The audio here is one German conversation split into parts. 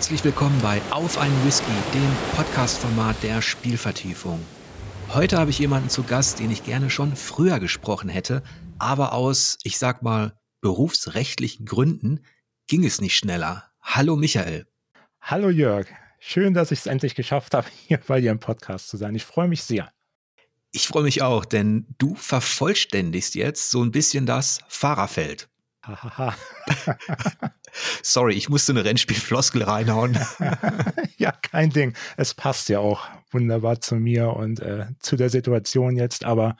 Herzlich willkommen bei Auf einen Whisky, dem Podcast-Format der Spielvertiefung. Heute habe ich jemanden zu Gast, den ich gerne schon früher gesprochen hätte, aber aus, ich sag mal, berufsrechtlichen Gründen ging es nicht schneller. Hallo Michael. Hallo Jörg. Schön, dass ich es endlich geschafft habe, hier bei dir im Podcast zu sein. Ich freue mich sehr. Ich freue mich auch, denn du vervollständigst jetzt so ein bisschen das Fahrerfeld. Hahaha. Sorry, ich musste eine Rennspielfloskel reinhauen. ja, kein Ding. Es passt ja auch wunderbar zu mir und äh, zu der Situation jetzt. Aber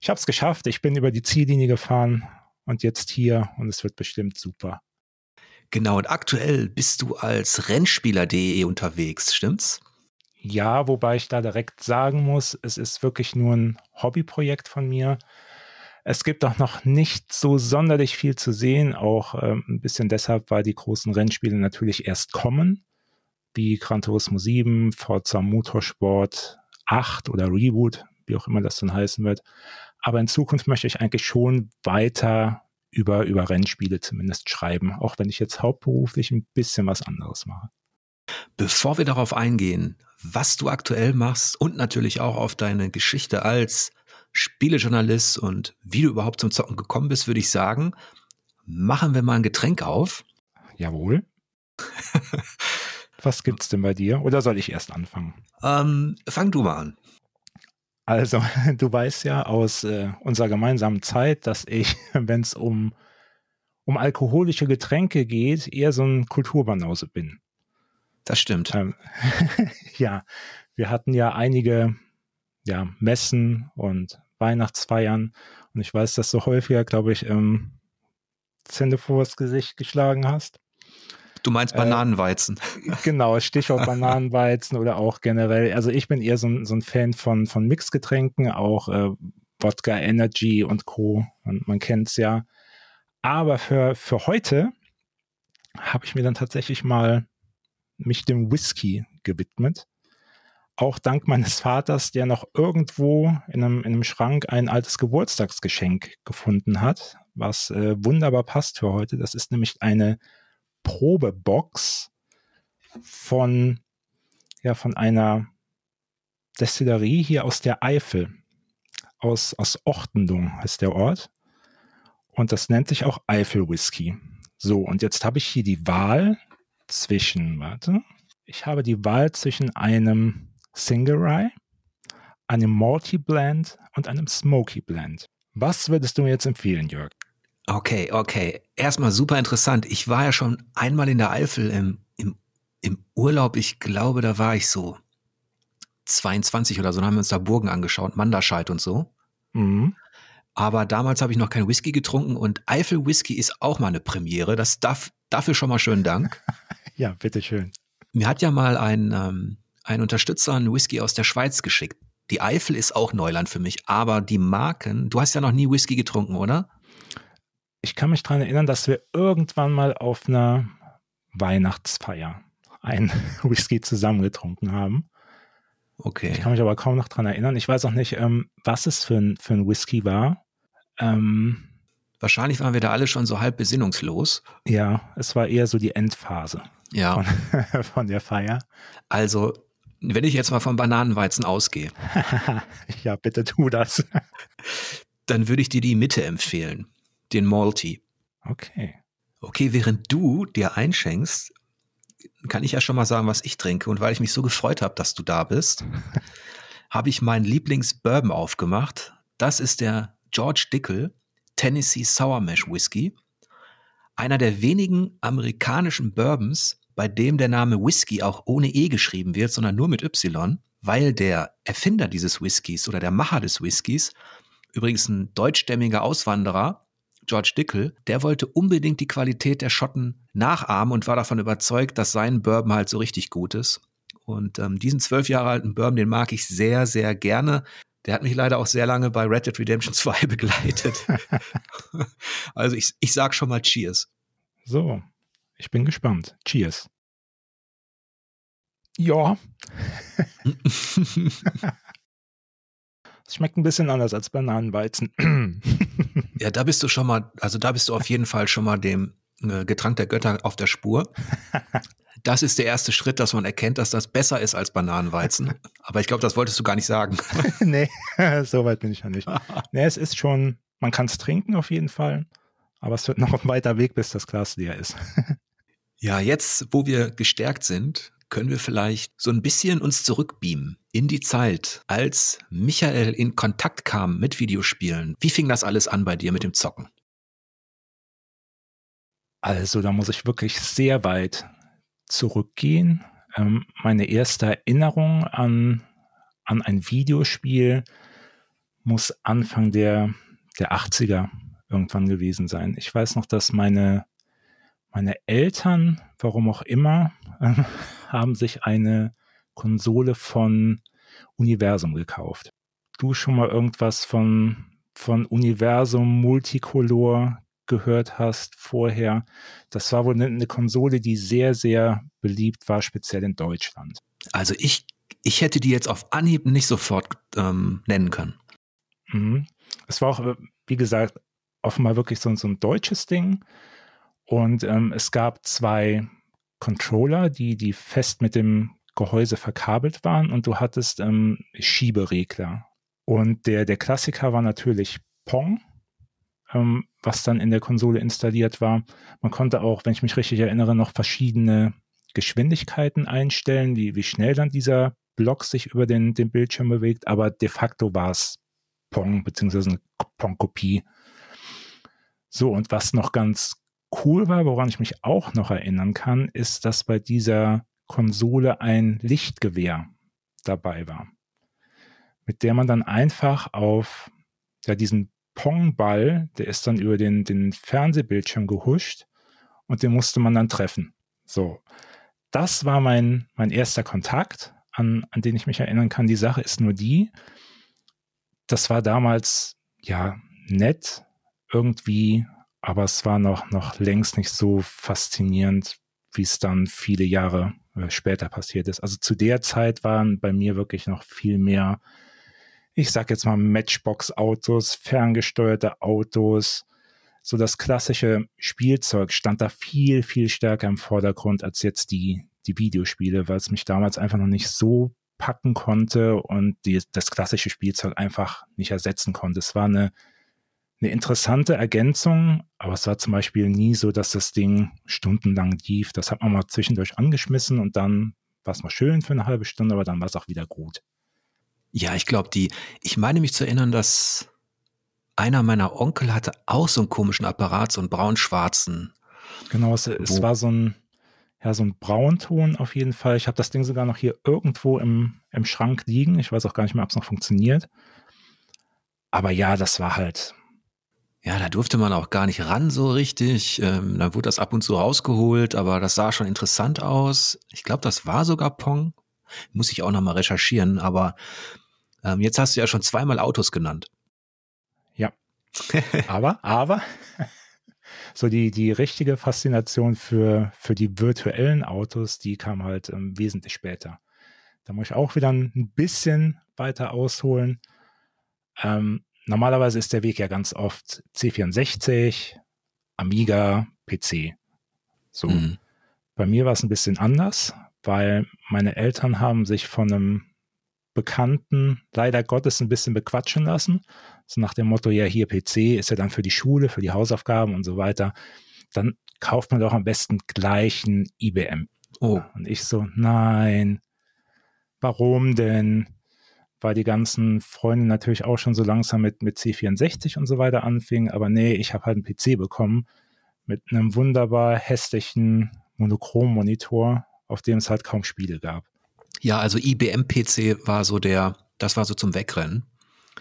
ich habe es geschafft. Ich bin über die Ziellinie gefahren und jetzt hier und es wird bestimmt super. Genau, und aktuell bist du als Rennspieler.de unterwegs, stimmt's? Ja, wobei ich da direkt sagen muss, es ist wirklich nur ein Hobbyprojekt von mir. Es gibt auch noch nicht so sonderlich viel zu sehen, auch ähm, ein bisschen deshalb, weil die großen Rennspiele natürlich erst kommen, wie Gran Turismo 7, Forza Motorsport 8 oder Reboot, wie auch immer das dann heißen wird. Aber in Zukunft möchte ich eigentlich schon weiter über, über Rennspiele zumindest schreiben, auch wenn ich jetzt hauptberuflich ein bisschen was anderes mache. Bevor wir darauf eingehen, was du aktuell machst und natürlich auch auf deine Geschichte als Spielejournalist und wie du überhaupt zum Zocken gekommen bist, würde ich sagen, machen wir mal ein Getränk auf. Jawohl. Was gibt's denn bei dir? Oder soll ich erst anfangen? Ähm, fang du mal an. Also, du weißt ja aus äh, unserer gemeinsamen Zeit, dass ich, wenn es um, um alkoholische Getränke geht, eher so ein Kulturbanause bin. Das stimmt. Ähm, ja, wir hatten ja einige ja, Messen und Weihnachtsfeiern. Und ich weiß, dass du häufiger, glaube ich, ähm, Zähne vors Gesicht geschlagen hast. Du meinst äh, Bananenweizen. Äh, genau, Stichwort Bananenweizen oder auch generell. Also ich bin eher so ein, so ein Fan von, von Mixgetränken, auch äh, Wodka Energy und Co. Und man kennt es ja. Aber für, für heute habe ich mir dann tatsächlich mal mich dem Whisky gewidmet auch dank meines Vaters, der noch irgendwo in einem, in einem Schrank ein altes Geburtstagsgeschenk gefunden hat, was äh, wunderbar passt für heute. Das ist nämlich eine Probebox von, ja, von einer Destillerie hier aus der Eifel. Aus, aus Ochtendung heißt der Ort. Und das nennt sich auch Eifel Whisky. So, und jetzt habe ich hier die Wahl zwischen, warte, ich habe die Wahl zwischen einem Single Rye, einem Malty Blend und einem Smoky Blend. Was würdest du mir jetzt empfehlen, Jörg? Okay, okay. Erstmal super interessant. Ich war ja schon einmal in der Eifel im, im, im Urlaub. Ich glaube, da war ich so 22 oder so. Dann haben wir uns da Burgen angeschaut, Manderscheid und so. Mhm. Aber damals habe ich noch kein Whisky getrunken und Eifel Whisky ist auch mal eine Premiere. Das darf, dafür schon mal schönen Dank. ja, bitteschön. Mir hat ja mal ein, ähm, ein Unterstützer einen Whisky aus der Schweiz geschickt. Die Eifel ist auch Neuland für mich, aber die Marken, du hast ja noch nie Whisky getrunken, oder? Ich kann mich daran erinnern, dass wir irgendwann mal auf einer Weihnachtsfeier einen Whisky zusammengetrunken haben. Okay. Ich kann mich aber kaum noch daran erinnern. Ich weiß auch nicht, ähm, was es für ein, für ein Whisky war. Ähm, Wahrscheinlich waren wir da alle schon so halb besinnungslos. Ja, es war eher so die Endphase ja. von, von der Feier. Also wenn ich jetzt mal vom Bananenweizen ausgehe. ja, bitte tu das. dann würde ich dir die Mitte empfehlen. Den Malty. Okay. Okay, während du dir einschenkst, kann ich ja schon mal sagen, was ich trinke. Und weil ich mich so gefreut habe, dass du da bist, habe ich meinen Lieblings-Bourbon aufgemacht. Das ist der George Dickel Tennessee Sour Mash Whisky. Einer der wenigen amerikanischen Bourbons, bei dem der Name Whisky auch ohne E geschrieben wird, sondern nur mit Y, weil der Erfinder dieses Whiskys oder der Macher des Whiskys, übrigens ein deutschstämmiger Auswanderer, George Dickel, der wollte unbedingt die Qualität der Schotten nachahmen und war davon überzeugt, dass sein Bourbon halt so richtig gut ist. Und ähm, diesen zwölf Jahre alten Bourbon, den mag ich sehr, sehr gerne. Der hat mich leider auch sehr lange bei Red Dead Redemption 2 begleitet. also ich, ich sag schon mal Cheers. So, ich bin gespannt. Cheers. Ja. Es schmeckt ein bisschen anders als Bananenweizen. ja, da bist du schon mal, also da bist du auf jeden Fall schon mal dem, äh, Getränk der Götter auf der Spur. Das ist der erste Schritt, dass man erkennt, dass das besser ist als Bananenweizen. Aber ich glaube, das wolltest du gar nicht sagen. nee, so weit bin ich ja nicht. nee, es ist schon, man kann es trinken auf jeden Fall, aber es wird noch ein weiter Weg, bis das Glas leer ist. ja, jetzt, wo wir gestärkt sind, können wir vielleicht so ein bisschen uns zurückbeamen in die Zeit, als Michael in Kontakt kam mit Videospielen. Wie fing das alles an bei dir mit dem Zocken? Also, da muss ich wirklich sehr weit zurückgehen. Ähm, meine erste Erinnerung an, an ein Videospiel muss Anfang der, der 80er irgendwann gewesen sein. Ich weiß noch, dass meine, meine Eltern, warum auch immer, äh, haben sich eine Konsole von Universum gekauft. Du schon mal irgendwas von, von Universum Multicolor gehört hast vorher. Das war wohl eine, eine Konsole, die sehr, sehr beliebt war, speziell in Deutschland. Also ich, ich hätte die jetzt auf Anhieb nicht sofort ähm, nennen können. Mhm. Es war auch, wie gesagt, offenbar wirklich so, so ein deutsches Ding. Und ähm, es gab zwei Controller, die, die fest mit dem Gehäuse verkabelt waren und du hattest ähm, Schieberegler. Und der, der Klassiker war natürlich Pong ähm, was dann in der Konsole installiert war. Man konnte auch, wenn ich mich richtig erinnere, noch verschiedene Geschwindigkeiten einstellen, wie, wie schnell dann dieser Block sich über den, den Bildschirm bewegt, aber de facto war es Pong, beziehungsweise eine Pong-Kopie. So, und was noch ganz cool war, woran ich mich auch noch erinnern kann, ist, dass bei dieser Konsole ein Lichtgewehr dabei war, mit der man dann einfach auf ja, diesen Pongball, der ist dann über den, den Fernsehbildschirm gehuscht und den musste man dann treffen. So. Das war mein, mein erster Kontakt, an, an den ich mich erinnern kann. Die Sache ist nur die, das war damals, ja, nett irgendwie, aber es war noch, noch längst nicht so faszinierend, wie es dann viele Jahre äh, später passiert ist. Also zu der Zeit waren bei mir wirklich noch viel mehr ich sag jetzt mal Matchbox-Autos, ferngesteuerte Autos, so das klassische Spielzeug stand da viel, viel stärker im Vordergrund als jetzt die, die Videospiele, weil es mich damals einfach noch nicht so packen konnte und die, das klassische Spielzeug einfach nicht ersetzen konnte. Es war eine, eine interessante Ergänzung, aber es war zum Beispiel nie so, dass das Ding stundenlang lief. Das hat man mal zwischendurch angeschmissen und dann war es mal schön für eine halbe Stunde, aber dann war es auch wieder gut. Ja, ich glaube, die, ich meine mich zu erinnern, dass einer meiner Onkel hatte auch so einen komischen Apparat, so einen braun-schwarzen. Genau, es, es war so ein, ja, so ein Braunton auf jeden Fall. Ich habe das Ding sogar noch hier irgendwo im, im Schrank liegen. Ich weiß auch gar nicht mehr, ob es noch funktioniert. Aber ja, das war halt. Ja, da durfte man auch gar nicht ran so richtig. Ähm, dann wurde das ab und zu rausgeholt, aber das sah schon interessant aus. Ich glaube, das war sogar Pong. Muss ich auch nochmal recherchieren, aber ähm, jetzt hast du ja schon zweimal Autos genannt. Ja. aber, aber, so die, die richtige Faszination für, für die virtuellen Autos, die kam halt ähm, wesentlich später. Da muss ich auch wieder ein bisschen weiter ausholen. Ähm, normalerweise ist der Weg ja ganz oft C64, Amiga, PC. So. Mhm. Bei mir war es ein bisschen anders, weil meine Eltern haben sich von einem Bekannten leider Gottes ein bisschen bequatschen lassen. So nach dem Motto, ja, hier PC ist ja dann für die Schule, für die Hausaufgaben und so weiter. Dann kauft man doch am besten gleich ein IBM. Oh. Und ich so, nein, warum denn? Weil die ganzen Freunde natürlich auch schon so langsam mit, mit C64 und so weiter anfingen. Aber nee, ich habe halt einen PC bekommen mit einem wunderbar hässlichen Monochrom-Monitor, auf dem es halt kaum Spiele gab. Ja, also IBM-PC war so der, das war so zum Wegrennen.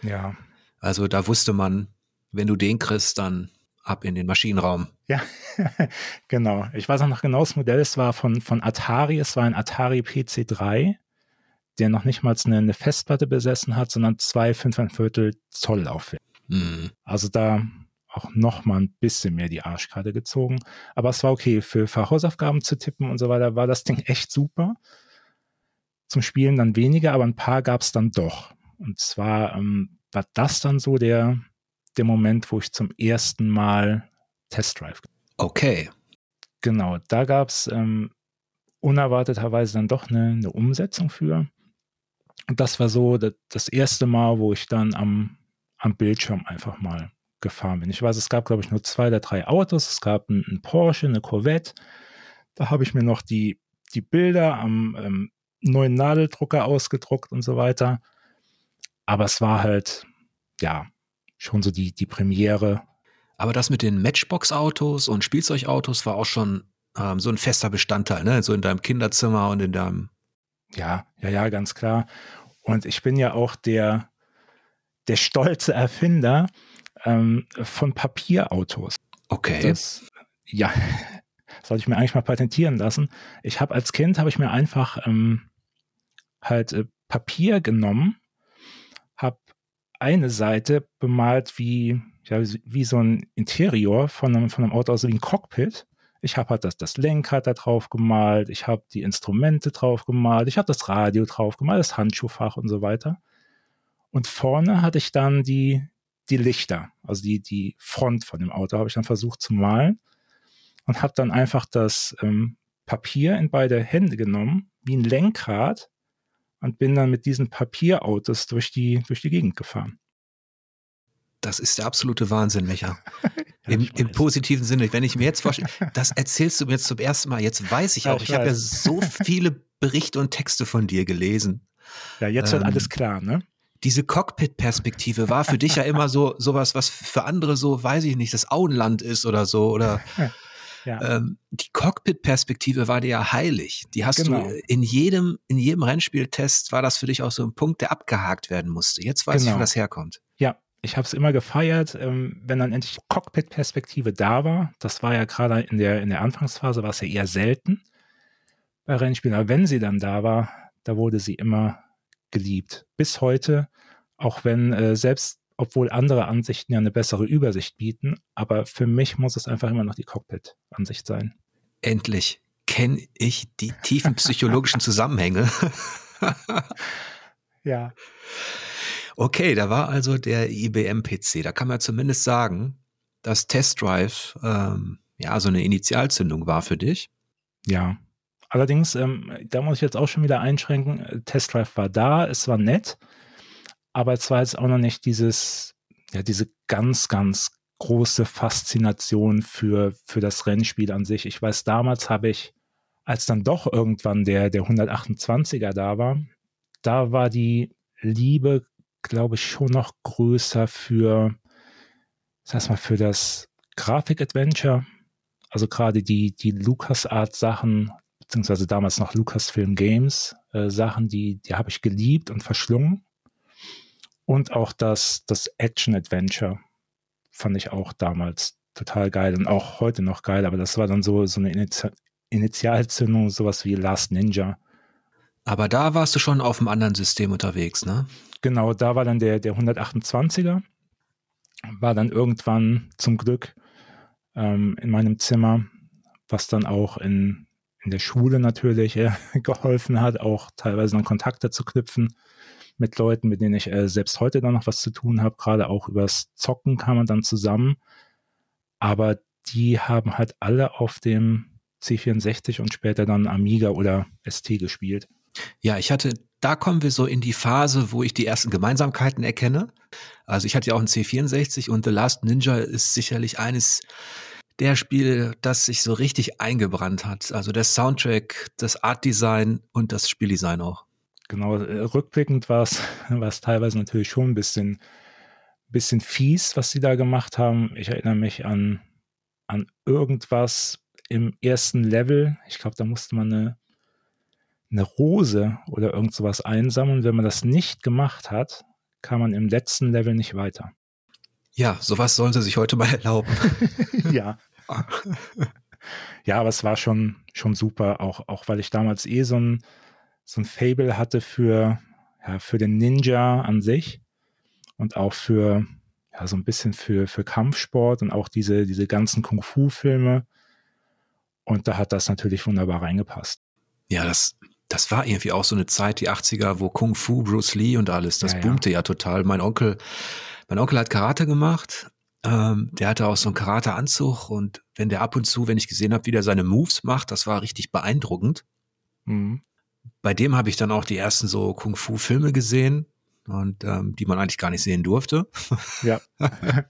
Ja. Also da wusste man, wenn du den kriegst, dann ab in den Maschinenraum. Ja, genau. Ich weiß auch noch genau das Modell. Es war von, von Atari. Es war ein Atari PC3, der noch nicht mal eine, eine Festplatte besessen hat, sondern zwei Viertel Zoll Laufwerk. Mhm. Also da auch noch mal ein bisschen mehr die Arschkarte gezogen. Aber es war okay. Für, für Hausaufgaben zu tippen und so weiter war das Ding echt super zum Spielen dann weniger, aber ein paar gab es dann doch. Und zwar ähm, war das dann so der, der Moment, wo ich zum ersten Mal Test Drive. Okay, Genau, da gab es ähm, unerwarteterweise dann doch eine, eine, Umsetzung für. Und das war so das, erste Mal, wo ich dann am, am Bildschirm einfach mal gefahren bin. Ich weiß, es gab, glaube ich, nur zwei oder drei Autos. Es gab einen, Porsche, eine Corvette. Da habe ich mir noch die, die Bilder am ähm, neuen Nadeldrucker ausgedruckt und so weiter. Aber es war halt, ja, schon so die, die Premiere. Aber das mit den Matchbox-Autos und Spielzeugautos war auch schon ähm, so ein fester Bestandteil, ne? So in deinem Kinderzimmer und in deinem. Ja, ja, ja, ganz klar. Und ich bin ja auch der, der stolze Erfinder ähm, von Papierautos. Okay. Das, ja, sollte ich mir eigentlich mal patentieren lassen. Ich habe als Kind habe ich mir einfach ähm, halt äh, Papier genommen, habe eine Seite bemalt wie ja, wie so ein Interior von einem, von einem Auto, also wie ein Cockpit. Ich habe halt das, das Lenkrad da drauf gemalt, ich habe die Instrumente drauf gemalt, ich habe das Radio drauf gemalt, das Handschuhfach und so weiter. Und vorne hatte ich dann die, die Lichter, also die, die Front von dem Auto habe ich dann versucht zu malen und habe dann einfach das ähm, Papier in beide Hände genommen, wie ein Lenkrad und bin dann mit diesen Papierautos durch die, durch die Gegend gefahren. Das ist der absolute Wahnsinn, Micha. Im, Im, positiven Sinne. Wenn ich mir jetzt vorstelle, das erzählst du mir jetzt zum ersten Mal. Jetzt weiß ich auch, ja, ich, ich habe ja so viele Berichte und Texte von dir gelesen. Ja, jetzt wird ähm, alles klar, ne? Diese Cockpit-Perspektive war für dich ja immer so sowas, was für andere so, weiß ich nicht, das Auenland ist oder so oder ja. ähm, die Cockpit-Perspektive war dir ja heilig. Die hast genau. du in jedem in jedem Rennspieltest war das für dich auch so ein Punkt, der abgehakt werden musste. Jetzt weiß genau. ich, wo das herkommt. Ich habe es immer gefeiert, ähm, wenn dann endlich Cockpit-Perspektive da war. Das war ja gerade in der, in der Anfangsphase, war es ja eher selten bei Rennspielen. Aber wenn sie dann da war, da wurde sie immer geliebt. Bis heute, auch wenn äh, selbst, obwohl andere Ansichten ja eine bessere Übersicht bieten, aber für mich muss es einfach immer noch die Cockpit-Ansicht sein. Endlich kenne ich die tiefen psychologischen Zusammenhänge. ja. Okay, da war also der IBM-PC. Da kann man zumindest sagen, dass Test Drive ähm, ja so eine Initialzündung war für dich. Ja. Allerdings, ähm, da muss ich jetzt auch schon wieder einschränken. Test Drive war da, es war nett, aber es war jetzt auch noch nicht dieses, ja, diese ganz, ganz große Faszination für, für das Rennspiel an sich. Ich weiß, damals habe ich, als dann doch irgendwann der, der 128er da war, da war die Liebe glaube ich, schon noch größer für, sag mal, für das Grafik-Adventure. Also gerade die, die LucasArts-Sachen, beziehungsweise damals noch Lucasfilm Games äh, Sachen, die, die habe ich geliebt und verschlungen. Und auch das, das Action-Adventure fand ich auch damals total geil und auch heute noch geil, aber das war dann so, so eine Initi Initialzündung, sowas wie Last Ninja. Aber da warst du schon auf einem anderen System unterwegs, ne? Genau, da war dann der, der 128er, war dann irgendwann zum Glück ähm, in meinem Zimmer, was dann auch in, in der Schule natürlich äh, geholfen hat, auch teilweise dann Kontakte zu knüpfen mit Leuten, mit denen ich äh, selbst heute dann noch was zu tun habe. Gerade auch übers Zocken kam man dann zusammen. Aber die haben halt alle auf dem C64 und später dann Amiga oder ST gespielt. Ja, ich hatte, da kommen wir so in die Phase, wo ich die ersten Gemeinsamkeiten erkenne. Also ich hatte ja auch einen C64 und The Last Ninja ist sicherlich eines der Spiele, das sich so richtig eingebrannt hat. Also der Soundtrack, das Artdesign und das Spieldesign auch. Genau, äh, rückblickend war es teilweise natürlich schon ein bisschen, bisschen fies, was sie da gemacht haben. Ich erinnere mich an, an irgendwas im ersten Level. Ich glaube, da musste man eine eine Rose oder irgend sowas einsammeln. Wenn man das nicht gemacht hat, kann man im letzten Level nicht weiter. Ja, sowas sollen sie sich heute mal erlauben. ja. ja, aber es war schon, schon super, auch, auch weil ich damals eh so ein, so ein Fable hatte für, ja, für den Ninja an sich und auch für, ja, so ein bisschen für, für Kampfsport und auch diese, diese ganzen Kung-Fu-Filme. Und da hat das natürlich wunderbar reingepasst. Ja, das, das war irgendwie auch so eine Zeit, die 80er, wo Kung Fu, Bruce Lee und alles, das ja, boomte ja. ja total. Mein Onkel, mein Onkel hat Karate gemacht Ähm, der hatte auch so einen Karate-Anzug und wenn der ab und zu, wenn ich gesehen habe, wie der seine Moves macht, das war richtig beeindruckend. Mhm. Bei dem habe ich dann auch die ersten so Kung-Fu-Filme gesehen und ähm, die man eigentlich gar nicht sehen durfte. Ja.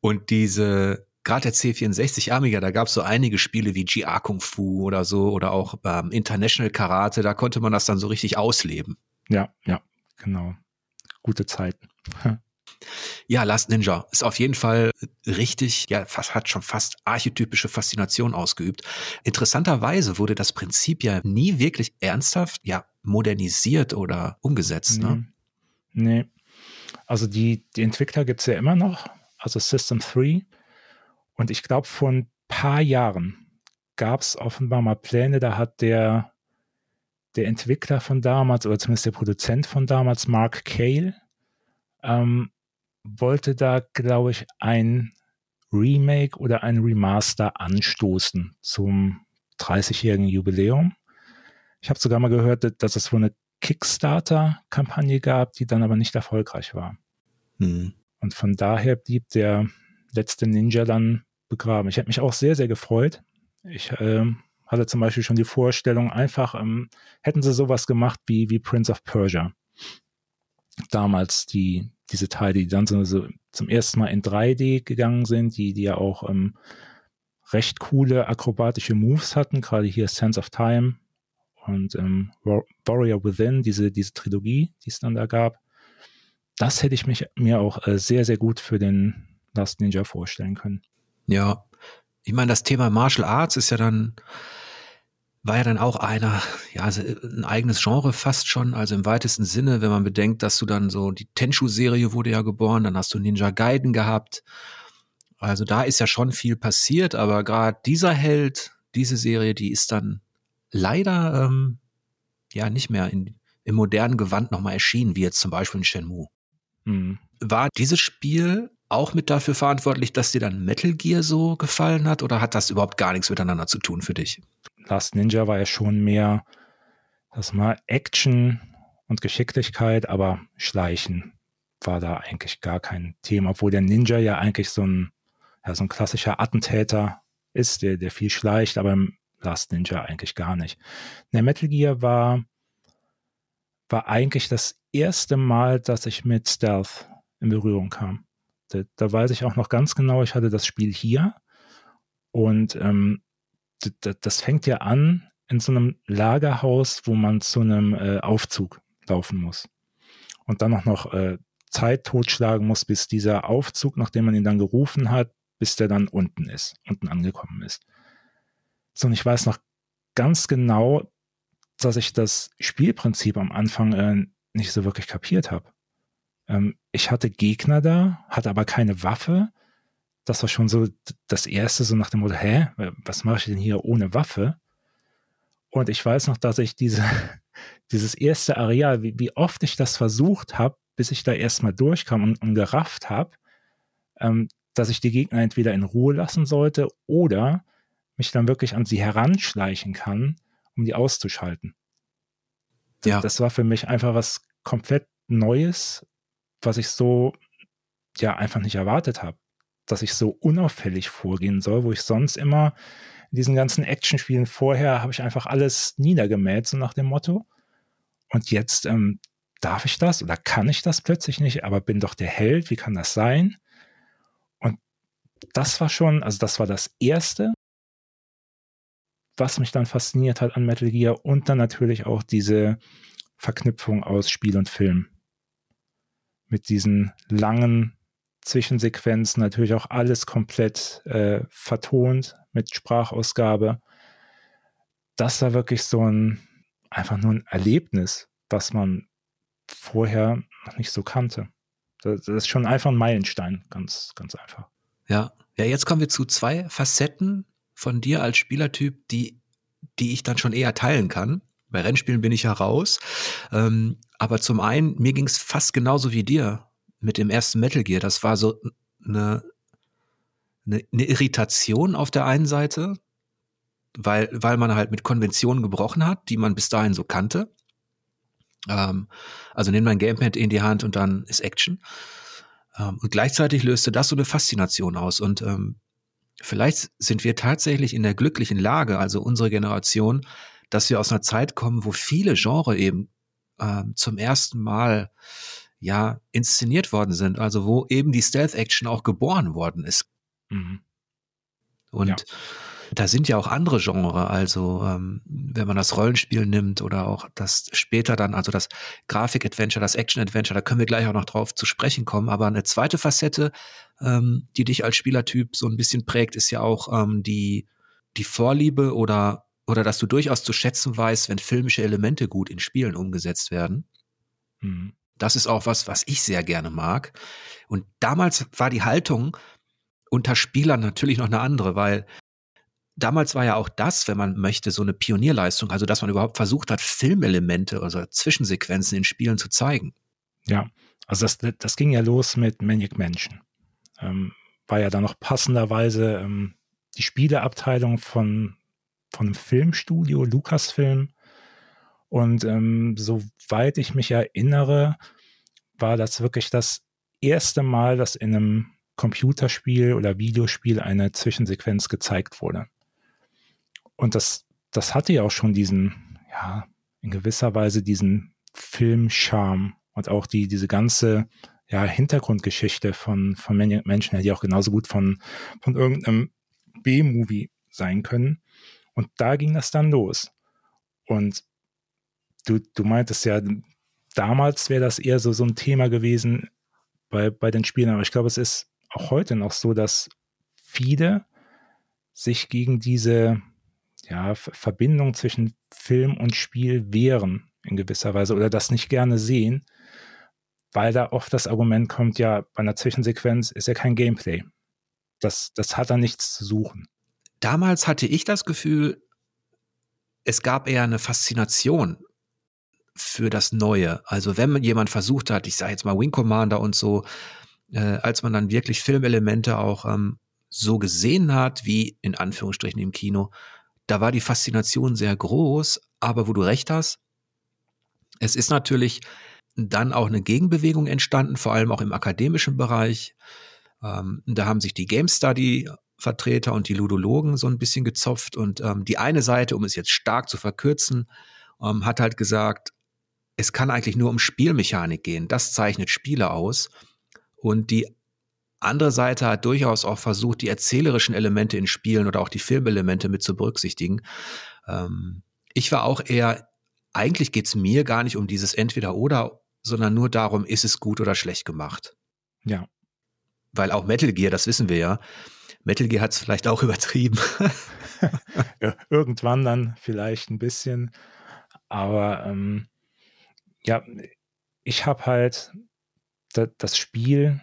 und diese, gerade der C64 Amiga, da gab es so einige Spiele wie GR Kung Fu oder so oder auch ähm, International Karate, da konnte man das dann so richtig ausleben. Ja, ja, genau. Gute Zeiten. Ja, Last Ninja ist auf jeden Fall richtig, ja, fast, hat schon fast archetypische Faszination ausgeübt. Interessanterweise wurde das Prinzip ja nie wirklich ernsthaft, ja, modernisiert oder umgesetzt, ne? Nee. Also die, die Entwickler gibt es ja immer noch, also System 3. Und ich glaube, vor ein paar Jahren gab es offenbar mal Pläne, da hat der, der Entwickler von damals, oder zumindest der Produzent von damals, Mark Cale, ähm, wollte da, glaube ich, ein Remake oder ein Remaster anstoßen zum 30-jährigen Jubiläum. Ich habe sogar mal gehört, dass es wohl eine Kickstarter-Kampagne gab, die dann aber nicht erfolgreich war. Mhm. Und von daher blieb der letzte Ninja dann begraben. Ich hätte mich auch sehr, sehr gefreut. Ich äh, hatte zum Beispiel schon die Vorstellung, einfach ähm, hätten sie sowas gemacht wie, wie Prince of Persia. Damals die, diese Teile, die dann so, so zum ersten Mal in 3D gegangen sind, die, die ja auch ähm, recht coole akrobatische Moves hatten, gerade hier Sense of Time und ähm, Warrior Within, diese, diese Trilogie, die es dann da gab. Das hätte ich mich mir auch äh, sehr, sehr gut für den Last Ninja vorstellen können. Ja, ich meine, das Thema Martial Arts ist ja dann war ja dann auch einer, ja, also ein eigenes Genre fast schon, also im weitesten Sinne, wenn man bedenkt, dass du dann so, die Tenshu-Serie wurde ja geboren, dann hast du Ninja Gaiden gehabt. Also da ist ja schon viel passiert, aber gerade dieser Held, diese Serie, die ist dann leider ähm, ja nicht mehr in, im modernen Gewand nochmal erschienen, wie jetzt zum Beispiel in Shenmue. Mhm. War dieses Spiel auch mit dafür verantwortlich, dass dir dann Metal Gear so gefallen hat oder hat das überhaupt gar nichts miteinander zu tun für dich? Last Ninja war ja schon mehr, das mal Action und Geschicklichkeit, aber Schleichen war da eigentlich gar kein Thema, obwohl der Ninja ja eigentlich so ein, ja, so ein klassischer Attentäter ist, der, der viel schleicht, aber im Last Ninja eigentlich gar nicht. Der Metal Gear war, war eigentlich das erste Mal, dass ich mit Stealth in Berührung kam. Da, da weiß ich auch noch ganz genau, ich hatte das Spiel hier und ähm, das fängt ja an in so einem Lagerhaus, wo man zu einem äh, Aufzug laufen muss. Und dann auch noch äh, Zeit totschlagen muss, bis dieser Aufzug, nachdem man ihn dann gerufen hat, bis der dann unten ist, unten angekommen ist. So, und ich weiß noch ganz genau, dass ich das Spielprinzip am Anfang äh, nicht so wirklich kapiert habe. Ähm, ich hatte Gegner da, hatte aber keine Waffe das war schon so das erste, so nach dem Motto, hä, was mache ich denn hier ohne Waffe? Und ich weiß noch, dass ich diese, dieses erste Areal, wie, wie oft ich das versucht habe, bis ich da erstmal durchkam und, und gerafft habe, ähm, dass ich die Gegner entweder in Ruhe lassen sollte oder mich dann wirklich an sie heranschleichen kann, um die auszuschalten. Das, ja. das war für mich einfach was komplett Neues, was ich so ja einfach nicht erwartet habe dass ich so unauffällig vorgehen soll, wo ich sonst immer in diesen ganzen Actionspielen vorher habe ich einfach alles niedergemäht, so nach dem Motto. Und jetzt ähm, darf ich das oder kann ich das plötzlich nicht, aber bin doch der Held, wie kann das sein? Und das war schon, also das war das Erste, was mich dann fasziniert hat an Metal Gear und dann natürlich auch diese Verknüpfung aus Spiel und Film. Mit diesen langen Zwischensequenzen, natürlich auch alles komplett äh, vertont mit Sprachausgabe. Das war wirklich so ein, einfach nur ein Erlebnis, was man vorher noch nicht so kannte. Das, das ist schon einfach ein Meilenstein, ganz, ganz einfach. Ja, ja, jetzt kommen wir zu zwei Facetten von dir als Spielertyp, die, die ich dann schon eher teilen kann. Bei Rennspielen bin ich ja raus. Ähm, aber zum einen, mir ging es fast genauso wie dir mit dem ersten Metal Gear. Das war so eine, eine, eine Irritation auf der einen Seite, weil, weil man halt mit Konventionen gebrochen hat, die man bis dahin so kannte. Ähm, also nimm mein Gamepad in die Hand und dann ist Action. Ähm, und gleichzeitig löste das so eine Faszination aus. Und ähm, vielleicht sind wir tatsächlich in der glücklichen Lage, also unsere Generation, dass wir aus einer Zeit kommen, wo viele Genre eben ähm, zum ersten Mal ja inszeniert worden sind, also wo eben die Stealth-Action auch geboren worden ist. Mhm. Und ja. da sind ja auch andere Genre, also ähm, wenn man das Rollenspiel nimmt oder auch das später dann, also das Grafik-Adventure, das Action-Adventure, da können wir gleich auch noch drauf zu sprechen kommen. Aber eine zweite Facette, ähm, die dich als Spielertyp so ein bisschen prägt, ist ja auch ähm, die, die Vorliebe oder oder dass du durchaus zu schätzen weißt, wenn filmische Elemente gut in Spielen umgesetzt werden. Mhm. Das ist auch was, was ich sehr gerne mag. Und damals war die Haltung unter Spielern natürlich noch eine andere, weil damals war ja auch das, wenn man möchte, so eine Pionierleistung, also dass man überhaupt versucht hat, Filmelemente oder Zwischensequenzen in Spielen zu zeigen. Ja, also das, das ging ja los mit Maniac Mansion. Ähm, war ja dann noch passenderweise ähm, die Spieleabteilung von von einem Filmstudio, Lucasfilm. Und ähm, soweit ich mich erinnere, war das wirklich das erste Mal, dass in einem Computerspiel oder Videospiel eine Zwischensequenz gezeigt wurde. Und das, das hatte ja auch schon diesen, ja, in gewisser Weise diesen Filmcharme und auch die, diese ganze ja, Hintergrundgeschichte von, von Menschen ja auch genauso gut von, von irgendeinem B-Movie sein können. Und da ging das dann los. Und du, du meintest ja, damals wäre das eher so, so ein Thema gewesen bei, bei den Spielen. Aber ich glaube, es ist auch heute noch so, dass viele sich gegen diese ja, Verbindung zwischen Film und Spiel wehren in gewisser Weise oder das nicht gerne sehen, weil da oft das Argument kommt, ja, bei einer Zwischensequenz ist ja kein Gameplay. Das, das hat da nichts zu suchen damals hatte ich das Gefühl, es gab eher eine Faszination für das Neue. Also wenn jemand versucht hat, ich sage jetzt mal Wing Commander und so, äh, als man dann wirklich Filmelemente auch ähm, so gesehen hat, wie in Anführungsstrichen im Kino, da war die Faszination sehr groß, aber wo du recht hast, es ist natürlich dann auch eine Gegenbewegung entstanden, vor allem auch im akademischen Bereich. Ähm, da haben sich die Game Study Vertreter und die Ludologen so ein bisschen gezopft. Und ähm, die eine Seite, um es jetzt stark zu verkürzen, ähm, hat halt gesagt, es kann eigentlich nur um Spielmechanik gehen. Das zeichnet Spiele aus. Und die andere Seite hat durchaus auch versucht, die erzählerischen Elemente in Spielen oder auch die Filmelemente mit zu berücksichtigen. Ähm, ich war auch eher, eigentlich geht's mir gar nicht um dieses Entweder-Oder, sondern nur darum, ist es gut oder schlecht gemacht. Ja. Weil auch Metal Gear, das wissen wir ja, Metal Gear hat es vielleicht auch übertrieben. ja, irgendwann dann vielleicht ein bisschen. Aber ähm, ja, ich habe halt da, das Spiel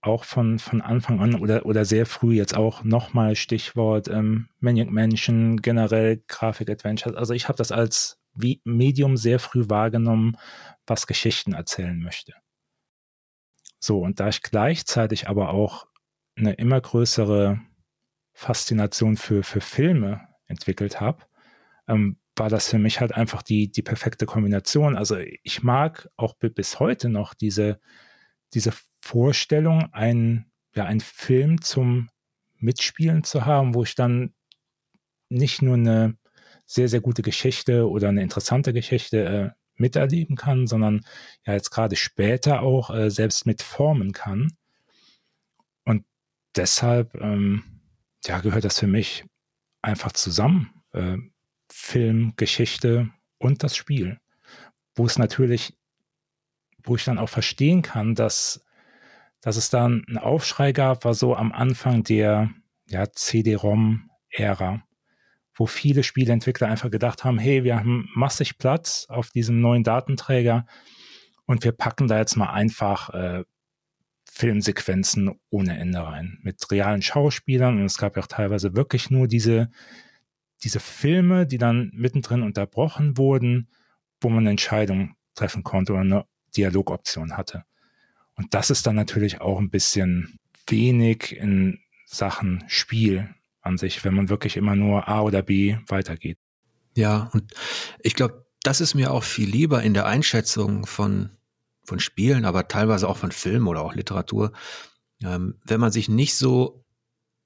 auch von, von Anfang an oder, oder sehr früh jetzt auch nochmal Stichwort ähm, Maniac Mansion, generell Grafik-Adventures. Also ich habe das als Medium sehr früh wahrgenommen, was Geschichten erzählen möchte. So, und da ich gleichzeitig aber auch eine immer größere Faszination für, für Filme entwickelt habe, ähm, war das für mich halt einfach die, die perfekte Kombination. Also ich mag auch bis heute noch diese, diese Vorstellung, einen, ja, einen Film zum Mitspielen zu haben, wo ich dann nicht nur eine sehr, sehr gute Geschichte oder eine interessante Geschichte äh, miterleben kann, sondern ja jetzt gerade später auch äh, selbst mitformen kann deshalb ähm, ja, gehört das für mich einfach zusammen. Äh, Film, Geschichte und das Spiel. Wo es natürlich, wo ich dann auch verstehen kann, dass, dass es dann einen Aufschrei gab, war so am Anfang der ja, CD-ROM-Ära, wo viele Spieleentwickler einfach gedacht haben, hey, wir haben massig Platz auf diesem neuen Datenträger und wir packen da jetzt mal einfach äh, Filmsequenzen ohne Ende rein. Mit realen Schauspielern und es gab ja auch teilweise wirklich nur diese, diese Filme, die dann mittendrin unterbrochen wurden, wo man eine Entscheidung treffen konnte oder eine Dialogoption hatte. Und das ist dann natürlich auch ein bisschen wenig in Sachen Spiel an sich, wenn man wirklich immer nur A oder B weitergeht. Ja, und ich glaube, das ist mir auch viel lieber in der Einschätzung von von Spielen, aber teilweise auch von Filmen oder auch Literatur, ähm, wenn man sich nicht so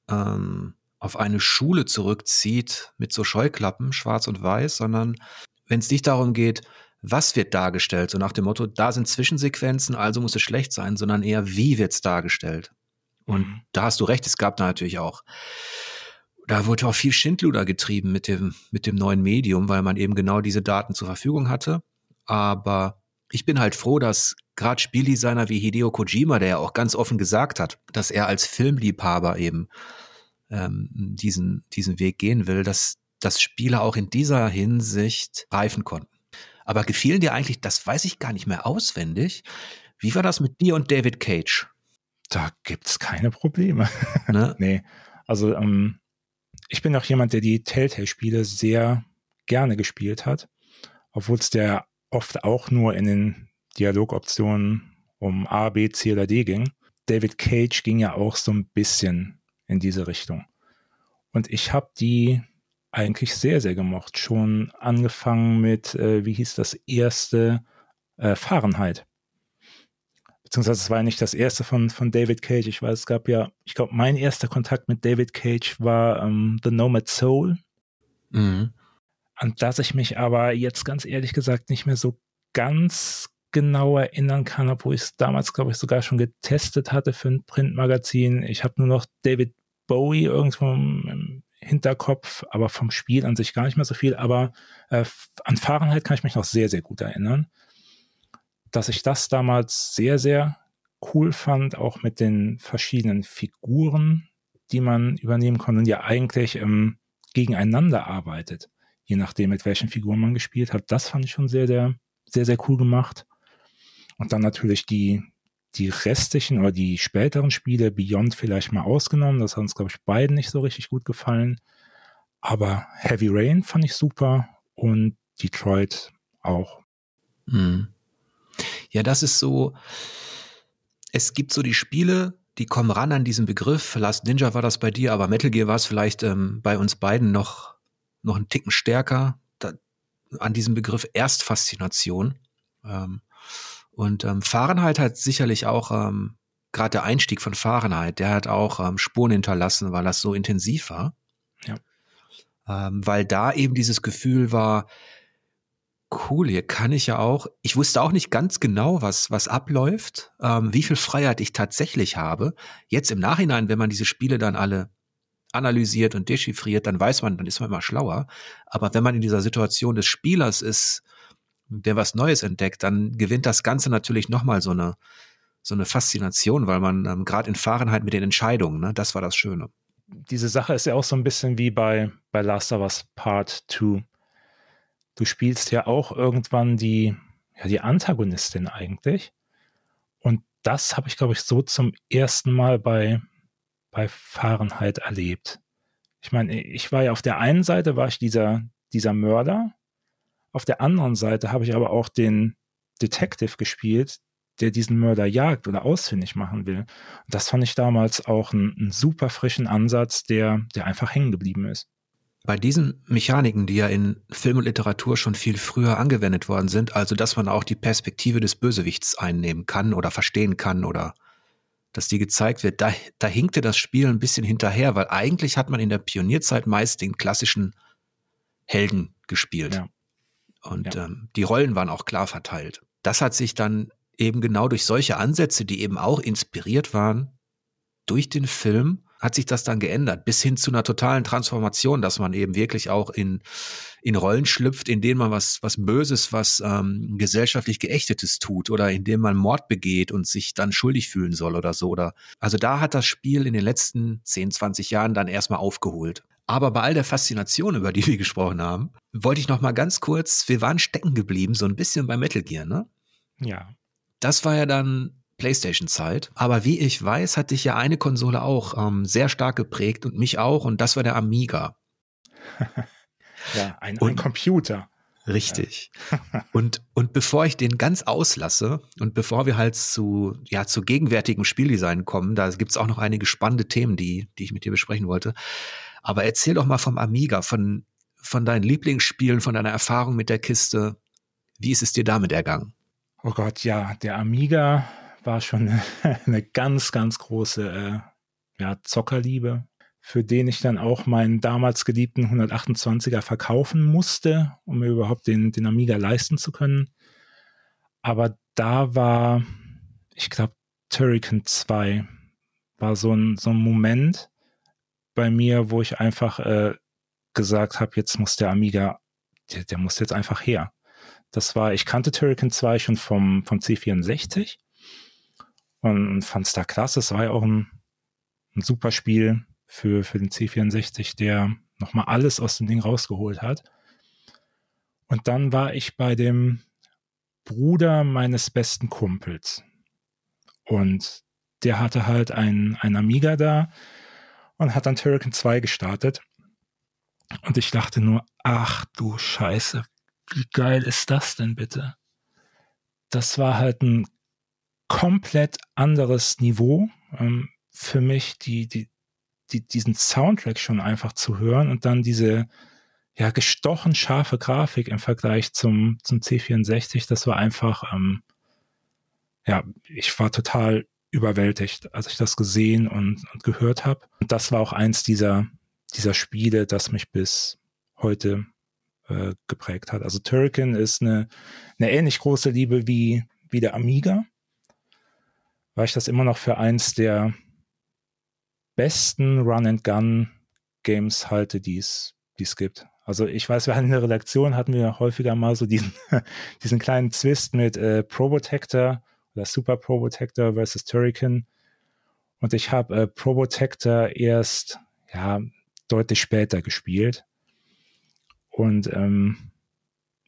ähm, auf eine Schule zurückzieht mit so Scheuklappen, schwarz und weiß, sondern wenn es nicht darum geht, was wird dargestellt, so nach dem Motto, da sind Zwischensequenzen, also muss es schlecht sein, sondern eher, wie wird es dargestellt. Und mhm. da hast du recht, es gab da natürlich auch, da wurde auch viel Schindluder getrieben mit dem, mit dem neuen Medium, weil man eben genau diese Daten zur Verfügung hatte. Aber ich bin halt froh, dass gerade Spieldesigner wie Hideo Kojima, der ja auch ganz offen gesagt hat, dass er als Filmliebhaber eben ähm, diesen, diesen Weg gehen will, dass, dass Spieler auch in dieser Hinsicht reifen konnten. Aber gefielen dir eigentlich, das weiß ich gar nicht mehr auswendig, wie war das mit dir und David Cage? Da gibt's keine Probleme. Ne? nee, also ähm, ich bin auch jemand, der die Telltale-Spiele sehr gerne gespielt hat, obwohl es der oft auch nur in den Dialogoptionen um A, B, C oder D ging. David Cage ging ja auch so ein bisschen in diese Richtung. Und ich habe die eigentlich sehr, sehr gemocht. Schon angefangen mit, äh, wie hieß das erste, äh, Fahrenheit. Beziehungsweise es war ja nicht das erste von, von David Cage. Ich weiß, es gab ja, ich glaube, mein erster Kontakt mit David Cage war ähm, The Nomad Soul. Mhm. An das ich mich aber jetzt ganz ehrlich gesagt nicht mehr so ganz genau erinnern kann, obwohl ich es damals, glaube ich, sogar schon getestet hatte für ein Printmagazin. Ich habe nur noch David Bowie irgendwo im Hinterkopf, aber vom Spiel an sich gar nicht mehr so viel. Aber äh, an Fahrenheit kann ich mich noch sehr, sehr gut erinnern, dass ich das damals sehr, sehr cool fand, auch mit den verschiedenen Figuren, die man übernehmen konnte und ja eigentlich ähm, gegeneinander arbeitet, je nachdem, mit welchen Figuren man gespielt hat. Das fand ich schon sehr, sehr, sehr, sehr cool gemacht. Und dann natürlich die, die restlichen oder die späteren Spiele, Beyond vielleicht mal ausgenommen, das hat uns, glaube ich, beiden nicht so richtig gut gefallen. Aber Heavy Rain fand ich super und Detroit auch. Hm. Ja, das ist so, es gibt so die Spiele, die kommen ran an diesen Begriff. Last Ninja war das bei dir, aber Metal Gear war es vielleicht ähm, bei uns beiden noch, noch einen Ticken stärker. Da, an diesem Begriff Erstfaszination. Ähm, und ähm, Fahrenheit hat sicherlich auch, ähm, gerade der Einstieg von Fahrenheit, der hat auch ähm, Spuren hinterlassen, weil das so intensiv war. Ja. Ähm, weil da eben dieses Gefühl war, cool, hier kann ich ja auch, ich wusste auch nicht ganz genau, was, was abläuft, ähm, wie viel Freiheit ich tatsächlich habe. Jetzt im Nachhinein, wenn man diese Spiele dann alle analysiert und dechiffriert, dann weiß man, dann ist man immer schlauer. Aber wenn man in dieser Situation des Spielers ist, der was Neues entdeckt, dann gewinnt das Ganze natürlich nochmal so eine, so eine Faszination, weil man ähm, gerade in Fahrenheit mit den Entscheidungen, ne, das war das Schöne. Diese Sache ist ja auch so ein bisschen wie bei, bei Last of Us Part 2. Du spielst ja auch irgendwann die, ja, die Antagonistin eigentlich. Und das habe ich, glaube ich, so zum ersten Mal bei, bei Fahrenheit erlebt. Ich meine, ich war ja auf der einen Seite, war ich dieser, dieser Mörder, auf der anderen Seite habe ich aber auch den Detective gespielt, der diesen Mörder jagt oder ausfindig machen will. Und das fand ich damals auch einen, einen super frischen Ansatz, der, der einfach hängen geblieben ist. Bei diesen Mechaniken, die ja in Film und Literatur schon viel früher angewendet worden sind, also dass man auch die Perspektive des Bösewichts einnehmen kann oder verstehen kann oder dass die gezeigt wird, da, da hinkte das Spiel ein bisschen hinterher, weil eigentlich hat man in der Pionierzeit meist den klassischen Helden gespielt. Ja. Und ja. ähm, die Rollen waren auch klar verteilt. Das hat sich dann eben genau durch solche Ansätze, die eben auch inspiriert waren, durch den Film, hat sich das dann geändert, bis hin zu einer totalen Transformation, dass man eben wirklich auch in, in Rollen schlüpft, in denen man was, was Böses, was ähm, gesellschaftlich Geächtetes tut oder in dem man Mord begeht und sich dann schuldig fühlen soll oder so. Oder, also da hat das Spiel in den letzten 10, 20 Jahren dann erstmal aufgeholt. Aber bei all der Faszination, über die wir gesprochen haben, wollte ich noch mal ganz kurz, wir waren stecken geblieben, so ein bisschen bei Metal Gear, ne? Ja. Das war ja dann PlayStation-Zeit. Aber wie ich weiß, hat dich ja eine Konsole auch ähm, sehr stark geprägt und mich auch, und das war der Amiga. ja, ein, und, ein Computer. Richtig. und, und bevor ich den ganz auslasse und bevor wir halt zu, ja, zu gegenwärtigem Spieldesign kommen, da gibt's auch noch einige spannende Themen, die, die ich mit dir besprechen wollte. Aber erzähl doch mal vom Amiga, von, von deinen Lieblingsspielen, von deiner Erfahrung mit der Kiste. Wie ist es dir damit ergangen? Oh Gott, ja, der Amiga war schon eine ganz, ganz große äh, ja, Zockerliebe, für den ich dann auch meinen damals geliebten 128er verkaufen musste, um mir überhaupt den, den Amiga leisten zu können. Aber da war, ich glaube, Turrican 2 war so ein, so ein Moment bei mir, wo ich einfach äh, gesagt habe, jetzt muss der Amiga, der, der muss jetzt einfach her. Das war, ich kannte Turrican 2 schon vom, vom C64 und fand es da klasse. Es war ja auch ein, ein super Spiel für, für den C64, der nochmal alles aus dem Ding rausgeholt hat. Und dann war ich bei dem Bruder meines besten Kumpels. Und der hatte halt ein, ein Amiga da und hat dann Turrican 2 gestartet. Und ich dachte nur, ach du Scheiße, wie geil ist das denn bitte? Das war halt ein komplett anderes Niveau ähm, für mich, die, die, die, diesen Soundtrack schon einfach zu hören und dann diese ja gestochen scharfe Grafik im Vergleich zum, zum C64, das war einfach, ähm, ja, ich war total überwältigt, als ich das gesehen und, und gehört habe. Und das war auch eins dieser, dieser Spiele, das mich bis heute äh, geprägt hat. Also Turrican ist eine, eine ähnlich große Liebe wie, wie der Amiga, weil ich das immer noch für eins der besten Run-and-Gun-Games halte, die es gibt. Also ich weiß, wir hatten in der Redaktion, hatten wir häufiger mal so diesen, diesen kleinen Zwist mit äh, Probotector oder Super Probotector versus Turrican. Und ich habe äh, Probotector erst ja deutlich später gespielt. Und ähm,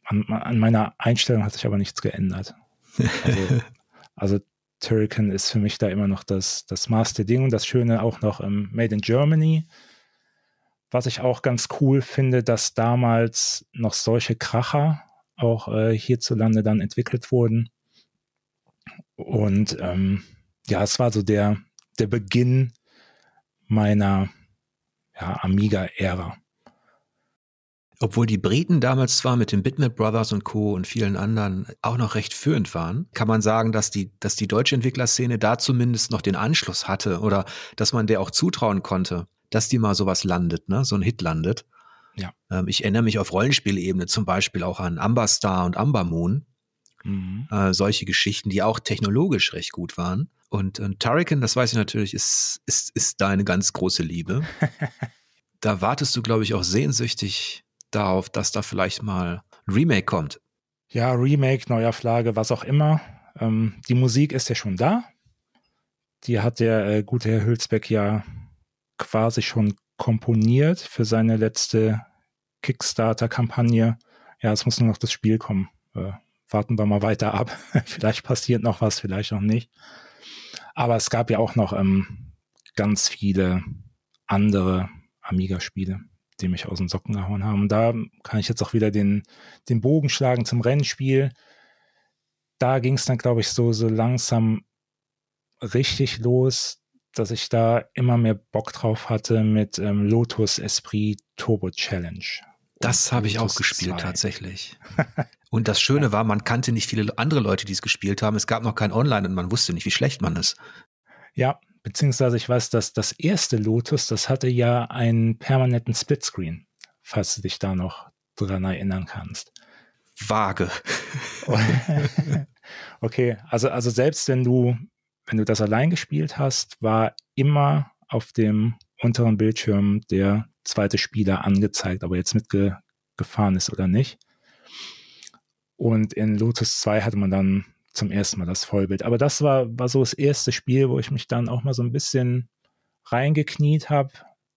an, an meiner Einstellung hat sich aber nichts geändert. Also, also Turrican ist für mich da immer noch das, das Master-Ding und das Schöne auch noch im Made in Germany. Was ich auch ganz cool finde, dass damals noch solche Kracher auch äh, hierzulande dann entwickelt wurden. Und ähm, ja, es war so der, der Beginn meiner ja, Amiga-Ära. Obwohl die Briten damals zwar mit den Bitmap Brothers und Co. und vielen anderen auch noch recht führend waren, kann man sagen, dass die, dass die deutsche Entwicklerszene da zumindest noch den Anschluss hatte oder dass man der auch zutrauen konnte, dass die mal sowas landet, ne, so ein Hit landet. Ja. Ähm, ich erinnere mich auf Rollenspielebene zum Beispiel auch an Amber Star und Amber Moon. Mhm. Äh, solche Geschichten, die auch technologisch recht gut waren. Und, und Turrican, das weiß ich natürlich, ist, ist, ist deine ganz große Liebe. da wartest du, glaube ich, auch sehnsüchtig darauf, dass da vielleicht mal ein Remake kommt. Ja, Remake, Neuauflage, was auch immer. Ähm, die Musik ist ja schon da. Die hat der äh, gute Herr Hülsbeck ja quasi schon komponiert für seine letzte Kickstarter-Kampagne. Ja, es muss nur noch das Spiel kommen. Äh, warten wir mal weiter ab. vielleicht passiert noch was, vielleicht auch nicht. Aber es gab ja auch noch ähm, ganz viele andere Amiga-Spiele die mich aus den Socken gehauen haben. Und da kann ich jetzt auch wieder den, den Bogen schlagen zum Rennspiel. Da ging es dann, glaube ich, so, so langsam richtig los, dass ich da immer mehr Bock drauf hatte mit ähm, Lotus Esprit Turbo Challenge. Das habe ich auch gespielt 2. tatsächlich. und das Schöne war, man kannte nicht viele andere Leute, die es gespielt haben. Es gab noch kein Online und man wusste nicht, wie schlecht man ist. Ja, Beziehungsweise ich weiß, dass das erste Lotus, das hatte ja einen permanenten Splitscreen, falls du dich da noch dran erinnern kannst. Vage. okay, also, also selbst wenn du, wenn du das allein gespielt hast, war immer auf dem unteren Bildschirm der zweite Spieler angezeigt, ob er jetzt mitgefahren ist oder nicht. Und in Lotus 2 hatte man dann zum ersten Mal das Vollbild. Aber das war, war so das erste Spiel, wo ich mich dann auch mal so ein bisschen reingekniet habe,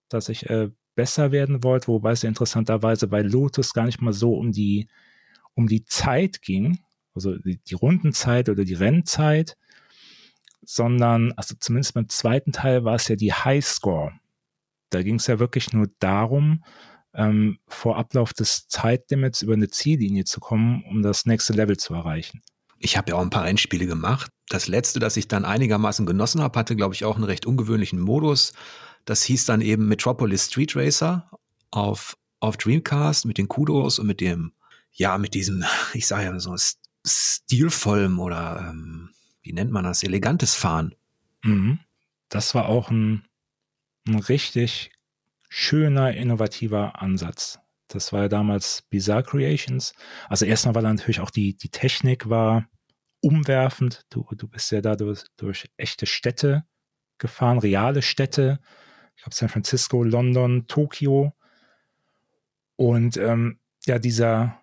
dass ich äh, besser werden wollte, wobei es interessanterweise bei Lotus gar nicht mal so um die, um die Zeit ging, also die, die Rundenzeit oder die Rennzeit, sondern, also zumindest beim zweiten Teil war es ja die Highscore. Da ging es ja wirklich nur darum, ähm, vor Ablauf des Zeitlimits über eine Ziellinie zu kommen, um das nächste Level zu erreichen. Ich habe ja auch ein paar Rennspiele gemacht. Das letzte, das ich dann einigermaßen genossen habe, hatte, glaube ich, auch einen recht ungewöhnlichen Modus. Das hieß dann eben Metropolis Street Racer auf, auf Dreamcast mit den Kudos und mit dem, ja, mit diesem, ich sage ja so, stilvollem oder ähm, wie nennt man das, elegantes Fahren. Mhm. Das war auch ein, ein richtig schöner, innovativer Ansatz. Das war ja damals Bizarre Creations. Also erstmal war da natürlich auch die, die Technik war umwerfend. Du, du bist ja da durch, durch echte Städte gefahren, reale Städte. Ich glaube San Francisco, London, Tokio. Und ähm, ja, dieser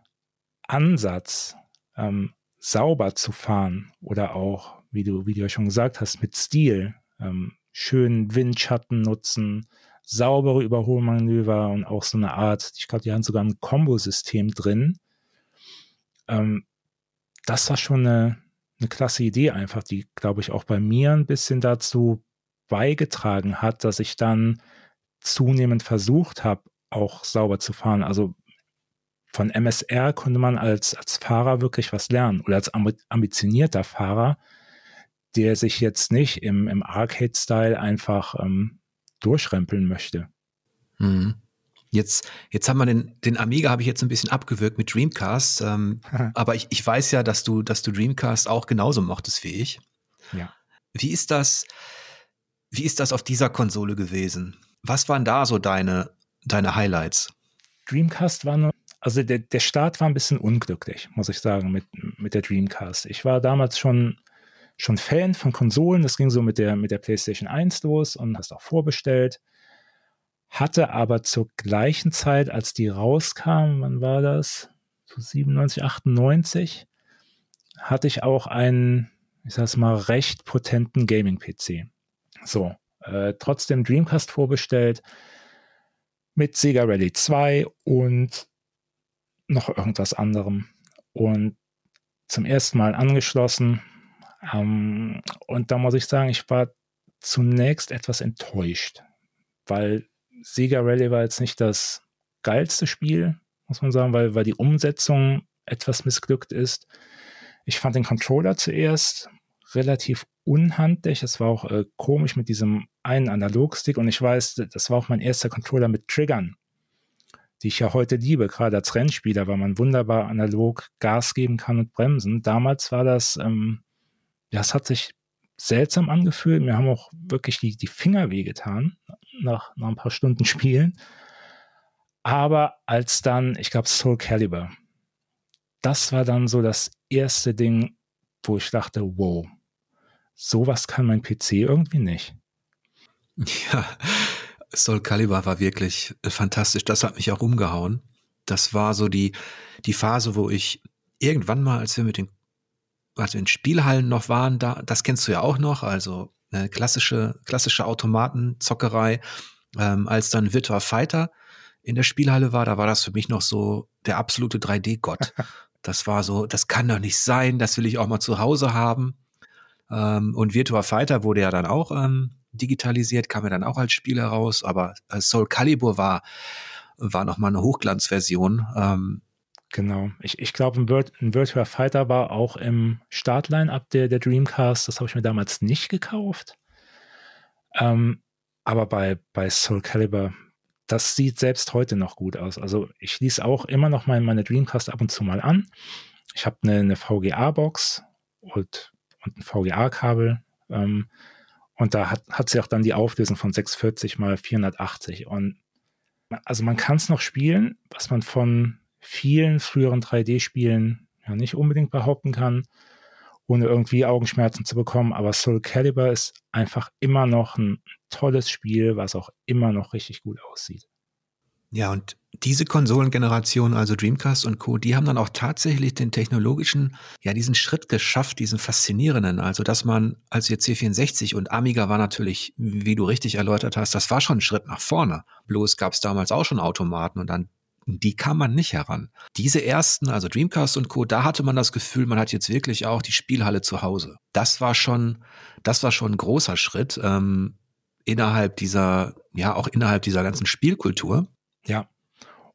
Ansatz, ähm, sauber zu fahren oder auch, wie du, wie du ja schon gesagt hast, mit Stil, ähm, schönen Windschatten nutzen, saubere Überholmanöver und auch so eine Art, ich glaube, die haben sogar ein Kombosystem drin. Ähm, das war schon eine, eine klasse Idee einfach, die, glaube ich, auch bei mir ein bisschen dazu beigetragen hat, dass ich dann zunehmend versucht habe, auch sauber zu fahren. Also von MSR konnte man als, als Fahrer wirklich was lernen oder als ambitionierter Fahrer, der sich jetzt nicht im, im Arcade-Style einfach ähm, durchrempeln möchte. Mhm. Jetzt, jetzt haben wir den, den Amiga habe ich jetzt ein bisschen abgewürgt mit Dreamcast, ähm, aber ich, ich weiß ja, dass du, dass du Dreamcast auch genauso mochtest wie ich. Ja. Wie ist das, wie ist das auf dieser Konsole gewesen? Was waren da so deine, deine Highlights? Dreamcast war nur, also der, der Start war ein bisschen unglücklich, muss ich sagen, mit, mit der Dreamcast. Ich war damals schon schon Fan von Konsolen. Das ging so mit der, mit der PlayStation 1 los und hast auch vorbestellt. Hatte aber zur gleichen Zeit, als die rauskam, wann war das? So 97, 98, hatte ich auch einen, ich sag's mal, recht potenten Gaming-PC. So, äh, trotzdem Dreamcast vorbestellt mit Sega Rally 2 und noch irgendwas anderem. Und zum ersten Mal angeschlossen, ähm, und da muss ich sagen, ich war zunächst etwas enttäuscht, weil Sega Rally war jetzt nicht das geilste Spiel, muss man sagen, weil, weil die Umsetzung etwas missglückt ist. Ich fand den Controller zuerst relativ unhandlich. Es war auch äh, komisch mit diesem einen Analogstick und ich weiß, das war auch mein erster Controller mit Triggern, die ich ja heute liebe, gerade als Rennspieler, weil man wunderbar analog Gas geben kann und bremsen. Damals war das ähm, ja, es hat sich seltsam angefühlt. Mir haben auch wirklich die, die Finger wehgetan nach, nach ein paar Stunden Spielen. Aber als dann, ich glaube, Soul Calibur, das war dann so das erste Ding, wo ich dachte, wow, sowas kann mein PC irgendwie nicht. Ja, Soul Calibur war wirklich fantastisch. Das hat mich auch umgehauen. Das war so die, die Phase, wo ich irgendwann mal, als wir mit den also in Spielhallen noch waren, da, das kennst du ja auch noch, also eine klassische, klassische Automatenzockerei, ähm, als dann Virtua Fighter in der Spielhalle war, da war das für mich noch so der absolute 3D-Gott. Das war so, das kann doch nicht sein, das will ich auch mal zu Hause haben. Ähm, und Virtua Fighter wurde ja dann auch ähm, digitalisiert, kam ja dann auch als Spiel heraus, aber äh, Soul Calibur war, war nochmal eine Hochglanzversion. Ähm, Genau. Ich, ich glaube, ein, Virtu ein Virtua Fighter war auch im Startline-Up der, der Dreamcast. Das habe ich mir damals nicht gekauft. Ähm, aber bei, bei Soul Calibur, das sieht selbst heute noch gut aus. Also ich schließe auch immer noch mal meine Dreamcast ab und zu mal an. Ich habe eine, eine VGA-Box und, und ein VGA-Kabel. Ähm, und da hat, hat sie auch dann die Auflösung von 640 mal 480. Und also man kann es noch spielen, was man von vielen früheren 3D-Spielen ja nicht unbedingt behaupten kann, ohne irgendwie Augenschmerzen zu bekommen. Aber Soul Calibur ist einfach immer noch ein tolles Spiel, was auch immer noch richtig gut aussieht. Ja, und diese Konsolengeneration, also Dreamcast und Co., die haben dann auch tatsächlich den technologischen, ja, diesen Schritt geschafft, diesen faszinierenden. Also, dass man, als wir C64 und Amiga war natürlich, wie du richtig erläutert hast, das war schon ein Schritt nach vorne. Bloß gab es damals auch schon Automaten und dann die kam man nicht heran. Diese ersten, also Dreamcast und Co., da hatte man das Gefühl, man hat jetzt wirklich auch die Spielhalle zu Hause. Das war schon, das war schon ein großer Schritt ähm, innerhalb dieser, ja, auch innerhalb dieser ganzen Spielkultur. Ja.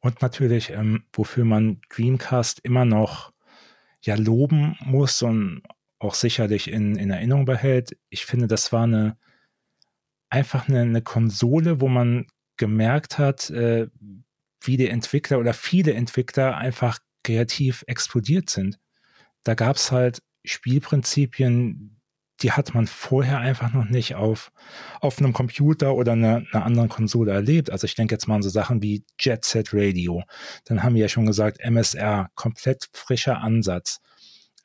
Und natürlich, ähm, wofür man Dreamcast immer noch ja loben muss und auch sicherlich in, in Erinnerung behält. Ich finde, das war eine einfach eine, eine Konsole, wo man gemerkt hat, äh, wie die Entwickler oder viele Entwickler einfach kreativ explodiert sind. da gab es halt Spielprinzipien, die hat man vorher einfach noch nicht auf, auf einem Computer oder einer, einer anderen Konsole erlebt. Also ich denke jetzt mal an so Sachen wie Jet Set Radio. Dann haben wir ja schon gesagt, MSR, komplett frischer Ansatz.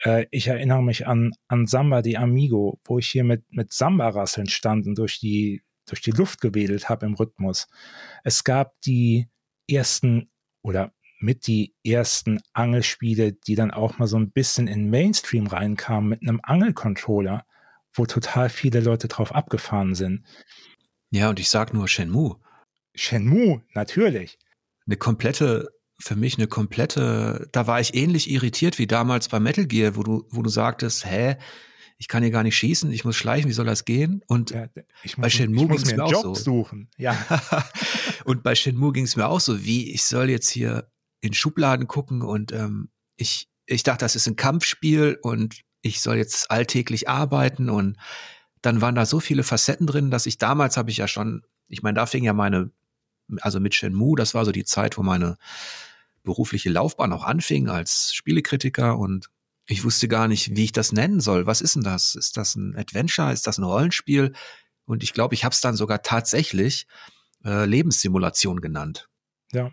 Äh, ich erinnere mich an, an Samba die Amigo, wo ich hier mit, mit Samba-Rasseln stand und durch die, durch die Luft gewedelt habe im Rhythmus. Es gab die ersten oder mit die ersten Angelspiele, die dann auch mal so ein bisschen in Mainstream reinkamen mit einem Angelcontroller, wo total viele Leute drauf abgefahren sind. Ja, und ich sag nur Shenmue. Shenmue, natürlich. Eine komplette, für mich eine komplette, da war ich ähnlich irritiert wie damals bei Metal Gear, wo du, wo du sagtest, hä, ich kann hier gar nicht schießen, ich muss schleichen, wie soll das gehen? Und ja, muss, bei Shenmue ging es mir, auch Job so. Suchen. Ja. und bei Shenmue ging es mir auch so, wie ich soll jetzt hier in Schubladen gucken und ähm, ich, ich dachte, das ist ein Kampfspiel und ich soll jetzt alltäglich arbeiten und dann waren da so viele Facetten drin, dass ich damals habe ich ja schon, ich meine, da fing ja meine, also mit Shenmue, das war so die Zeit, wo meine berufliche Laufbahn auch anfing als Spielekritiker und ich wusste gar nicht, wie ich das nennen soll. Was ist denn das? Ist das ein Adventure? Ist das ein Rollenspiel? Und ich glaube, ich habe es dann sogar tatsächlich äh, Lebenssimulation genannt. Ja,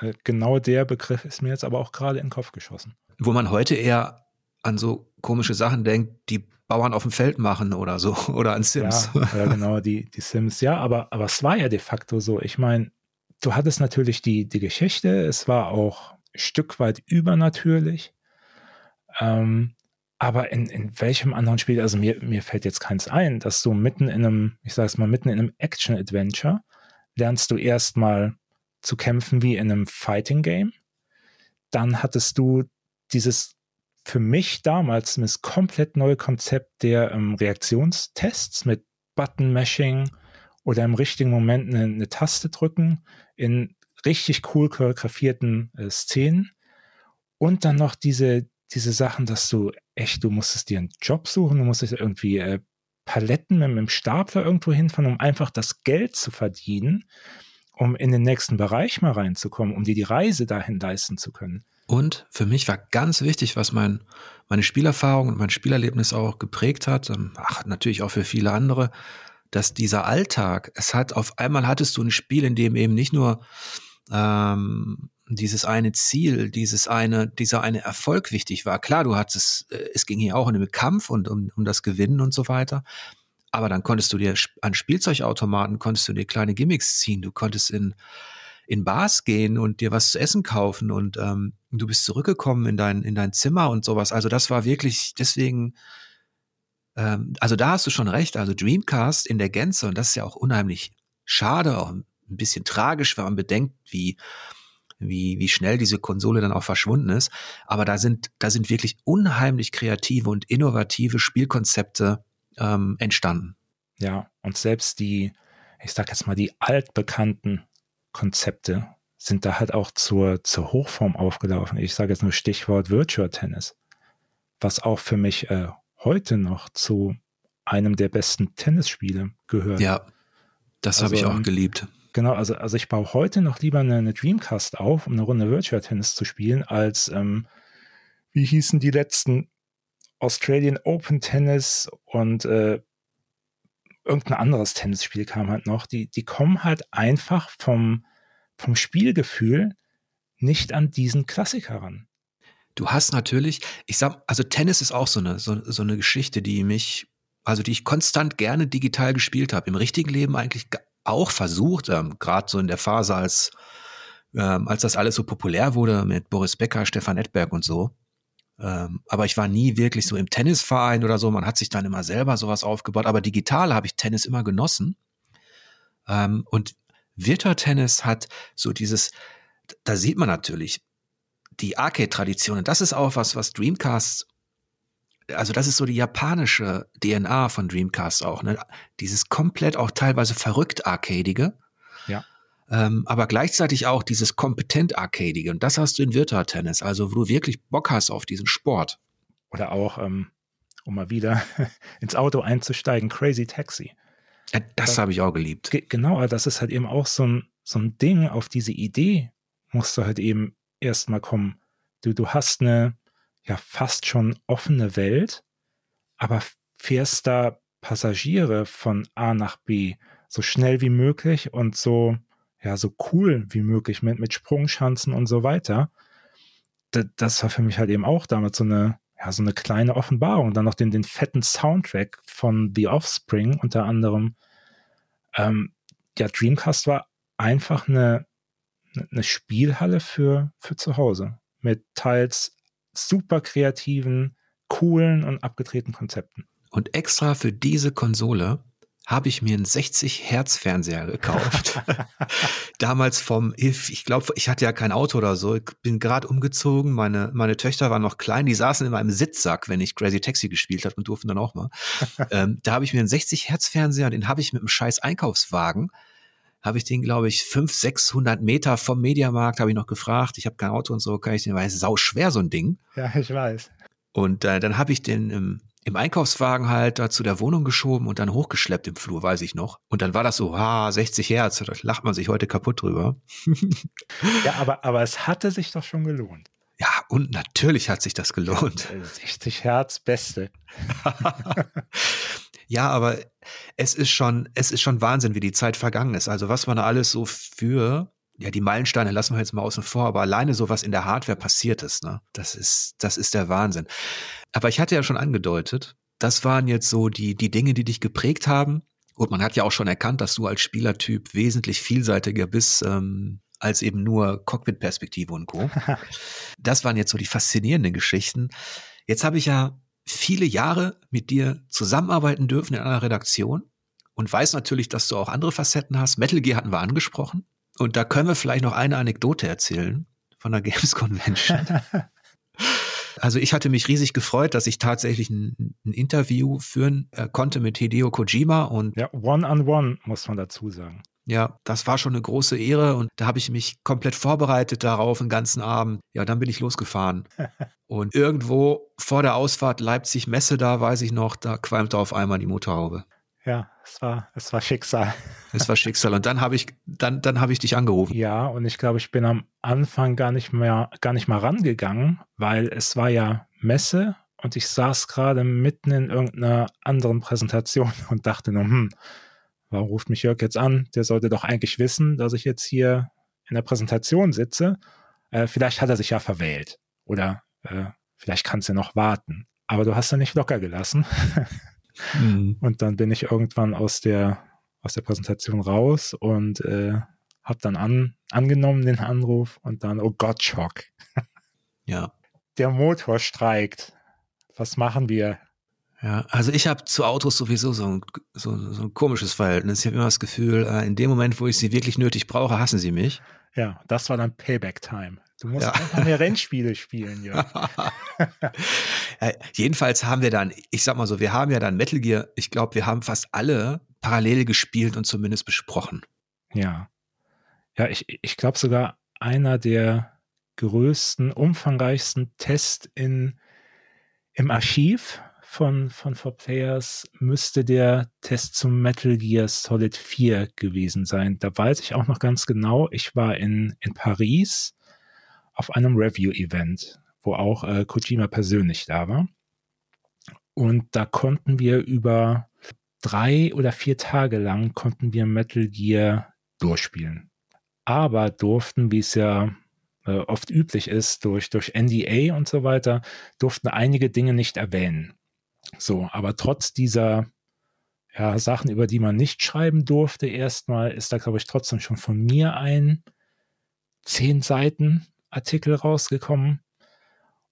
äh, genau der Begriff ist mir jetzt aber auch gerade in den Kopf geschossen. Wo man heute eher an so komische Sachen denkt, die Bauern auf dem Feld machen oder so, oder an Sims. Ja, ja genau, die, die Sims, ja, aber, aber es war ja de facto so. Ich meine, du hattest natürlich die, die Geschichte, es war auch ein Stück weit übernatürlich. Ähm, aber in, in welchem anderen Spiel, also mir, mir fällt jetzt keins ein, dass du mitten in einem, ich sag's mal, mitten in einem Action-Adventure lernst du erstmal zu kämpfen wie in einem Fighting-Game. Dann hattest du dieses für mich damals das komplett neue Konzept der ähm, Reaktionstests mit Button-Mashing oder im richtigen Moment eine, eine, Taste drücken in richtig cool choreografierten äh, Szenen. Und dann noch diese, diese Sachen, dass du echt, du musstest dir einen Job suchen, du musstest irgendwie äh, Paletten mit, dem Stapler irgendwo hinfahren, um einfach das Geld zu verdienen, um in den nächsten Bereich mal reinzukommen, um dir die Reise dahin leisten zu können. Und für mich war ganz wichtig, was mein, meine Spielerfahrung und mein Spielerlebnis auch geprägt hat, ähm, ach, natürlich auch für viele andere, dass dieser Alltag, es hat auf einmal hattest du ein Spiel, in dem eben nicht nur ähm, dieses eine Ziel, dieses eine, dieser eine Erfolg wichtig war. Klar, du hattest, äh, es ging hier auch um den Kampf und um, um das Gewinnen und so weiter. Aber dann konntest du dir an Spielzeugautomaten konntest du dir kleine Gimmicks ziehen. Du konntest in in Bars gehen und dir was zu essen kaufen und ähm, du bist zurückgekommen in dein in dein Zimmer und sowas. Also das war wirklich deswegen. Ähm, also da hast du schon recht. Also Dreamcast in der Gänze und das ist ja auch unheimlich schade, auch ein bisschen tragisch, wenn man bedenkt, wie wie, wie schnell diese Konsole dann auch verschwunden ist. Aber da sind, da sind wirklich unheimlich kreative und innovative Spielkonzepte ähm, entstanden. Ja, und selbst die, ich sag jetzt mal, die altbekannten Konzepte sind da halt auch zur, zur Hochform aufgelaufen. Ich sage jetzt nur Stichwort Virtual Tennis, was auch für mich äh, heute noch zu einem der besten Tennisspiele gehört. Ja, das also, habe ich auch geliebt. Genau, also, also ich baue heute noch lieber eine, eine Dreamcast auf, um eine Runde Virtual Tennis zu spielen, als ähm, wie hießen die letzten Australian Open Tennis und äh, irgendein anderes Tennisspiel kam halt noch. Die, die kommen halt einfach vom, vom Spielgefühl nicht an diesen Klassiker ran. Du hast natürlich, ich sag, also Tennis ist auch so eine, so, so eine Geschichte, die mich, also die ich konstant gerne digital gespielt habe. Im richtigen Leben eigentlich auch versucht, ähm, gerade so in der Phase, als, ähm, als das alles so populär wurde mit Boris Becker, Stefan Edberg und so. Ähm, aber ich war nie wirklich so im Tennisverein oder so. Man hat sich dann immer selber sowas aufgebaut. Aber digital habe ich Tennis immer genossen. Ähm, und Virtual Tennis hat so dieses, da sieht man natürlich die Arcade-Tradition. Und das ist auch was, was Dreamcast also das ist so die japanische DNA von Dreamcast auch, ne? Dieses komplett auch teilweise verrückt arcadige. Ja. Ähm, aber gleichzeitig auch dieses kompetent arcadige. Und das hast du in Virtual Tennis, also wo du wirklich Bock hast auf diesen Sport. Oder auch, ähm, um mal wieder ins Auto einzusteigen, Crazy Taxi. Ja, das habe ich auch geliebt. Genau, das ist halt eben auch so ein, so ein Ding, auf diese Idee musst du halt eben erstmal kommen. Du, du hast eine, ja fast schon offene Welt, aber fährst da Passagiere von A nach B so schnell wie möglich und so, ja, so cool wie möglich mit, mit Sprungschanzen und so weiter. Das, das war für mich halt eben auch damals so eine, ja, so eine kleine Offenbarung. Dann noch den, den fetten Soundtrack von The Offspring unter anderem. Ähm, ja, Dreamcast war einfach eine, eine Spielhalle für, für zu Hause. Mit teils super kreativen, coolen und abgedrehten Konzepten. Und extra für diese Konsole habe ich mir einen 60 Hertz Fernseher gekauft. Damals vom IF, ich glaube, ich hatte ja kein Auto oder so. Ich bin gerade umgezogen. Meine, meine Töchter waren noch klein. Die saßen in meinem Sitzsack, wenn ich Crazy Taxi gespielt habe und durften dann auch mal. ähm, da habe ich mir einen 60 Hertz Fernseher, den habe ich mit einem scheiß Einkaufswagen habe ich den, glaube ich, 500, 600 Meter vom Mediamarkt, habe ich noch gefragt. Ich habe kein Auto und so, kann ich den, weil es sau schwer, so ein Ding. Ja, ich weiß. Und äh, dann habe ich den im, im Einkaufswagen halt da zu der Wohnung geschoben und dann hochgeschleppt im Flur, weiß ich noch. Und dann war das so, ha, 60 Hertz, da lacht man sich heute kaputt drüber. ja, aber, aber es hatte sich doch schon gelohnt. Ja, und natürlich hat sich das gelohnt. 60 Hertz, beste. Ja, aber es ist schon, es ist schon Wahnsinn, wie die Zeit vergangen ist. Also was man da alles so für, ja, die Meilensteine lassen wir jetzt mal außen vor, aber alleine so was in der Hardware passiert ist, ne, das ist, das ist der Wahnsinn. Aber ich hatte ja schon angedeutet, das waren jetzt so die, die Dinge, die dich geprägt haben. Und man hat ja auch schon erkannt, dass du als Spielertyp wesentlich vielseitiger bist, ähm, als eben nur Cockpit-Perspektive und Co. das waren jetzt so die faszinierenden Geschichten. Jetzt habe ich ja viele Jahre mit dir zusammenarbeiten dürfen in einer Redaktion und weiß natürlich, dass du auch andere Facetten hast. Metal Gear hatten wir angesprochen. Und da können wir vielleicht noch eine Anekdote erzählen von der Games Convention. also ich hatte mich riesig gefreut, dass ich tatsächlich ein, ein Interview führen äh, konnte mit Hideo Kojima und ja, one on one muss man dazu sagen. Ja, das war schon eine große Ehre und da habe ich mich komplett vorbereitet darauf, den ganzen Abend. Ja, dann bin ich losgefahren. und irgendwo vor der Ausfahrt Leipzig-Messe, da weiß ich noch, da qualmte auf einmal die Motorhaube. Ja, es war, es war Schicksal. Es war Schicksal. Und dann habe ich, dann, dann habe ich dich angerufen. Ja, und ich glaube, ich bin am Anfang gar nicht mehr, gar nicht mal rangegangen, weil es war ja Messe und ich saß gerade mitten in irgendeiner anderen Präsentation und dachte nur, hm, warum ruft mich Jörg jetzt an? Der sollte doch eigentlich wissen, dass ich jetzt hier in der Präsentation sitze. Äh, vielleicht hat er sich ja verwählt oder äh, vielleicht kannst du noch warten. Aber du hast ja nicht locker gelassen. mhm. Und dann bin ich irgendwann aus der, aus der Präsentation raus und äh, habe dann an, angenommen den Anruf und dann, oh Gott, Schock. ja. Der Motor streikt. Was machen wir? Ja, also ich habe zu Autos sowieso so ein, so, so ein komisches Verhältnis. Ich habe immer das Gefühl, äh, in dem Moment, wo ich sie wirklich nötig brauche, hassen sie mich. Ja, das war dann Payback-Time. Du musst ja. einfach mehr Rennspiele spielen, ja. ja. Jedenfalls haben wir dann, ich sag mal so, wir haben ja dann Metal Gear, ich glaube, wir haben fast alle parallel gespielt und zumindest besprochen. Ja. Ja, ich, ich glaube sogar einer der größten, umfangreichsten Tests in, im Archiv von, von 4Players müsste der Test zum Metal Gear Solid 4 gewesen sein. Da weiß ich auch noch ganz genau, ich war in, in Paris auf einem Review-Event, wo auch äh, Kojima persönlich da war. Und da konnten wir über drei oder vier Tage lang konnten wir Metal Gear durchspielen. Aber durften, wie es ja äh, oft üblich ist, durch, durch NDA und so weiter, durften einige Dinge nicht erwähnen. So, aber trotz dieser ja, Sachen, über die man nicht schreiben durfte, erstmal ist da, glaube ich, trotzdem schon von mir ein zehn Seiten Artikel rausgekommen.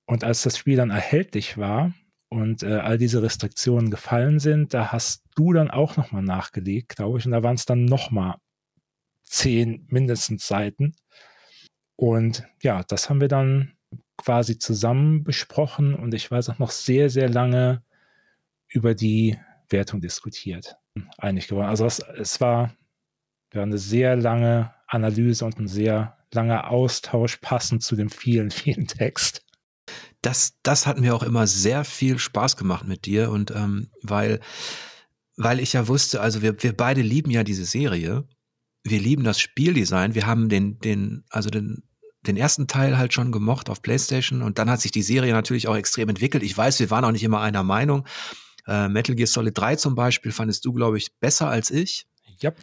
Und als das Spiel dann erhältlich war und äh, all diese Restriktionen gefallen sind, da hast du dann auch nochmal nachgelegt, glaube ich. Und da waren es dann nochmal zehn mindestens Seiten. Und ja, das haben wir dann quasi zusammen besprochen und ich weiß auch noch sehr, sehr lange über die Wertung diskutiert, einig geworden. Also es, es war ja, eine sehr lange Analyse und ein sehr langer Austausch passend zu dem vielen, vielen Text. Das, das hat mir auch immer sehr viel Spaß gemacht mit dir und ähm, weil, weil ich ja wusste, also wir, wir beide lieben ja diese Serie. Wir lieben das Spieldesign. Wir haben den, den, also den den ersten Teil halt schon gemocht auf PlayStation und dann hat sich die Serie natürlich auch extrem entwickelt. Ich weiß, wir waren auch nicht immer einer Meinung. Äh, Metal Gear Solid 3 zum Beispiel fandest du, glaube ich, besser als ich. Yep.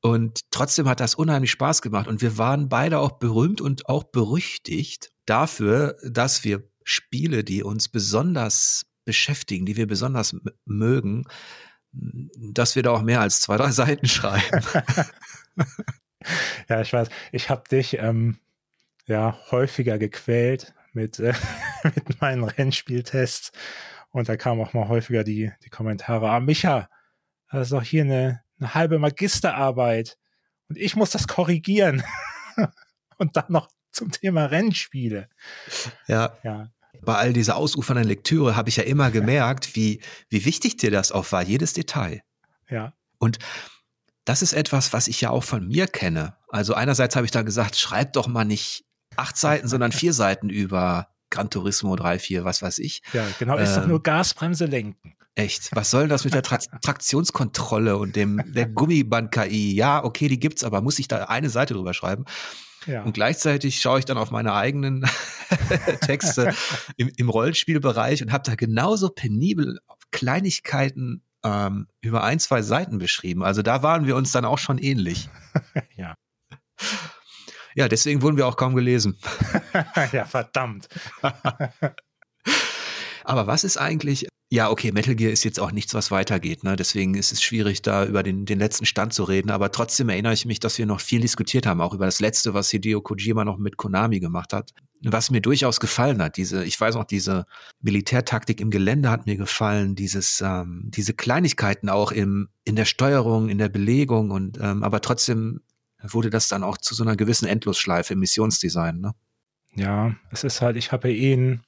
und trotzdem hat das unheimlich Spaß gemacht und wir waren beide auch berühmt und auch berüchtigt dafür, dass wir Spiele, die uns besonders beschäftigen, die wir besonders mögen, dass wir da auch mehr als zwei, drei Seiten schreiben. ja, ich weiß, ich habe dich ähm, ja häufiger gequält mit, äh, mit meinen Rennspieltests und da kamen auch mal häufiger die, die Kommentare, ah, Micha, das ist doch hier eine, eine halbe Magisterarbeit und ich muss das korrigieren. und dann noch zum Thema Rennspiele. Ja. ja bei all dieser ausufernden Lektüre habe ich ja immer gemerkt, wie, wie wichtig dir das auch war, jedes Detail. Ja. Und das ist etwas, was ich ja auch von mir kenne. Also einerseits habe ich da gesagt, schreib doch mal nicht acht Seiten, sondern vier Seiten über Gran Turismo 3, 4, was weiß ich. Ja, genau, ist ähm, doch nur Gasbremse lenken. Echt? Was soll das mit der Tra Traktionskontrolle und dem der Gummiband-KI? Ja, okay, die gibt's, aber muss ich da eine Seite drüber schreiben? Ja. Und gleichzeitig schaue ich dann auf meine eigenen Texte im, im Rollenspielbereich und habe da genauso penibel Kleinigkeiten ähm, über ein, zwei Seiten beschrieben. Also da waren wir uns dann auch schon ähnlich. ja. Ja, deswegen wurden wir auch kaum gelesen. ja, verdammt. Aber was ist eigentlich ja, okay, Metal Gear ist jetzt auch nichts, was weitergeht. Ne? Deswegen ist es schwierig, da über den, den letzten Stand zu reden. Aber trotzdem erinnere ich mich, dass wir noch viel diskutiert haben, auch über das letzte, was Hideo Kojima noch mit Konami gemacht hat. Was mir durchaus gefallen hat, diese, ich weiß auch, diese Militärtaktik im Gelände hat mir gefallen, dieses, ähm, diese Kleinigkeiten auch im, in der Steuerung, in der Belegung und ähm, aber trotzdem wurde das dann auch zu so einer gewissen Endlosschleife im Missionsdesign. Ne? Ja, es ist halt, ich habe ja eh ein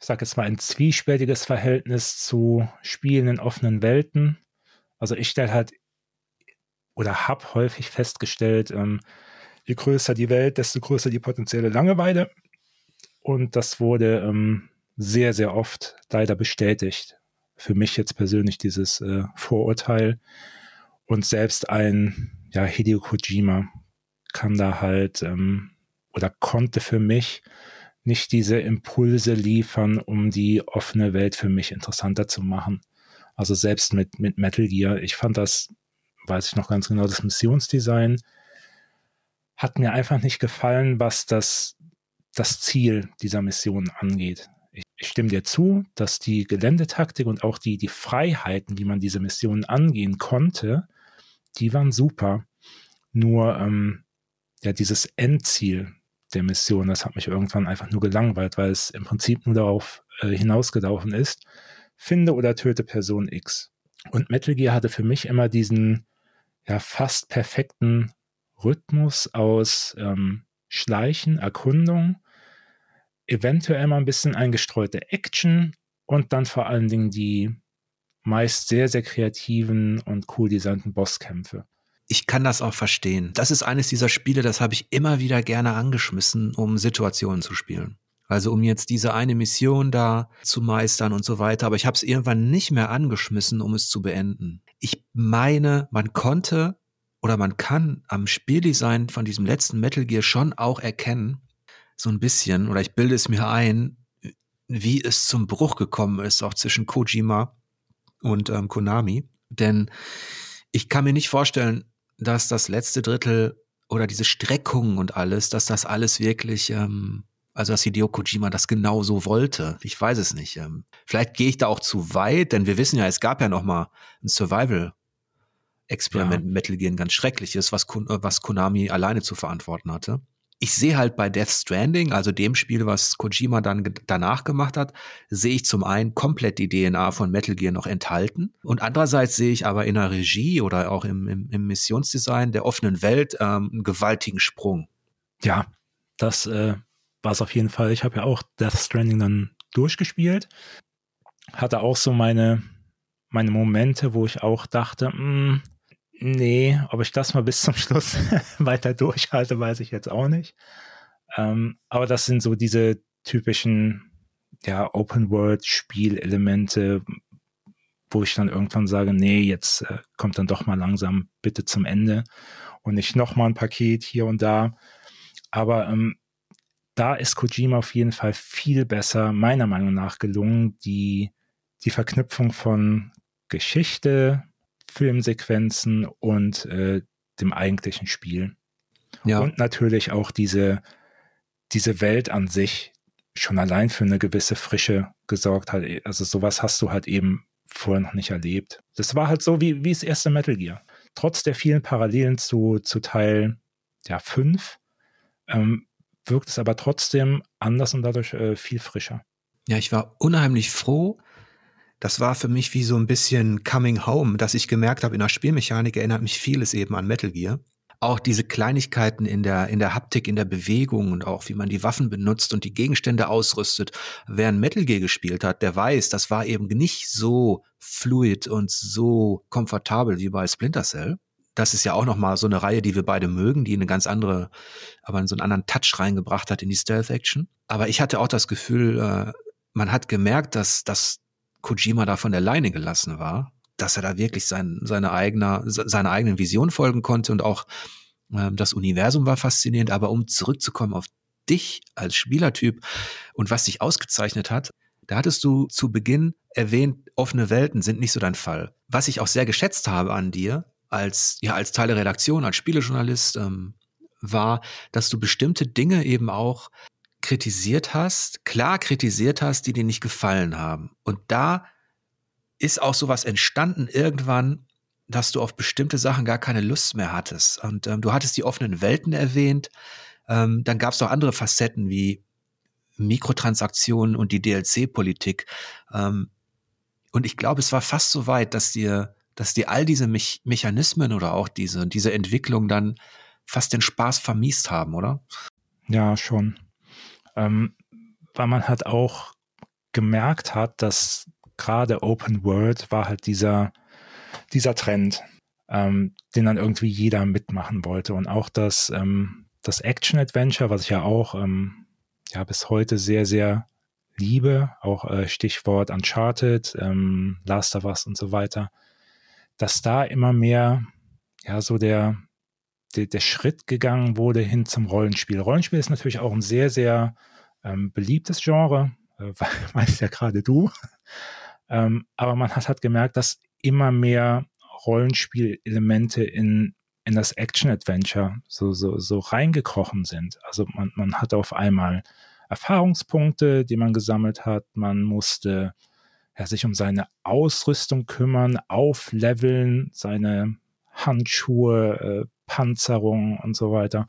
ich sage jetzt mal, ein zwiespältiges Verhältnis zu Spielen in offenen Welten. Also ich stelle halt oder habe häufig festgestellt, ähm, je größer die Welt, desto größer die potenzielle Langeweile. Und das wurde ähm, sehr, sehr oft leider bestätigt. Für mich jetzt persönlich dieses äh, Vorurteil. Und selbst ein ja, Hideo Kojima kann da halt ähm, oder konnte für mich nicht diese Impulse liefern, um die offene Welt für mich interessanter zu machen. Also selbst mit, mit Metal Gear, ich fand das, weiß ich noch ganz genau, das Missionsdesign hat mir einfach nicht gefallen, was das, das Ziel dieser Mission angeht. Ich, ich stimme dir zu, dass die Geländetaktik und auch die, die Freiheiten, wie man diese Missionen angehen konnte, die waren super. Nur ähm, ja, dieses Endziel, der Mission. Das hat mich irgendwann einfach nur gelangweilt, weil es im Prinzip nur darauf äh, hinausgelaufen ist, finde oder töte Person X. Und Metal Gear hatte für mich immer diesen ja fast perfekten Rhythmus aus ähm, Schleichen, Erkundung, eventuell mal ein bisschen eingestreute Action und dann vor allen Dingen die meist sehr, sehr kreativen und cool designten Bosskämpfe ich kann das auch verstehen. Das ist eines dieser Spiele, das habe ich immer wieder gerne angeschmissen, um Situationen zu spielen. Also um jetzt diese eine Mission da zu meistern und so weiter. Aber ich habe es irgendwann nicht mehr angeschmissen, um es zu beenden. Ich meine, man konnte oder man kann am Spieldesign von diesem letzten Metal Gear schon auch erkennen, so ein bisschen, oder ich bilde es mir ein, wie es zum Bruch gekommen ist, auch zwischen Kojima und ähm, Konami. Denn ich kann mir nicht vorstellen, dass das letzte Drittel oder diese Streckung und alles, dass das alles wirklich, ähm, also dass Hideo Kojima das genau so wollte. Ich weiß es nicht. Ähm, vielleicht gehe ich da auch zu weit, denn wir wissen ja, es gab ja noch mal ein Survival Experiment ja. Metal Gear, ein ganz schreckliches, was, was Konami alleine zu verantworten hatte ich sehe halt bei Death Stranding, also dem Spiel, was Kojima dann danach gemacht hat, sehe ich zum einen komplett die DNA von Metal Gear noch enthalten und andererseits sehe ich aber in der Regie oder auch im, im, im Missionsdesign der offenen Welt ähm, einen gewaltigen Sprung. Ja, das äh, war es auf jeden Fall. Ich habe ja auch Death Stranding dann durchgespielt, hatte auch so meine meine Momente, wo ich auch dachte, mh, hm, Nee, ob ich das mal bis zum Schluss weiter durchhalte, weiß ich jetzt auch nicht. Ähm, aber das sind so diese typischen ja, Open-World-Spielelemente, wo ich dann irgendwann sage, nee, jetzt äh, kommt dann doch mal langsam bitte zum Ende und nicht noch mal ein Paket hier und da. Aber ähm, da ist Kojima auf jeden Fall viel besser, meiner Meinung nach, gelungen, die, die Verknüpfung von Geschichte, Filmsequenzen und äh, dem eigentlichen Spiel. Ja. Und natürlich auch diese, diese Welt an sich schon allein für eine gewisse Frische gesorgt hat. Also sowas hast du halt eben vorher noch nicht erlebt. Das war halt so wie, wie das erste Metal Gear. Trotz der vielen Parallelen zu, zu Teil ja, 5 ähm, wirkt es aber trotzdem anders und dadurch äh, viel frischer. Ja, ich war unheimlich froh. Das war für mich wie so ein bisschen Coming Home, dass ich gemerkt habe, in der Spielmechanik erinnert mich vieles eben an Metal Gear auch diese Kleinigkeiten in der, in der Haptik, in der Bewegung und auch wie man die Waffen benutzt und die Gegenstände ausrüstet. Wer ein Metal Gear gespielt hat, der weiß, das war eben nicht so fluid und so komfortabel wie bei Splinter Cell. Das ist ja auch nochmal so eine Reihe, die wir beide mögen, die eine ganz andere, aber so einen anderen Touch reingebracht hat in die Stealth-Action. Aber ich hatte auch das Gefühl, äh, man hat gemerkt, dass, dass Kojima da von der Leine gelassen war dass er da wirklich sein, seine, eigene, seine eigenen Vision folgen konnte und auch ähm, das Universum war faszinierend. Aber um zurückzukommen auf dich als Spielertyp und was dich ausgezeichnet hat, da hattest du zu Beginn erwähnt, offene Welten sind nicht so dein Fall. Was ich auch sehr geschätzt habe an dir, als, ja, als Teil der Redaktion, als Spielejournalist, ähm, war, dass du bestimmte Dinge eben auch kritisiert hast, klar kritisiert hast, die dir nicht gefallen haben. Und da ist auch sowas entstanden irgendwann, dass du auf bestimmte Sachen gar keine Lust mehr hattest. Und ähm, du hattest die offenen Welten erwähnt. Ähm, dann gab es noch andere Facetten wie Mikrotransaktionen und die DLC-Politik. Ähm, und ich glaube, es war fast so weit, dass dir, dass dir all diese Me Mechanismen oder auch diese, diese Entwicklung dann fast den Spaß vermiest haben, oder? Ja, schon. Ähm, weil man halt auch gemerkt hat, dass gerade Open World war halt dieser, dieser Trend, ähm, den dann irgendwie jeder mitmachen wollte. Und auch das, ähm, das Action-Adventure, was ich ja auch ähm, ja, bis heute sehr, sehr liebe, auch äh, Stichwort Uncharted, ähm, Last of Us und so weiter, dass da immer mehr ja so der, der, der Schritt gegangen wurde hin zum Rollenspiel. Rollenspiel ist natürlich auch ein sehr, sehr ähm, beliebtes Genre, äh, weißt ja gerade du. Ähm, aber man hat halt gemerkt, dass immer mehr Rollenspielelemente in, in das Action-Adventure so, so, so reingekrochen sind. Also man, man hat auf einmal Erfahrungspunkte, die man gesammelt hat. Man musste ja, sich um seine Ausrüstung kümmern, aufleveln, seine Handschuhe, äh, Panzerung und so weiter.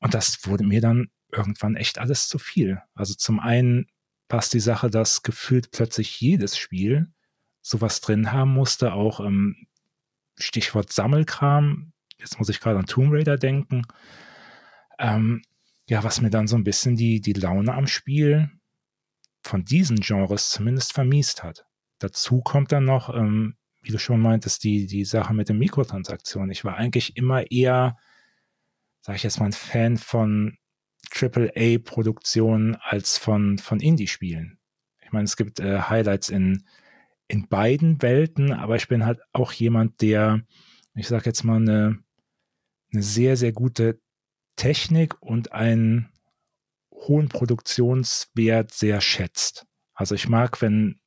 Und das wurde mir dann irgendwann echt alles zu viel. Also zum einen passt die Sache, dass gefühlt plötzlich jedes Spiel sowas drin haben musste, auch ähm, Stichwort Sammelkram. Jetzt muss ich gerade an Tomb Raider denken. Ähm, ja, was mir dann so ein bisschen die, die Laune am Spiel von diesen Genres zumindest vermiest hat. Dazu kommt dann noch, ähm, wie du schon meintest, die, die Sache mit den Mikrotransaktionen. Ich war eigentlich immer eher, sag ich jetzt mal, ein Fan von AAA-Produktionen als von, von Indie-Spielen. Ich meine, es gibt äh, Highlights in, in beiden Welten, aber ich bin halt auch jemand, der, ich sag jetzt mal, eine, eine sehr, sehr gute Technik und einen hohen Produktionswert sehr schätzt. Also ich mag, wenn,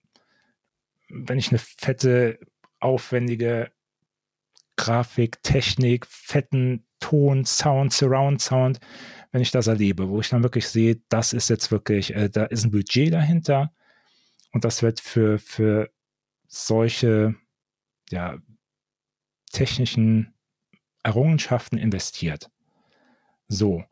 wenn ich eine fette, aufwendige Grafik, Technik, fetten Ton, Sound, Surround Sound, wenn ich das erlebe, wo ich dann wirklich sehe, das ist jetzt wirklich, äh, da ist ein Budget dahinter und das wird für, für solche ja, technischen Errungenschaften investiert. So.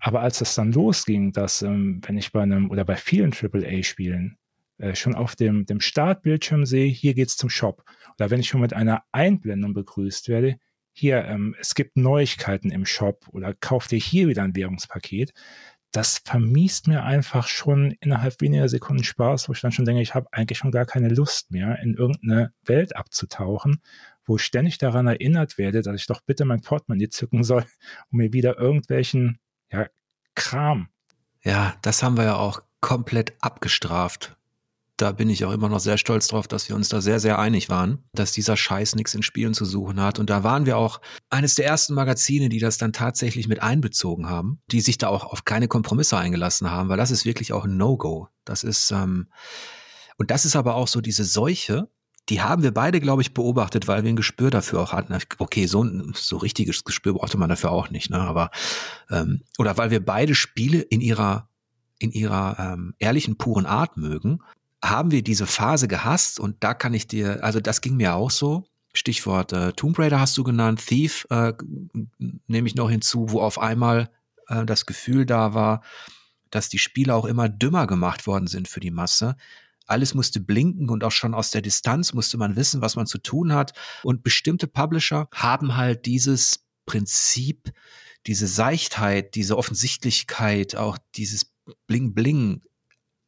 Aber als es dann losging, dass, ähm, wenn ich bei einem oder bei vielen AAA-Spielen äh, schon auf dem, dem Startbildschirm sehe, hier geht's zum Shop. Oder wenn ich schon mit einer Einblendung begrüßt werde, hier, ähm, es gibt Neuigkeiten im Shop oder kauf dir hier wieder ein Währungspaket. Das vermiest mir einfach schon innerhalb weniger Sekunden Spaß, wo ich dann schon denke, ich habe eigentlich schon gar keine Lust mehr, in irgendeine Welt abzutauchen, wo ich ständig daran erinnert werde, dass ich doch bitte mein Portemonnaie zücken soll, um mir wieder irgendwelchen ja, Kram. Ja, das haben wir ja auch komplett abgestraft da bin ich auch immer noch sehr stolz drauf, dass wir uns da sehr, sehr einig waren, dass dieser Scheiß nichts in Spielen zu suchen hat. Und da waren wir auch eines der ersten Magazine, die das dann tatsächlich mit einbezogen haben, die sich da auch auf keine Kompromisse eingelassen haben, weil das ist wirklich auch ein No-Go. Das ist, ähm, und das ist aber auch so diese Seuche, die haben wir beide, glaube ich, beobachtet, weil wir ein Gespür dafür auch hatten. Okay, so ein so richtiges Gespür brauchte man dafür auch nicht, ne? Aber ähm, oder weil wir beide Spiele in ihrer in ihrer ähm, ehrlichen, puren Art mögen haben wir diese Phase gehasst und da kann ich dir, also das ging mir auch so. Stichwort äh, Tomb Raider hast du genannt, Thief äh, nehme ich noch hinzu, wo auf einmal äh, das Gefühl da war, dass die Spiele auch immer dümmer gemacht worden sind für die Masse. Alles musste blinken und auch schon aus der Distanz musste man wissen, was man zu tun hat. Und bestimmte Publisher haben halt dieses Prinzip, diese Seichtheit, diese Offensichtlichkeit, auch dieses Bling-Bling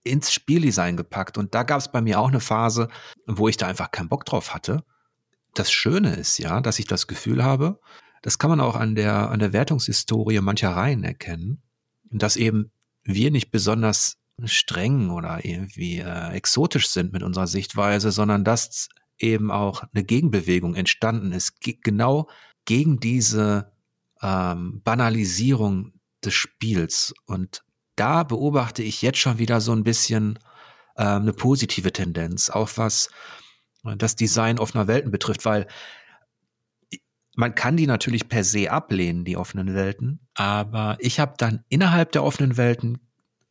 ins Spieldesign gepackt. Und da gab es bei mir auch eine Phase, wo ich da einfach keinen Bock drauf hatte. Das Schöne ist ja, dass ich das Gefühl habe, das kann man auch an der, an der Wertungshistorie mancher Reihen erkennen, dass eben wir nicht besonders streng oder irgendwie äh, exotisch sind mit unserer Sichtweise, sondern dass eben auch eine Gegenbewegung entstanden ist, ge genau gegen diese ähm, Banalisierung des Spiels. Und da beobachte ich jetzt schon wieder so ein bisschen äh, eine positive Tendenz, auch was das Design offener Welten betrifft, weil man kann die natürlich per se ablehnen, die offenen Welten, aber ich habe dann innerhalb der offenen Welten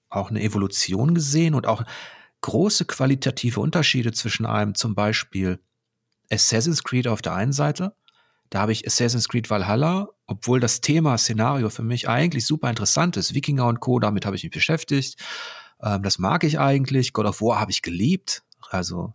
auch eine Evolution gesehen und auch große qualitative Unterschiede zwischen einem zum Beispiel Assassin's Creed auf der einen Seite da habe ich Assassin's Creed Valhalla, obwohl das Thema Szenario für mich eigentlich super interessant ist. Wikinger und Co., damit habe ich mich beschäftigt. Ähm, das mag ich eigentlich. God of War habe ich geliebt. Also,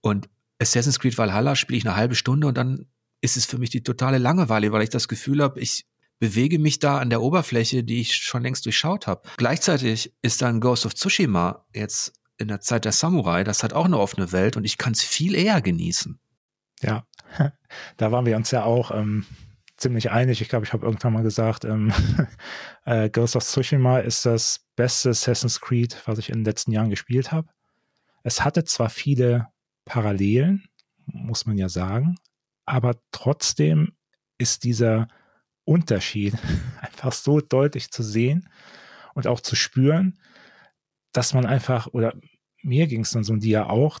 und Assassin's Creed Valhalla spiele ich eine halbe Stunde und dann ist es für mich die totale Langeweile, weil ich das Gefühl habe, ich bewege mich da an der Oberfläche, die ich schon längst durchschaut habe. Gleichzeitig ist dann Ghost of Tsushima jetzt in der Zeit der Samurai, das hat auch eine offene Welt und ich kann es viel eher genießen. Ja, da waren wir uns ja auch ähm, ziemlich einig. Ich glaube, ich habe irgendwann mal gesagt, ähm, äh, Ghost of Tsushima ist das beste Assassin's Creed, was ich in den letzten Jahren gespielt habe. Es hatte zwar viele Parallelen, muss man ja sagen, aber trotzdem ist dieser Unterschied einfach so deutlich zu sehen und auch zu spüren, dass man einfach, oder mir ging es dann so und dir auch,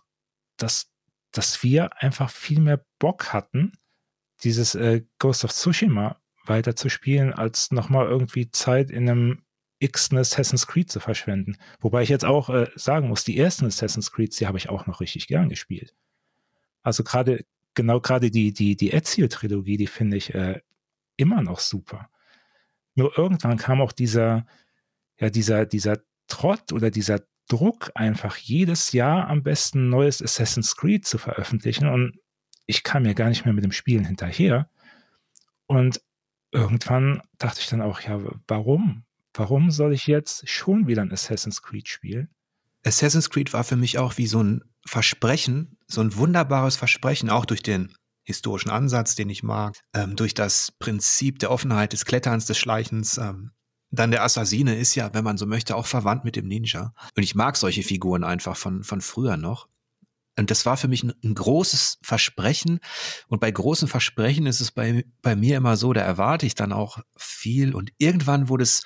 dass dass wir einfach viel mehr Bock hatten, dieses äh, Ghost of Tsushima weiter zu spielen, als nochmal irgendwie Zeit in einem x Assassin's Creed zu verschwenden. Wobei ich jetzt auch äh, sagen muss, die ersten Assassin's Creeds, die habe ich auch noch richtig gern gespielt. Also gerade, genau gerade die, die, die Ezio-Trilogie, die finde ich äh, immer noch super. Nur irgendwann kam auch dieser, ja, dieser, dieser Trott oder dieser Druck, einfach jedes Jahr am besten neues Assassin's Creed zu veröffentlichen. Und ich kam mir gar nicht mehr mit dem Spielen hinterher. Und irgendwann dachte ich dann auch, ja, warum? Warum soll ich jetzt schon wieder ein Assassin's Creed spielen? Assassin's Creed war für mich auch wie so ein Versprechen, so ein wunderbares Versprechen, auch durch den historischen Ansatz, den ich mag, ähm, durch das Prinzip der Offenheit, des Kletterns, des Schleichens, ähm, dann der Assassine ist ja, wenn man so möchte, auch verwandt mit dem Ninja. Und ich mag solche Figuren einfach von, von früher noch. Und das war für mich ein, ein, großes Versprechen. Und bei großen Versprechen ist es bei, bei mir immer so, da erwarte ich dann auch viel. Und irgendwann wurde es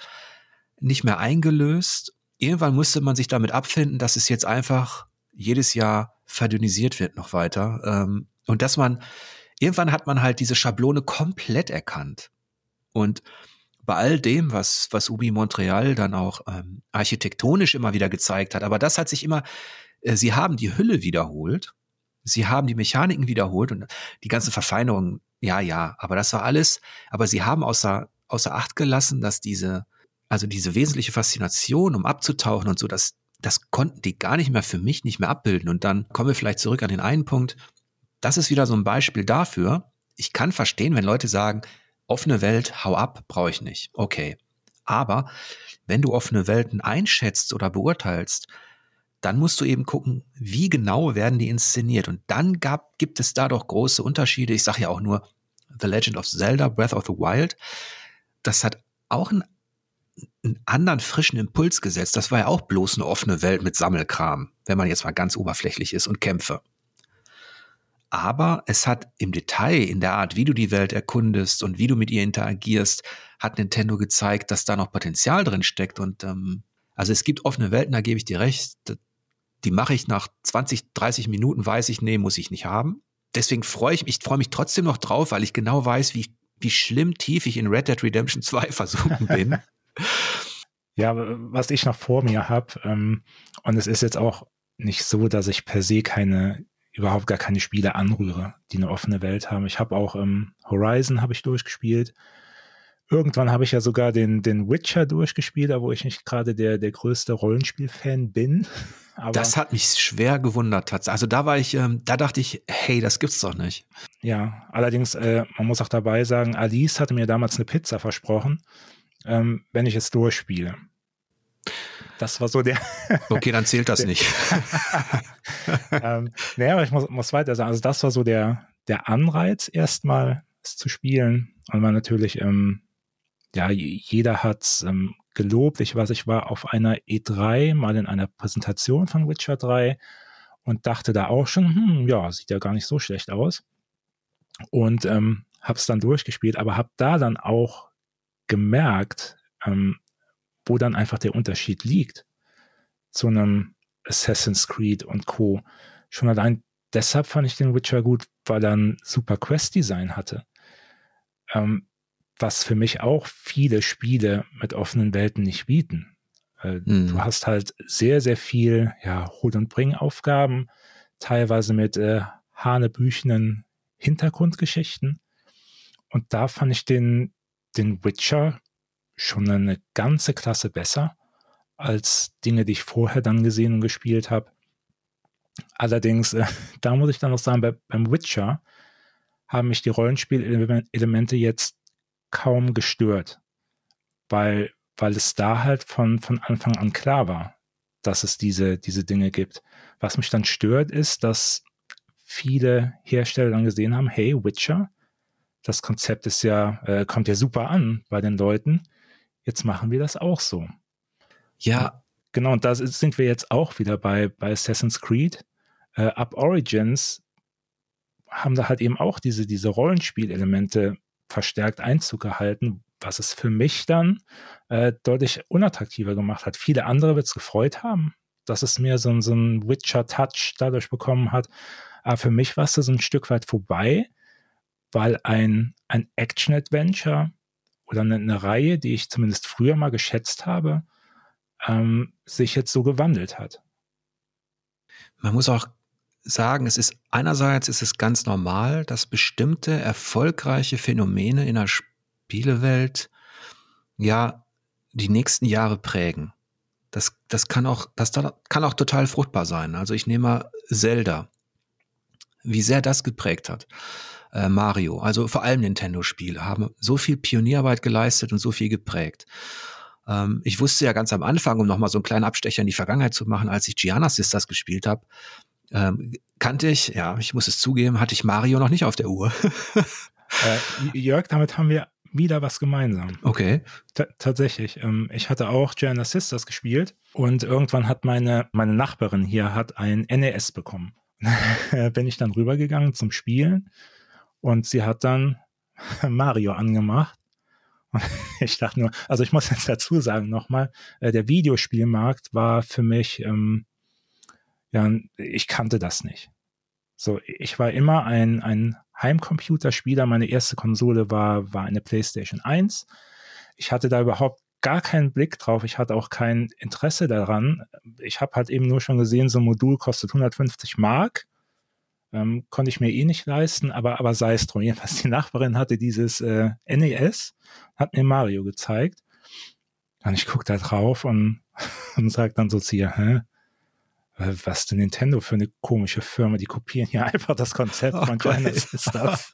nicht mehr eingelöst. Irgendwann musste man sich damit abfinden, dass es jetzt einfach jedes Jahr verdünnisiert wird noch weiter. Ähm, und dass man, irgendwann hat man halt diese Schablone komplett erkannt. Und bei all dem, was, was Ubi Montreal dann auch ähm, architektonisch immer wieder gezeigt hat. Aber das hat sich immer, äh, sie haben die Hülle wiederholt, sie haben die Mechaniken wiederholt und die ganzen Verfeinerungen, ja, ja, aber das war alles, aber sie haben außer, außer Acht gelassen, dass diese, also diese wesentliche Faszination, um abzutauchen und so, das, das konnten die gar nicht mehr für mich nicht mehr abbilden. Und dann kommen wir vielleicht zurück an den einen Punkt. Das ist wieder so ein Beispiel dafür. Ich kann verstehen, wenn Leute sagen, offene Welt, hau ab, brauche ich nicht. Okay. Aber wenn du offene Welten einschätzt oder beurteilst, dann musst du eben gucken, wie genau werden die inszeniert. Und dann gab, gibt es da doch große Unterschiede. Ich sage ja auch nur The Legend of Zelda, Breath of the Wild. Das hat auch ein, einen anderen frischen Impuls gesetzt. Das war ja auch bloß eine offene Welt mit Sammelkram, wenn man jetzt mal ganz oberflächlich ist und Kämpfe. Aber es hat im Detail, in der Art, wie du die Welt erkundest und wie du mit ihr interagierst, hat Nintendo gezeigt, dass da noch Potenzial drin steckt. Und ähm, also es gibt offene Welten, da gebe ich dir recht. Die mache ich nach 20, 30 Minuten, weiß ich, nee, muss ich nicht haben. Deswegen freue ich mich, ich freue mich trotzdem noch drauf, weil ich genau weiß, wie, wie schlimm tief ich in Red Dead Redemption 2 versunken bin. ja, was ich noch vor mir habe, ähm, und es ist jetzt auch nicht so, dass ich per se keine überhaupt gar keine Spiele anrühre, die eine offene Welt haben. Ich habe auch ähm, Horizon habe ich durchgespielt. Irgendwann habe ich ja sogar den, den Witcher durchgespielt, da wo ich nicht gerade der, der größte Rollenspiel-Fan bin. Aber das hat mich schwer gewundert. Also da war ich, ähm, da dachte ich, hey, das gibt's doch nicht. Ja, allerdings, äh, man muss auch dabei sagen, Alice hatte mir damals eine Pizza versprochen, ähm, wenn ich es durchspiele. Das war so der. okay, dann zählt das nicht. ähm, naja, aber ich muss, muss weiter sagen. Also, das war so der, der Anreiz, erstmal es zu spielen. Und man natürlich, ähm, ja, jeder hat ähm, gelobt. Ich weiß, ich war auf einer E3 mal in einer Präsentation von Witcher 3 und dachte da auch schon, hm, ja, sieht ja gar nicht so schlecht aus. Und ähm, habe es dann durchgespielt, aber habe da dann auch gemerkt, ähm, wo dann einfach der Unterschied liegt zu einem Assassin's Creed und Co. Schon allein deshalb fand ich den Witcher gut, weil er ein super Quest-Design hatte. Ähm, was für mich auch viele Spiele mit offenen Welten nicht bieten. Äh, mhm. Du hast halt sehr, sehr viel ja, Hol- und Bring-Aufgaben, teilweise mit äh, hanebüchenen Hintergrundgeschichten. Und da fand ich den, den Witcher schon eine ganze Klasse besser als Dinge, die ich vorher dann gesehen und gespielt habe. Allerdings, äh, da muss ich dann noch sagen, bei, beim Witcher haben mich die Rollenspielelemente jetzt kaum gestört, weil, weil es da halt von, von Anfang an klar war, dass es diese, diese Dinge gibt. Was mich dann stört, ist, dass viele Hersteller dann gesehen haben, hey, Witcher, das Konzept ist ja, äh, kommt ja super an bei den Leuten jetzt machen wir das auch so. Ja. Genau, und da sind wir jetzt auch wieder bei, bei Assassin's Creed. Äh, ab Origins haben da halt eben auch diese, diese Rollenspielelemente verstärkt Einzug gehalten, was es für mich dann äh, deutlich unattraktiver gemacht hat. Viele andere wird es gefreut haben, dass es mehr so, so ein Witcher-Touch dadurch bekommen hat. Aber für mich war es so ein Stück weit vorbei, weil ein, ein Action-Adventure oder eine, eine, Reihe, die ich zumindest früher mal geschätzt habe, ähm, sich jetzt so gewandelt hat. Man muss auch sagen, es ist einerseits ist es ganz normal, dass bestimmte erfolgreiche Phänomene in der Spielewelt ja die nächsten Jahre prägen. Das, das kann auch, das kann auch total fruchtbar sein. Also ich nehme mal Zelda. Wie sehr das geprägt hat äh, Mario, also vor allem Nintendo-Spiele, haben so viel Pionierarbeit geleistet und so viel geprägt. Ähm, ich wusste ja ganz am Anfang, um nochmal so einen kleinen Abstecher in die Vergangenheit zu machen, als ich Gianna Sisters gespielt habe, ähm, kannte ich, ja, ich muss es zugeben, hatte ich Mario noch nicht auf der Uhr. äh, Jörg, damit haben wir wieder was gemeinsam. Okay. T tatsächlich. Ähm, ich hatte auch Gianna Sisters gespielt und irgendwann hat meine, meine Nachbarin hier hat ein NES bekommen. Bin ich dann rübergegangen zum Spielen und sie hat dann Mario angemacht. Und ich dachte nur, also ich muss jetzt dazu sagen nochmal, äh, der Videospielmarkt war für mich, ähm, ja, ich kannte das nicht. So, ich war immer ein, ein Heimcomputerspieler. Meine erste Konsole war, war eine PlayStation 1. Ich hatte da überhaupt gar keinen Blick drauf. Ich hatte auch kein Interesse daran. Ich habe halt eben nur schon gesehen, so ein Modul kostet 150 Mark. Ähm, konnte ich mir eh nicht leisten, aber, aber sei es drum. Jedenfalls die Nachbarin hatte dieses äh, NES, hat mir Mario gezeigt. Und ich gucke da drauf und, und sage dann so zu ihr, hä? Was denn Nintendo für eine komische Firma? Die kopieren ja einfach das Konzept oh von Genesis das.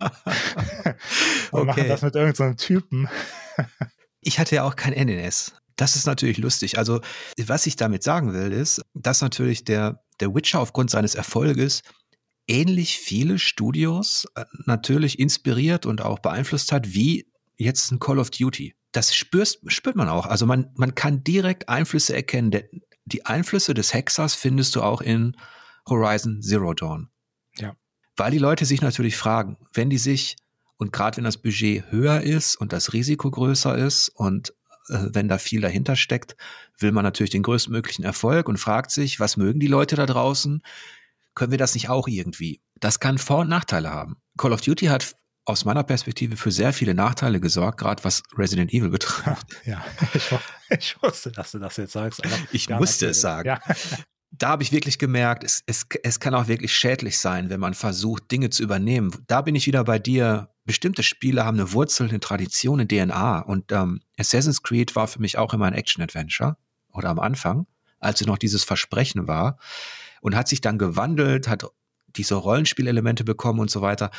und okay. machen das mit irgendeinem so Typen. ich hatte ja auch kein NES. Das ist natürlich lustig. Also, was ich damit sagen will, ist, dass natürlich der, der Witcher aufgrund seines Erfolges ähnlich viele Studios äh, natürlich inspiriert und auch beeinflusst hat, wie jetzt ein Call of Duty. das spürst, spürt man auch. Also man, man kann direkt Einflüsse erkennen. Der, die Einflüsse des Hexers findest du auch in Horizon Zero Dawn. Ja. Weil die Leute sich natürlich fragen, wenn die sich, und gerade wenn das Budget höher ist und das Risiko größer ist und äh, wenn da viel dahinter steckt, will man natürlich den größtmöglichen Erfolg und fragt sich, was mögen die Leute da draußen? Können wir das nicht auch irgendwie? Das kann Vor- und Nachteile haben. Call of Duty hat aus meiner Perspektive für sehr viele Nachteile gesorgt, gerade was Resident Evil betrifft. Ja, ich, ich, wusste, dass du das jetzt sagst. ich musste es sagen. Ja. Da habe ich wirklich gemerkt, es, es, es kann auch wirklich schädlich sein, wenn man versucht, Dinge zu übernehmen. Da bin ich wieder bei dir. Bestimmte Spiele haben eine Wurzel, eine Tradition, eine DNA. Und ähm, Assassin's Creed war für mich auch immer ein Action-Adventure. Oder am Anfang, als es noch dieses Versprechen war. Und hat sich dann gewandelt, hat diese Rollenspielelemente bekommen und so weiter.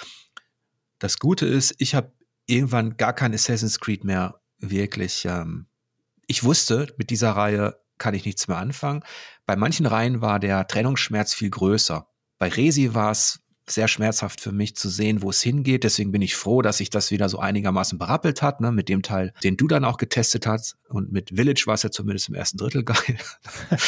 Das Gute ist, ich habe irgendwann gar kein Assassin's Creed mehr wirklich. Ähm, ich wusste, mit dieser Reihe kann ich nichts mehr anfangen. Bei manchen Reihen war der Trennungsschmerz viel größer. Bei Resi war es sehr schmerzhaft für mich zu sehen, wo es hingeht. Deswegen bin ich froh, dass sich das wieder so einigermaßen berappelt hat, ne, mit dem Teil, den du dann auch getestet hast. Und mit Village war es ja zumindest im ersten Drittel geil.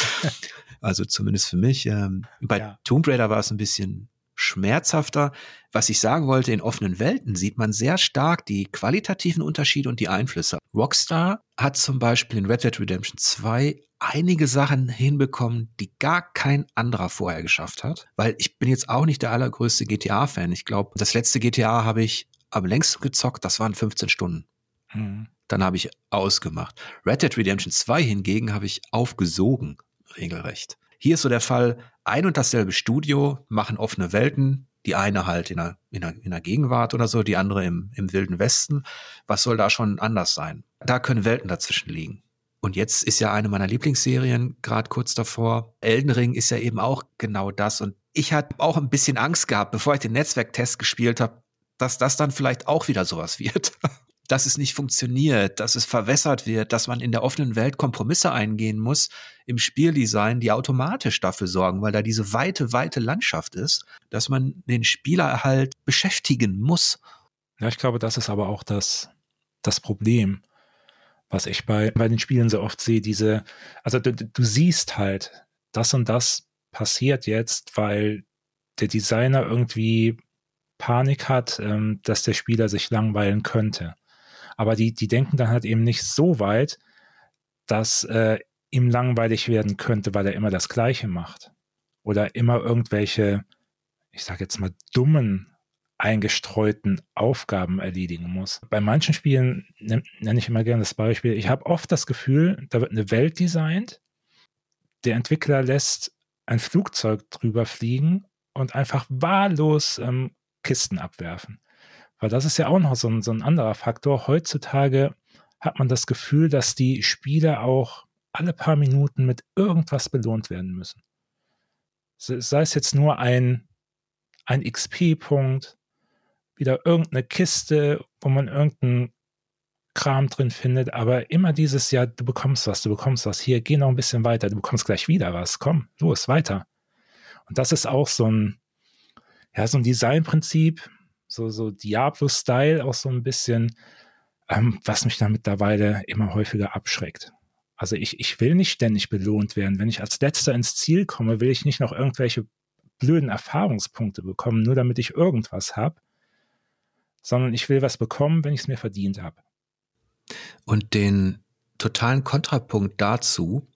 also zumindest für mich. Ähm, bei ja. Tomb Raider war es ein bisschen schmerzhafter. Was ich sagen wollte, in offenen Welten sieht man sehr stark die qualitativen Unterschiede und die Einflüsse. Rockstar hat zum Beispiel in Red Dead Redemption 2 einige Sachen hinbekommen, die gar kein anderer vorher geschafft hat. Weil ich bin jetzt auch nicht der allergrößte GTA-Fan. Ich glaube, das letzte GTA habe ich am längsten gezockt, das waren 15 Stunden. Mhm. Dann habe ich ausgemacht. Red Dead Redemption 2 hingegen habe ich aufgesogen, regelrecht. Hier ist so der Fall, ein und dasselbe Studio machen offene Welten, die eine halt in der, in der, in der Gegenwart oder so, die andere im, im Wilden Westen. Was soll da schon anders sein? Da können Welten dazwischen liegen. Und jetzt ist ja eine meiner Lieblingsserien gerade kurz davor. Elden Ring ist ja eben auch genau das. Und ich hatte auch ein bisschen Angst gehabt, bevor ich den Netzwerktest gespielt habe, dass das dann vielleicht auch wieder sowas wird. Dass es nicht funktioniert, dass es verwässert wird, dass man in der offenen Welt Kompromisse eingehen muss im Spieldesign, die automatisch dafür sorgen, weil da diese weite, weite Landschaft ist, dass man den Spieler halt beschäftigen muss. Ja, ich glaube, das ist aber auch das, das Problem, was ich bei, bei den Spielen so oft sehe, diese, also du, du siehst halt, das und das passiert jetzt, weil der Designer irgendwie Panik hat, ähm, dass der Spieler sich langweilen könnte. Aber die, die denken dann halt eben nicht so weit, dass äh, ihm langweilig werden könnte, weil er immer das Gleiche macht. Oder immer irgendwelche, ich sage jetzt mal, dummen, eingestreuten Aufgaben erledigen muss. Bei manchen Spielen nenne ich immer gerne das Beispiel, ich habe oft das Gefühl, da wird eine Welt designt, der Entwickler lässt ein Flugzeug drüber fliegen und einfach wahllos ähm, Kisten abwerfen. Weil das ist ja auch noch so ein, so ein anderer Faktor. Heutzutage hat man das Gefühl, dass die Spieler auch alle paar Minuten mit irgendwas belohnt werden müssen. Sei es jetzt nur ein, ein XP-Punkt, wieder irgendeine Kiste, wo man irgendeinen Kram drin findet, aber immer dieses Jahr, du bekommst was, du bekommst was, hier, geh noch ein bisschen weiter, du bekommst gleich wieder was, komm, los, weiter. Und das ist auch so ein, ja, so ein Designprinzip, so, so Diablo-Style auch so ein bisschen, ähm, was mich da mittlerweile immer häufiger abschreckt. Also ich, ich will nicht ständig belohnt werden. Wenn ich als letzter ins Ziel komme, will ich nicht noch irgendwelche blöden Erfahrungspunkte bekommen, nur damit ich irgendwas habe, sondern ich will was bekommen, wenn ich es mir verdient habe. Und den totalen Kontrapunkt dazu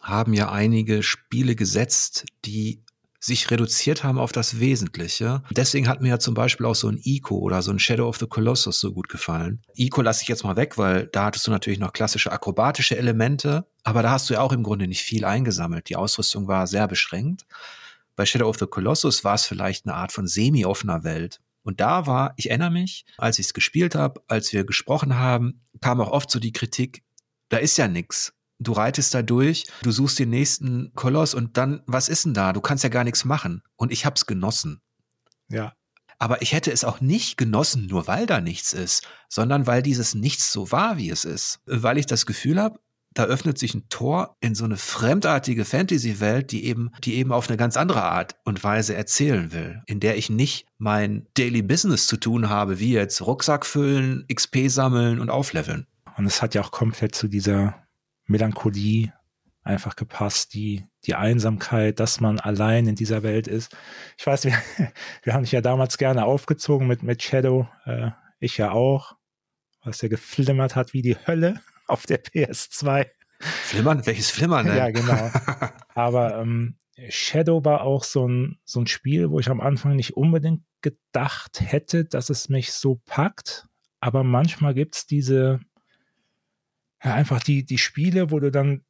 haben ja einige Spiele gesetzt, die sich reduziert haben auf das Wesentliche. Deswegen hat mir ja zum Beispiel auch so ein Ico oder so ein Shadow of the Colossus so gut gefallen. Ico lasse ich jetzt mal weg, weil da hattest du natürlich noch klassische akrobatische Elemente, aber da hast du ja auch im Grunde nicht viel eingesammelt. Die Ausrüstung war sehr beschränkt. Bei Shadow of the Colossus war es vielleicht eine Art von semi-offener Welt. Und da war, ich erinnere mich, als ich es gespielt habe, als wir gesprochen haben, kam auch oft so die Kritik, da ist ja nix du reitest da durch, du suchst den nächsten Koloss und dann, was ist denn da? Du kannst ja gar nichts machen. Und ich hab's genossen. Ja. Aber ich hätte es auch nicht genossen, nur weil da nichts ist, sondern weil dieses Nichts so war, wie es ist. Weil ich das Gefühl habe, da öffnet sich ein Tor in so eine fremdartige Fantasy-Welt, die eben, die eben auf eine ganz andere Art und Weise erzählen will, in der ich nicht mein Daily Business zu tun habe, wie jetzt Rucksack füllen, XP sammeln und aufleveln. Und es hat ja auch komplett zu dieser Melancholie einfach gepasst, die, die Einsamkeit, dass man allein in dieser Welt ist. Ich weiß, wir, wir haben dich ja damals gerne aufgezogen mit, mit Shadow, äh, ich ja auch, was ja geflimmert hat wie die Hölle auf der PS2. Flimmern? Welches Flimmern denn? Ja, genau. Aber ähm, Shadow war auch so ein, so ein Spiel, wo ich am Anfang nicht unbedingt gedacht hätte, dass es mich so packt. Aber manchmal gibt es diese, ja, einfach die, die Spiele, wo du dann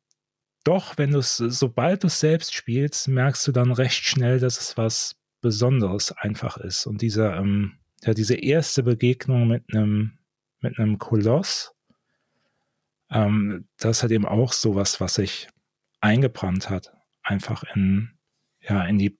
doch, wenn du es, sobald du es selbst spielst, merkst du dann recht schnell, dass es was Besonderes einfach ist. Und diese, ähm, ja, diese erste Begegnung mit einem, mit einem Koloss, ähm, das hat eben auch sowas, was sich eingebrannt hat, einfach in, ja, in die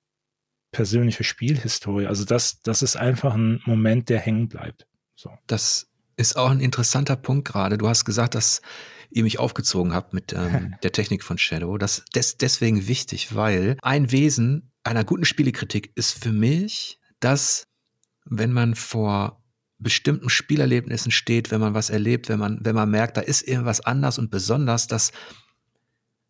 persönliche Spielhistorie. Also das, das ist einfach ein Moment, der hängen bleibt. So. Das ist auch ein interessanter Punkt gerade. Du hast gesagt, dass ihr mich aufgezogen habt mit ähm, der Technik von Shadow. Das ist deswegen wichtig, weil ein Wesen einer guten Spielekritik ist für mich, dass wenn man vor bestimmten Spielerlebnissen steht, wenn man was erlebt, wenn man, wenn man merkt, da ist irgendwas anders und besonders, dass,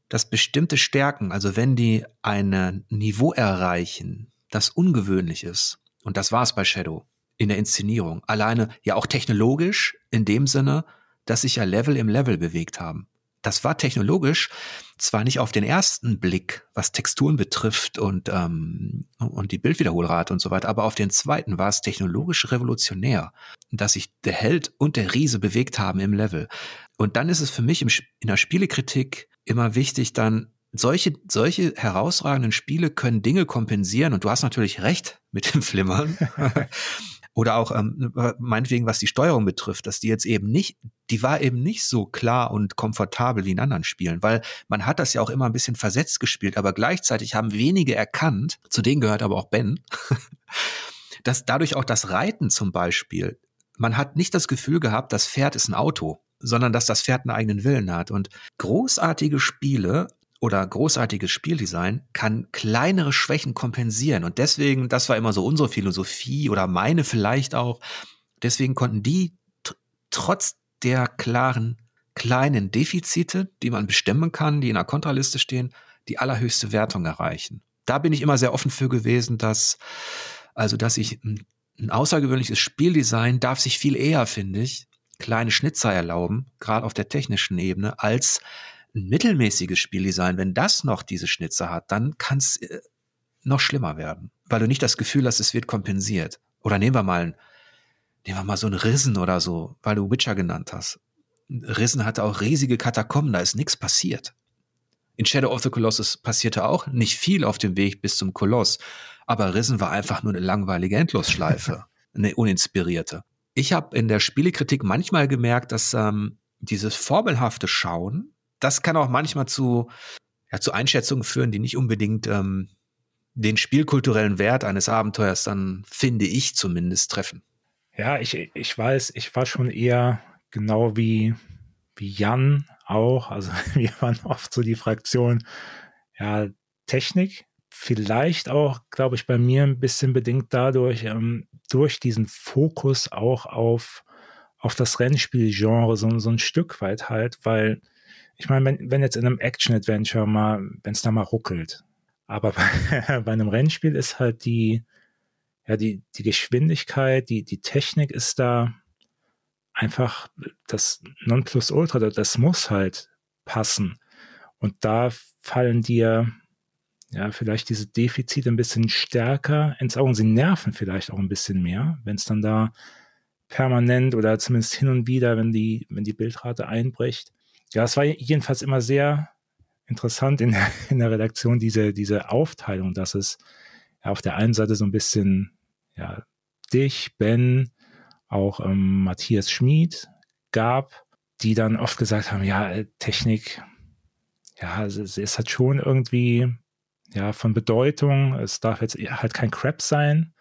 dass bestimmte Stärken, also wenn die ein Niveau erreichen, das ungewöhnlich ist, und das war es bei Shadow in der Inszenierung, alleine ja auch technologisch in dem Sinne, dass sich ja Level im Level bewegt haben. Das war technologisch zwar nicht auf den ersten Blick, was Texturen betrifft und, ähm, und die Bildwiederholrate und so weiter, aber auf den zweiten war es technologisch revolutionär, dass sich der Held und der Riese bewegt haben im Level. Und dann ist es für mich im, in der Spielekritik immer wichtig, dann solche, solche herausragenden Spiele können Dinge kompensieren und du hast natürlich recht mit dem Flimmern. Oder auch ähm, meinetwegen, was die Steuerung betrifft, dass die jetzt eben nicht, die war eben nicht so klar und komfortabel wie in anderen Spielen, weil man hat das ja auch immer ein bisschen versetzt gespielt, aber gleichzeitig haben wenige erkannt, zu denen gehört aber auch Ben, dass dadurch auch das Reiten zum Beispiel, man hat nicht das Gefühl gehabt, das Pferd ist ein Auto, sondern dass das Pferd einen eigenen Willen hat. Und großartige Spiele oder großartiges Spieldesign kann kleinere Schwächen kompensieren. Und deswegen, das war immer so unsere Philosophie oder meine vielleicht auch. Deswegen konnten die trotz der klaren kleinen Defizite, die man bestimmen kann, die in der Kontraliste stehen, die allerhöchste Wertung erreichen. Da bin ich immer sehr offen für gewesen, dass, also, dass ich ein, ein außergewöhnliches Spieldesign darf sich viel eher, finde ich, kleine Schnitzer erlauben, gerade auf der technischen Ebene, als ein mittelmäßiges Spieldesign, wenn das noch diese Schnitzer hat, dann kann es äh, noch schlimmer werden, weil du nicht das Gefühl hast, es wird kompensiert. Oder nehmen wir mal, nehmen wir mal so einen Rissen oder so, weil du Witcher genannt hast. Rissen hatte auch riesige Katakomben, da ist nichts passiert. In Shadow of the Colossus passierte auch nicht viel auf dem Weg bis zum Koloss, aber Rissen war einfach nur eine langweilige Endlosschleife, eine uninspirierte. Ich habe in der Spielekritik manchmal gemerkt, dass ähm, dieses vorbelhafte Schauen das kann auch manchmal zu, ja, zu Einschätzungen führen, die nicht unbedingt ähm, den spielkulturellen Wert eines Abenteuers dann, finde ich zumindest, treffen. Ja, ich, ich weiß, ich war schon eher genau wie, wie Jan auch. Also wir waren oft so die Fraktion, ja, Technik. Vielleicht auch, glaube ich, bei mir ein bisschen bedingt dadurch, ähm, durch diesen Fokus auch auf, auf das Rennspielgenre, so, so ein Stück weit halt, weil ich meine, wenn, wenn jetzt in einem Action-Adventure mal, wenn es da mal ruckelt, aber bei, bei einem Rennspiel ist halt die, ja, die, die Geschwindigkeit, die, die Technik ist da einfach das Nonplusultra, das muss halt passen. Und da fallen dir ja vielleicht diese Defizite ein bisschen stärker ins Auge. Sie nerven vielleicht auch ein bisschen mehr, wenn es dann da permanent oder zumindest hin und wieder, wenn die, wenn die Bildrate einbricht, ja, es war jedenfalls immer sehr interessant in der, in der Redaktion, diese, diese Aufteilung, dass es auf der einen Seite so ein bisschen ja, dich, Ben, auch ähm, Matthias Schmid gab, die dann oft gesagt haben, ja, äh, Technik, ja, es, es hat schon irgendwie ja von Bedeutung. Es darf jetzt halt kein Crap sein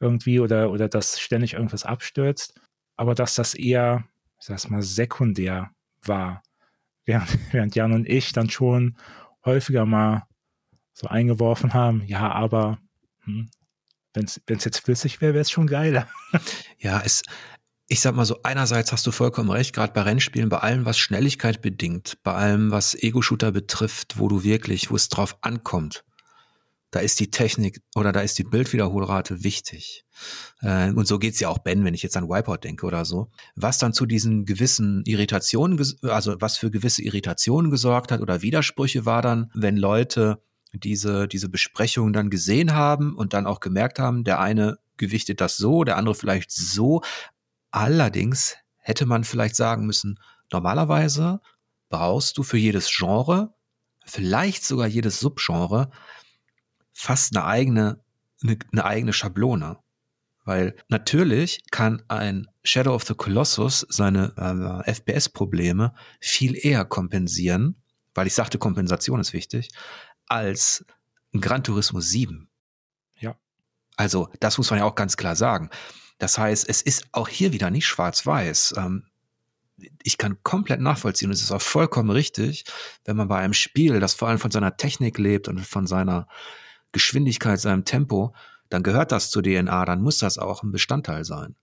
irgendwie oder oder dass ständig irgendwas abstürzt, aber dass das eher, ich sag's mal, sekundär war während, während Jan und ich dann schon häufiger mal so eingeworfen haben, ja, aber hm, wenn es jetzt flüssig wäre, wäre es schon geiler. Ja, es, ich sag mal so, einerseits hast du vollkommen recht, gerade bei Rennspielen, bei allem, was Schnelligkeit bedingt, bei allem, was Ego-Shooter betrifft, wo du wirklich, wo es drauf ankommt, da ist die Technik oder da ist die Bildwiederholrate wichtig. Äh, und so geht's ja auch Ben, wenn ich jetzt an Wipeout denke oder so. Was dann zu diesen gewissen Irritationen, also was für gewisse Irritationen gesorgt hat oder Widersprüche war dann, wenn Leute diese, diese Besprechung dann gesehen haben und dann auch gemerkt haben, der eine gewichtet das so, der andere vielleicht so. Allerdings hätte man vielleicht sagen müssen, normalerweise brauchst du für jedes Genre, vielleicht sogar jedes Subgenre, fast eine eigene, eine, eine eigene Schablone. Weil natürlich kann ein Shadow of the Colossus seine äh, FPS-Probleme viel eher kompensieren, weil ich sagte, Kompensation ist wichtig, als ein Gran Turismo 7. Ja. Also, das muss man ja auch ganz klar sagen. Das heißt, es ist auch hier wieder nicht schwarz-weiß. Ähm, ich kann komplett nachvollziehen, und es ist auch vollkommen richtig, wenn man bei einem Spiel, das vor allem von seiner Technik lebt und von seiner Geschwindigkeit, seinem Tempo, dann gehört das zur DNA, dann muss das auch ein Bestandteil sein.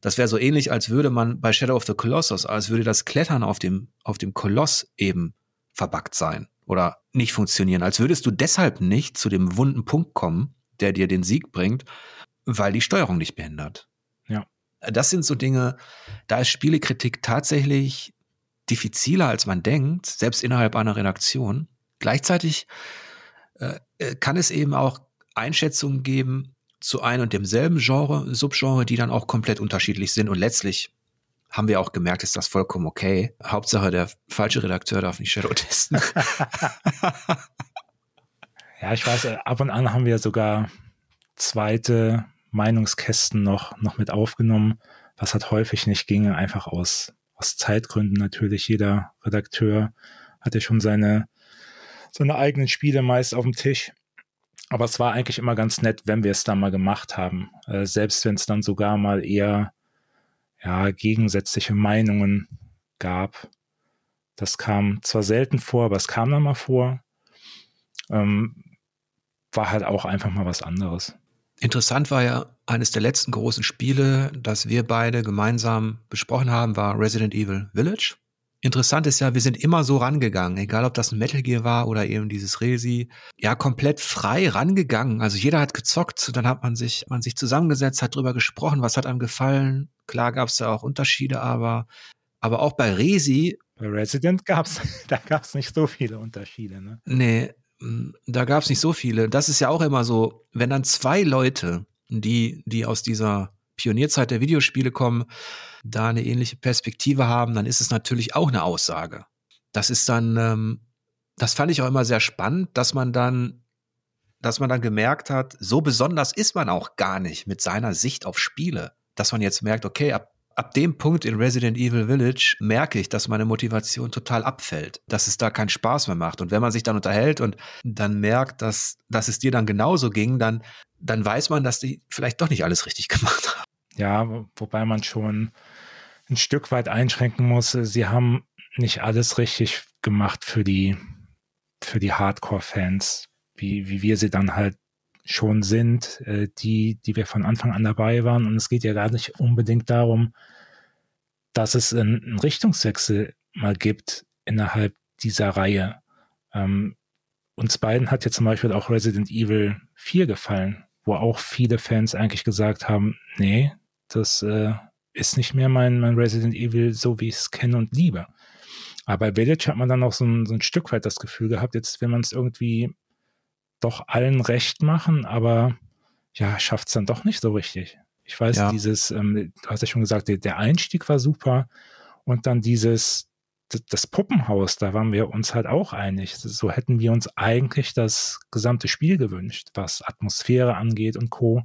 Das wäre so ähnlich, als würde man bei Shadow of the Colossus, als würde das Klettern auf dem, auf dem Koloss eben verbuggt sein oder nicht funktionieren. Als würdest du deshalb nicht zu dem wunden Punkt kommen, der dir den Sieg bringt, weil die Steuerung nicht behindert. Ja. Das sind so Dinge, da ist Spielekritik tatsächlich diffiziler, als man denkt, selbst innerhalb einer Redaktion. Gleichzeitig kann es eben auch Einschätzungen geben zu ein und demselben Genre, Subgenre, die dann auch komplett unterschiedlich sind. Und letztlich haben wir auch gemerkt, ist das vollkommen okay. Hauptsache, der falsche Redakteur darf nicht Shadow testen. ja, ich weiß, ab und an haben wir sogar zweite Meinungskästen noch, noch mit aufgenommen, was halt häufig nicht ginge, einfach aus, aus Zeitgründen natürlich. Jeder Redakteur hatte schon seine seine eigenen Spiele meist auf dem Tisch. Aber es war eigentlich immer ganz nett, wenn wir es dann mal gemacht haben. Äh, selbst wenn es dann sogar mal eher ja, gegensätzliche Meinungen gab. Das kam zwar selten vor, aber es kam dann mal vor. Ähm, war halt auch einfach mal was anderes. Interessant war ja, eines der letzten großen Spiele, das wir beide gemeinsam besprochen haben, war Resident Evil Village. Interessant ist ja, wir sind immer so rangegangen, egal ob das ein Metal Gear war oder eben dieses Resi, ja, komplett frei rangegangen. Also jeder hat gezockt, dann hat man sich, man sich zusammengesetzt, hat drüber gesprochen, was hat einem gefallen. Klar gab es da auch Unterschiede, aber, aber auch bei Resi. Bei Resident gab's, da gab's nicht so viele Unterschiede, ne? Nee, mm, da gab's nicht so viele. Das ist ja auch immer so, wenn dann zwei Leute, die, die aus dieser Pionierzeit der Videospiele kommen, da eine ähnliche Perspektive haben, dann ist es natürlich auch eine Aussage. Das ist dann, ähm, das fand ich auch immer sehr spannend, dass man dann, dass man dann gemerkt hat, so besonders ist man auch gar nicht mit seiner Sicht auf Spiele, dass man jetzt merkt, okay, ab ab dem Punkt in Resident Evil Village merke ich, dass meine Motivation total abfällt, dass es da keinen Spaß mehr macht. Und wenn man sich dann unterhält und dann merkt, dass, dass es dir dann genauso ging, dann, dann weiß man, dass die vielleicht doch nicht alles richtig gemacht haben. Ja, wobei man schon ein Stück weit einschränken muss. Sie haben nicht alles richtig gemacht für die, für die Hardcore-Fans, wie, wie wir sie dann halt schon sind, äh, die, die wir von Anfang an dabei waren. Und es geht ja gar nicht unbedingt darum, dass es einen Richtungswechsel mal gibt innerhalb dieser Reihe. Ähm, uns beiden hat ja zum Beispiel auch Resident Evil 4 gefallen, wo auch viele Fans eigentlich gesagt haben, nee, das äh, ist nicht mehr mein, mein Resident Evil, so wie ich es kenne und liebe. Aber bei Village hat man dann auch so ein, so ein Stück weit das Gefühl gehabt, jetzt will man es irgendwie doch allen recht machen, aber ja, schafft es dann doch nicht so richtig. Ich weiß, ja. dieses, ähm, du hast ja schon gesagt, der, der Einstieg war super und dann dieses, das Puppenhaus, da waren wir uns halt auch einig. So hätten wir uns eigentlich das gesamte Spiel gewünscht, was Atmosphäre angeht und Co.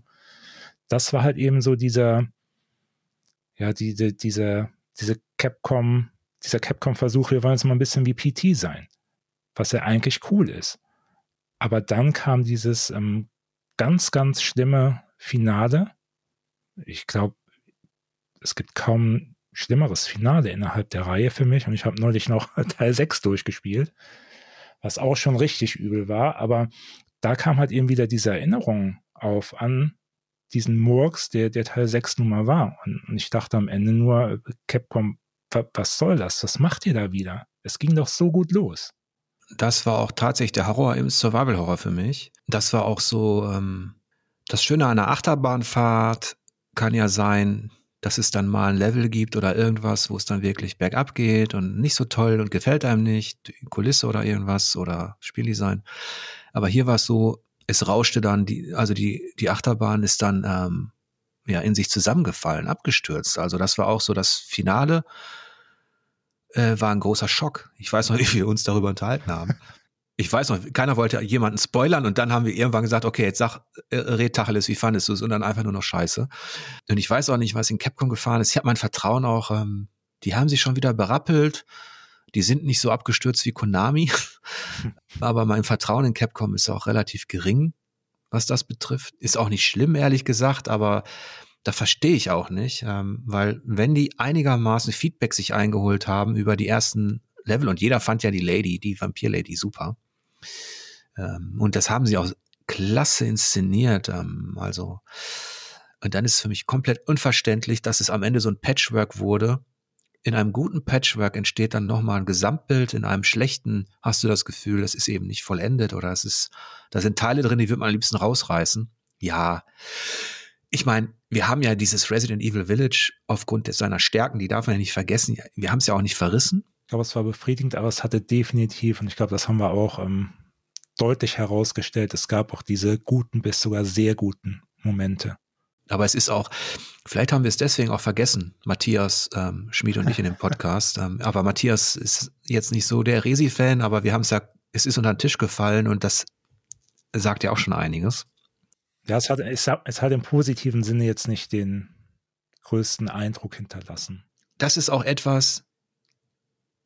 Das war halt eben so dieser, ja, diese, diese, diese Capcom, dieser Capcom-Versuch, wir wollen jetzt mal ein bisschen wie PT sein, was ja eigentlich cool ist. Aber dann kam dieses ähm, ganz, ganz schlimme Finale. Ich glaube, es gibt kaum schlimmeres Finale innerhalb der Reihe für mich. Und ich habe neulich noch Teil 6 durchgespielt, was auch schon richtig übel war. Aber da kam halt eben wieder diese Erinnerung auf an diesen Murks, der, der Teil 6 nun mal war. Und, und ich dachte am Ende nur, Capcom, was soll das? Was macht ihr da wieder? Es ging doch so gut los. Das war auch tatsächlich der Horror im Survival-Horror für mich. Das war auch so, ähm, das Schöne an der Achterbahnfahrt kann ja sein, dass es dann mal ein Level gibt oder irgendwas, wo es dann wirklich bergab geht und nicht so toll und gefällt einem nicht, Kulisse oder irgendwas oder Spieldesign. Aber hier war es so, es rauschte dann, die, also die, die Achterbahn ist dann ähm, ja in sich zusammengefallen, abgestürzt. Also das war auch so das Finale, äh, war ein großer Schock. Ich weiß noch, wie wir uns darüber unterhalten haben ich weiß noch, keiner wollte jemanden spoilern und dann haben wir irgendwann gesagt, okay, jetzt sag, äh, red Tacheles, wie fandest du es? Und dann einfach nur noch Scheiße. Und ich weiß auch nicht, was in Capcom gefahren ist. Ich habe mein Vertrauen auch, ähm, die haben sich schon wieder berappelt. Die sind nicht so abgestürzt wie Konami. Aber mein Vertrauen in Capcom ist auch relativ gering, was das betrifft. Ist auch nicht schlimm, ehrlich gesagt, aber da verstehe ich auch nicht, ähm, weil wenn die einigermaßen Feedback sich eingeholt haben über die ersten Level und jeder fand ja die Lady, die Vampir-Lady super, ähm, und das haben sie auch klasse inszeniert. Ähm, also, und dann ist für mich komplett unverständlich, dass es am Ende so ein Patchwork wurde. In einem guten Patchwork entsteht dann nochmal ein Gesamtbild. In einem schlechten hast du das Gefühl, das ist eben nicht vollendet oder es ist, da sind Teile drin, die würde man am liebsten rausreißen. Ja. Ich meine, wir haben ja dieses Resident Evil Village aufgrund seiner Stärken, die darf man ja nicht vergessen. Wir haben es ja auch nicht verrissen. Ich glaube, es war befriedigend, aber es hatte definitiv, und ich glaube, das haben wir auch ähm, deutlich herausgestellt. Es gab auch diese guten bis sogar sehr guten Momente. Aber es ist auch, vielleicht haben wir es deswegen auch vergessen, Matthias ähm, Schmid und ich in dem Podcast. ähm, aber Matthias ist jetzt nicht so der Resi-Fan, aber wir haben es ja, es ist unter den Tisch gefallen und das sagt ja auch schon einiges. Ja, es hat, es hat, es hat im positiven Sinne jetzt nicht den größten Eindruck hinterlassen. Das ist auch etwas,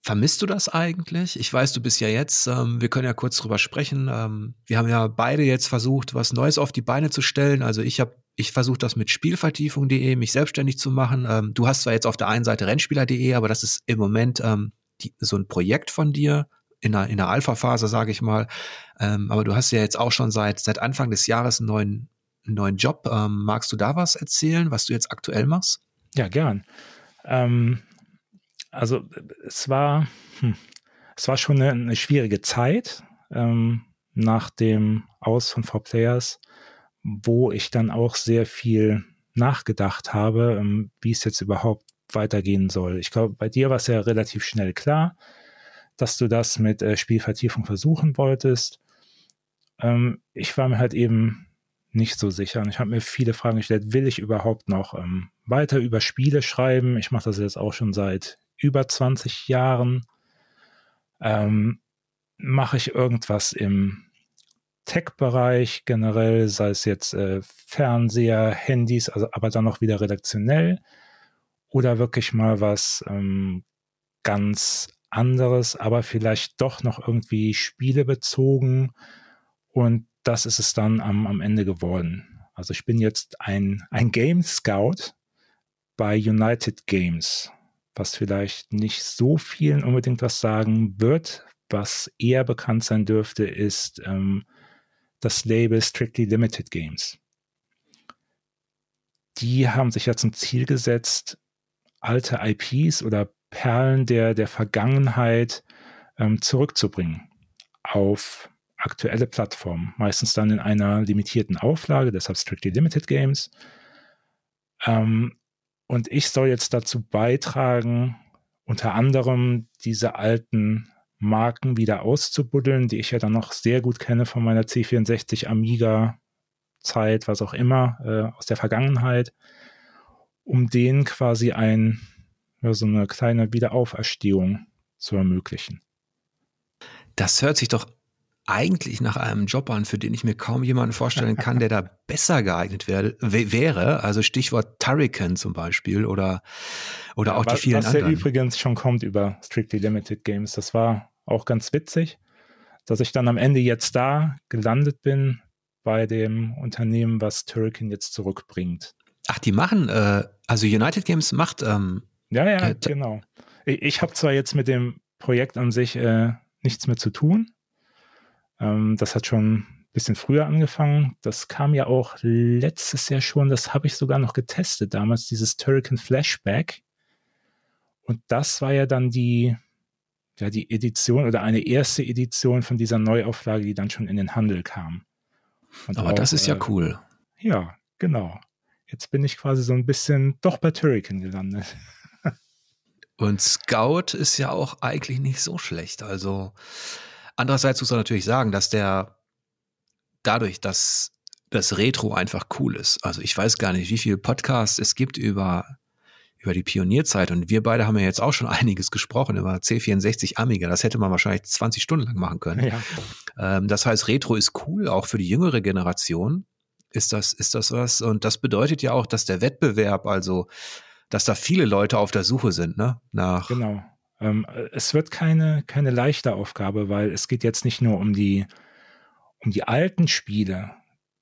Vermisst du das eigentlich? Ich weiß, du bist ja jetzt, ähm, wir können ja kurz drüber sprechen. Ähm, wir haben ja beide jetzt versucht, was Neues auf die Beine zu stellen. Also ich habe, ich versuche das mit Spielvertiefung.de, mich selbstständig zu machen. Ähm, du hast zwar jetzt auf der einen Seite Rennspieler.de, aber das ist im Moment ähm, die, so ein Projekt von dir in der, in der Alpha-Phase, sage ich mal. Ähm, aber du hast ja jetzt auch schon seit, seit Anfang des Jahres einen neuen, einen neuen Job. Ähm, magst du da was erzählen, was du jetzt aktuell machst? Ja, gern. Ähm, also es war, hm, es war schon eine, eine schwierige Zeit ähm, nach dem Aus von Four Players, wo ich dann auch sehr viel nachgedacht habe, ähm, wie es jetzt überhaupt weitergehen soll. Ich glaube, bei dir war es ja relativ schnell klar, dass du das mit äh, Spielvertiefung versuchen wolltest. Ähm, ich war mir halt eben nicht so sicher und ich habe mir viele Fragen gestellt, will ich überhaupt noch ähm, weiter über Spiele schreiben? Ich mache das jetzt auch schon seit über 20 Jahren mache ich irgendwas im Tech-Bereich generell, sei es jetzt äh, Fernseher, Handys, also aber dann noch wieder redaktionell oder wirklich mal was ähm, ganz anderes, aber vielleicht doch noch irgendwie spielebezogen und das ist es dann am, am Ende geworden. Also ich bin jetzt ein, ein Game Scout bei United Games was vielleicht nicht so vielen unbedingt was sagen wird. Was eher bekannt sein dürfte, ist ähm, das Label Strictly Limited Games. Die haben sich ja zum Ziel gesetzt, alte IPs oder Perlen der, der Vergangenheit ähm, zurückzubringen auf aktuelle Plattformen, meistens dann in einer limitierten Auflage, deshalb Strictly Limited Games. Ähm, und ich soll jetzt dazu beitragen, unter anderem diese alten Marken wieder auszubuddeln, die ich ja dann noch sehr gut kenne von meiner C64 Amiga Zeit, was auch immer, äh, aus der Vergangenheit, um denen quasi ein, ja, so eine kleine Wiederauferstehung zu ermöglichen. Das hört sich doch eigentlich nach einem Job an, für den ich mir kaum jemanden vorstellen kann, der da besser geeignet wär, wäre. Also Stichwort Turrican zum Beispiel oder, oder auch was, die vielen was anderen. Was ja übrigens schon kommt über Strictly Limited Games. Das war auch ganz witzig, dass ich dann am Ende jetzt da gelandet bin bei dem Unternehmen, was Turrican jetzt zurückbringt. Ach, die machen, äh, also United Games macht. Ähm, ja, ja, äh, genau. Ich, ich habe zwar jetzt mit dem Projekt an sich äh, nichts mehr zu tun, ähm, das hat schon bisschen früher angefangen. Das kam ja auch letztes Jahr schon, das habe ich sogar noch getestet damals, dieses Turrican Flashback. Und das war ja dann die, ja, die Edition oder eine erste Edition von dieser Neuauflage, die dann schon in den Handel kam. Und Aber auch, das ist ja äh, cool. Ja, genau. Jetzt bin ich quasi so ein bisschen doch bei Turrican gelandet. Und Scout ist ja auch eigentlich nicht so schlecht. Also andererseits muss man natürlich sagen, dass der dadurch, dass das Retro einfach cool ist. Also ich weiß gar nicht, wie viele Podcasts es gibt über über die Pionierzeit und wir beide haben ja jetzt auch schon einiges gesprochen über C64 Amiga. Das hätte man wahrscheinlich 20 Stunden lang machen können. Ja. Ähm, das heißt, Retro ist cool, auch für die jüngere Generation ist das, ist das was. Und das bedeutet ja auch, dass der Wettbewerb, also, dass da viele Leute auf der Suche sind, ne? Nach. Genau. Ähm, es wird keine, keine leichte Aufgabe, weil es geht jetzt nicht nur um die, um die alten Spiele,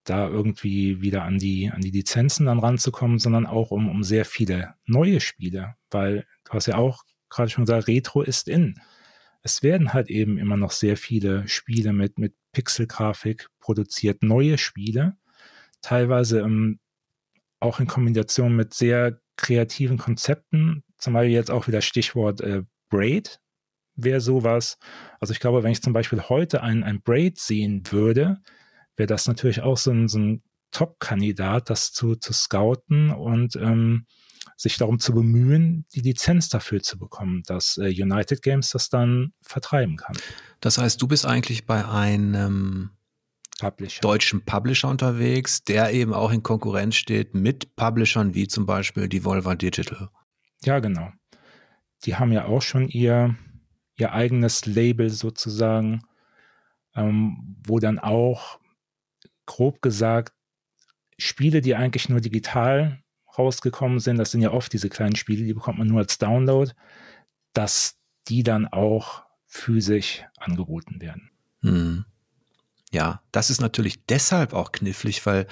da irgendwie wieder an die, an die Lizenzen dann ranzukommen, sondern auch um, um sehr viele neue Spiele, weil du hast ja auch gerade schon gesagt, Retro ist in. Es werden halt eben immer noch sehr viele Spiele mit, mit Pixelgrafik produziert, neue Spiele, teilweise im, auch in Kombination mit sehr kreativen Konzepten, zum Beispiel jetzt auch wieder Stichwort äh, Braid wäre sowas. Also ich glaube, wenn ich zum Beispiel heute ein, ein Braid sehen würde, wäre das natürlich auch so ein, so ein Top-Kandidat, das zu, zu scouten und ähm, sich darum zu bemühen, die Lizenz dafür zu bekommen, dass äh, United Games das dann vertreiben kann. Das heißt, du bist eigentlich bei einem Publisher. deutschen Publisher unterwegs, der eben auch in Konkurrenz steht mit Publishern wie zum Beispiel Devolver Digital. Ja, genau. Die haben ja auch schon ihr, ihr eigenes Label sozusagen, ähm, wo dann auch grob gesagt Spiele, die eigentlich nur digital rausgekommen sind, das sind ja oft diese kleinen Spiele, die bekommt man nur als Download, dass die dann auch physisch angeboten werden. Hm. Ja, das ist natürlich deshalb auch knifflig, weil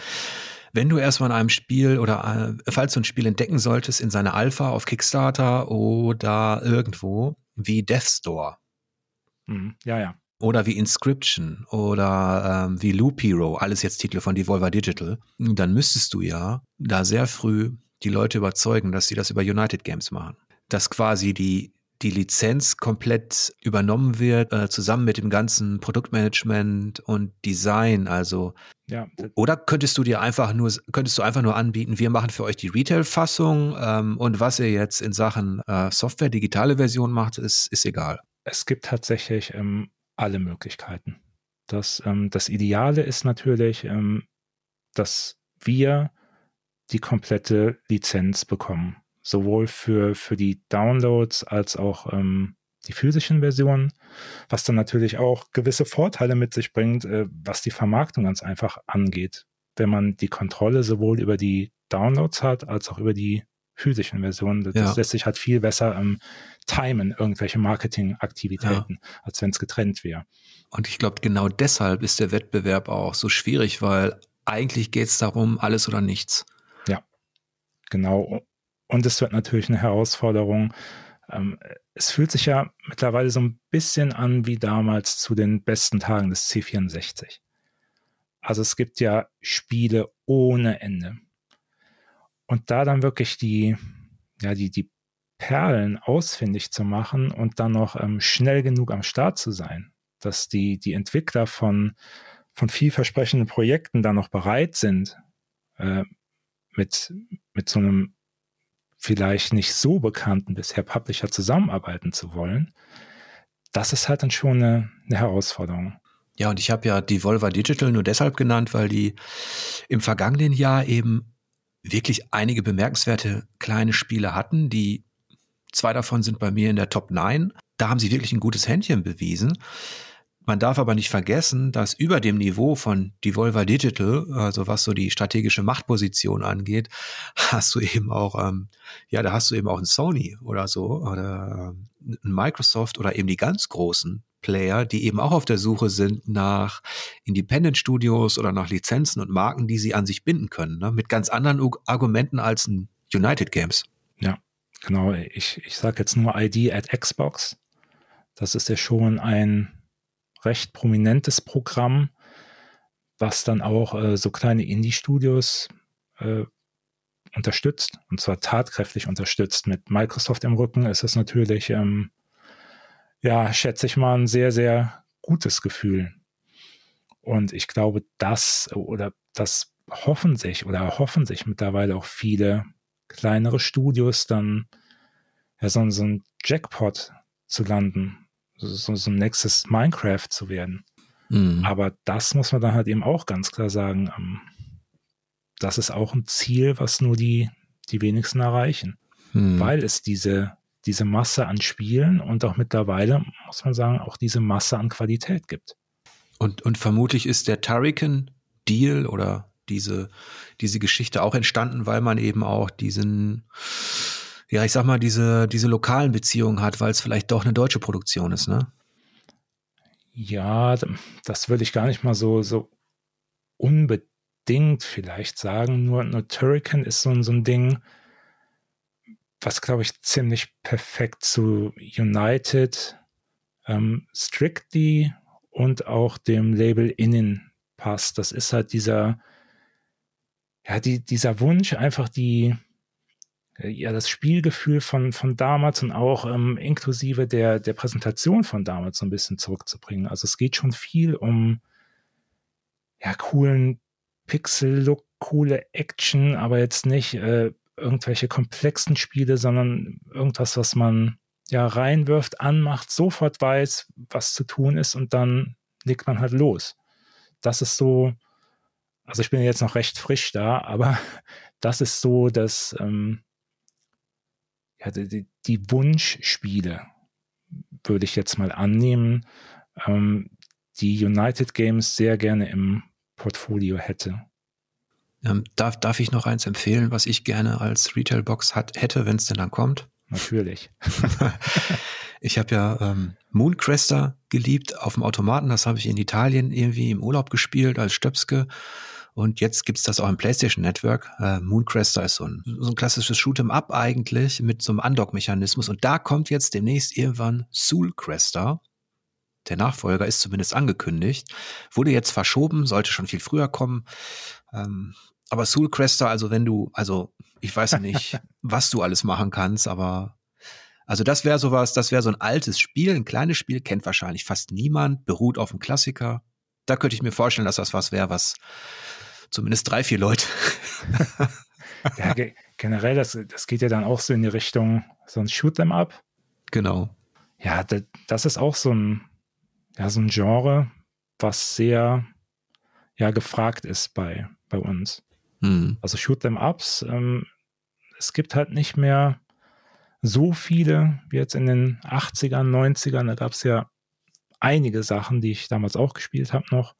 wenn du erstmal in einem Spiel oder äh, falls du ein Spiel entdecken solltest in seiner Alpha auf Kickstarter oder irgendwo wie Death Store. Mhm. Ja, ja. Oder wie Inscription oder ähm, wie Loop Hero, alles jetzt Titel von Devolver Digital, dann müsstest du ja da sehr früh die Leute überzeugen, dass sie das über United Games machen. Dass quasi die die Lizenz komplett übernommen wird, äh, zusammen mit dem ganzen Produktmanagement und Design. Also ja. Oder könntest du dir einfach nur, könntest du einfach nur anbieten, wir machen für euch die Retail-Fassung ähm, und was ihr jetzt in Sachen äh, Software, digitale Version macht, ist, ist egal. Es gibt tatsächlich ähm, alle Möglichkeiten. Das, ähm, das Ideale ist natürlich, ähm, dass wir die komplette Lizenz bekommen sowohl für, für die Downloads als auch ähm, die physischen Versionen, was dann natürlich auch gewisse Vorteile mit sich bringt, äh, was die Vermarktung ganz einfach angeht. Wenn man die Kontrolle sowohl über die Downloads hat, als auch über die physischen Versionen. Das ja. lässt sich halt viel besser ähm, timen, irgendwelche Marketingaktivitäten, ja. als wenn es getrennt wäre. Und ich glaube, genau deshalb ist der Wettbewerb auch so schwierig, weil eigentlich geht es darum, alles oder nichts. Ja, genau. Und es wird natürlich eine Herausforderung. Ähm, es fühlt sich ja mittlerweile so ein bisschen an wie damals zu den besten Tagen des C64. Also es gibt ja Spiele ohne Ende. Und da dann wirklich die, ja, die, die Perlen ausfindig zu machen und dann noch ähm, schnell genug am Start zu sein, dass die, die Entwickler von, von vielversprechenden Projekten da noch bereit sind, äh, mit, mit so einem vielleicht nicht so bekannten bisher Publisher zusammenarbeiten zu wollen, das ist halt dann schon eine, eine Herausforderung. Ja, und ich habe ja Devolver Digital nur deshalb genannt, weil die im vergangenen Jahr eben wirklich einige bemerkenswerte kleine Spiele hatten, die zwei davon sind bei mir in der Top 9. Da haben sie wirklich ein gutes Händchen bewiesen. Man darf aber nicht vergessen, dass über dem Niveau von Devolver Digital, also was so die strategische Machtposition angeht, hast du eben auch, ähm, ja, da hast du eben auch ein Sony oder so oder ähm, ein Microsoft oder eben die ganz großen Player, die eben auch auf der Suche sind nach Independent Studios oder nach Lizenzen und Marken, die sie an sich binden können, ne? mit ganz anderen U Argumenten als ein United Games. Ja, genau. Ich, ich sage jetzt nur ID at Xbox. Das ist ja schon ein recht prominentes Programm, was dann auch äh, so kleine Indie-Studios äh, unterstützt und zwar tatkräftig unterstützt. Mit Microsoft im Rücken ist es natürlich, ähm, ja, schätze ich mal, ein sehr, sehr gutes Gefühl. Und ich glaube, das oder das hoffen sich oder erhoffen sich mittlerweile auch viele kleinere Studios dann ja, so, so ein Jackpot zu landen, so, so ein nächstes Minecraft zu werden. Mhm. Aber das muss man dann halt eben auch ganz klar sagen. Ähm, das ist auch ein Ziel, was nur die, die wenigsten erreichen. Mhm. Weil es diese, diese Masse an Spielen und auch mittlerweile, muss man sagen, auch diese Masse an Qualität gibt. Und, und vermutlich ist der Turrican-Deal oder diese, diese Geschichte auch entstanden, weil man eben auch diesen, ja, ich sag mal, diese, diese lokalen Beziehungen hat, weil es vielleicht doch eine deutsche Produktion ist, ne? Ja, das würde ich gar nicht mal so, so unbedingt vielleicht sagen. Nur, nur Turrican ist so, so ein Ding, was glaube ich ziemlich perfekt zu United, ähm, Strictly und auch dem Label Innen passt. Das ist halt dieser, ja, die, dieser Wunsch, einfach die, ja, das Spielgefühl von, von damals und auch ähm, inklusive der, der Präsentation von damals so ein bisschen zurückzubringen. Also es geht schon viel um ja, coolen Pixel-Look, coole Action, aber jetzt nicht äh, irgendwelche komplexen Spiele, sondern irgendwas, was man ja reinwirft, anmacht, sofort weiß, was zu tun ist und dann legt man halt los. Das ist so, also ich bin jetzt noch recht frisch da, aber das ist so dass ähm, ja, die, die Wunschspiele, würde ich jetzt mal annehmen, ähm, die United Games sehr gerne im Portfolio hätte. Ähm, darf, darf ich noch eins empfehlen, was ich gerne als Retailbox hat, hätte, wenn es denn dann kommt? Natürlich. ich habe ja ähm, Mooncrester geliebt auf dem Automaten. Das habe ich in Italien irgendwie im Urlaub gespielt als Stöpske. Und jetzt gibt's das auch im PlayStation Network. Äh, Mooncrester ist so ein, so ein klassisches Shoot'em Up eigentlich mit so einem Undock-Mechanismus. Und da kommt jetzt demnächst irgendwann Soulcrester. Der Nachfolger ist zumindest angekündigt. Wurde jetzt verschoben, sollte schon viel früher kommen. Ähm, aber Soulcrester, also wenn du, also ich weiß nicht, was du alles machen kannst, aber also das wäre sowas, das wäre so ein altes Spiel, ein kleines Spiel, kennt wahrscheinlich fast niemand, beruht auf einem Klassiker. Da könnte ich mir vorstellen, dass das was wäre, was zumindest drei, vier Leute. ja, ge generell, das, das geht ja dann auch so in die Richtung, so ein Shoot them up. Genau. Ja, das, das ist auch so ein, ja, so ein Genre, was sehr, ja, gefragt ist bei, bei uns. Mhm. Also Shoot them ups, ähm, es gibt halt nicht mehr so viele wie jetzt in den 80ern, 90ern. Da gab es ja einige Sachen, die ich damals auch gespielt habe noch.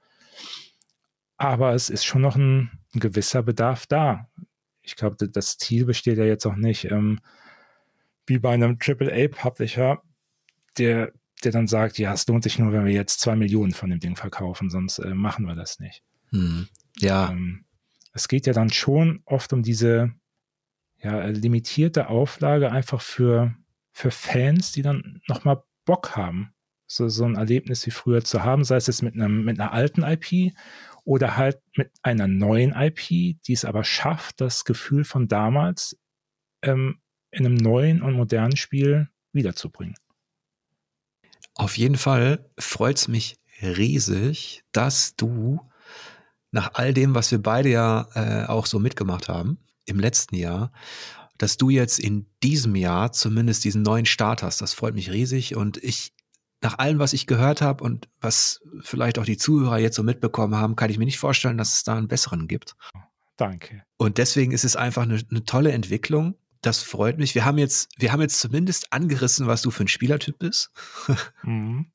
Aber es ist schon noch ein, ein gewisser Bedarf da. Ich glaube, das Ziel besteht ja jetzt auch nicht ähm, wie bei einem AAA-Publisher, der, der dann sagt, ja, es lohnt sich nur, wenn wir jetzt zwei Millionen von dem Ding verkaufen, sonst äh, machen wir das nicht. Hm. Ja. Ähm, es geht ja dann schon oft um diese ja, limitierte Auflage einfach für, für Fans, die dann nochmal Bock haben, so, so ein Erlebnis wie früher zu haben, sei es jetzt mit, einem, mit einer alten IP oder halt mit einer neuen IP, die es aber schafft, das Gefühl von damals ähm, in einem neuen und modernen Spiel wiederzubringen. Auf jeden Fall freut es mich riesig, dass du nach all dem, was wir beide ja äh, auch so mitgemacht haben im letzten Jahr, dass du jetzt in diesem Jahr zumindest diesen neuen Start hast. Das freut mich riesig und ich nach allem, was ich gehört habe und was vielleicht auch die Zuhörer jetzt so mitbekommen haben, kann ich mir nicht vorstellen, dass es da einen besseren gibt. Danke. Und deswegen ist es einfach eine, eine tolle Entwicklung. Das freut mich. Wir haben jetzt, wir haben jetzt zumindest angerissen, was du für ein Spielertyp bist. Mhm.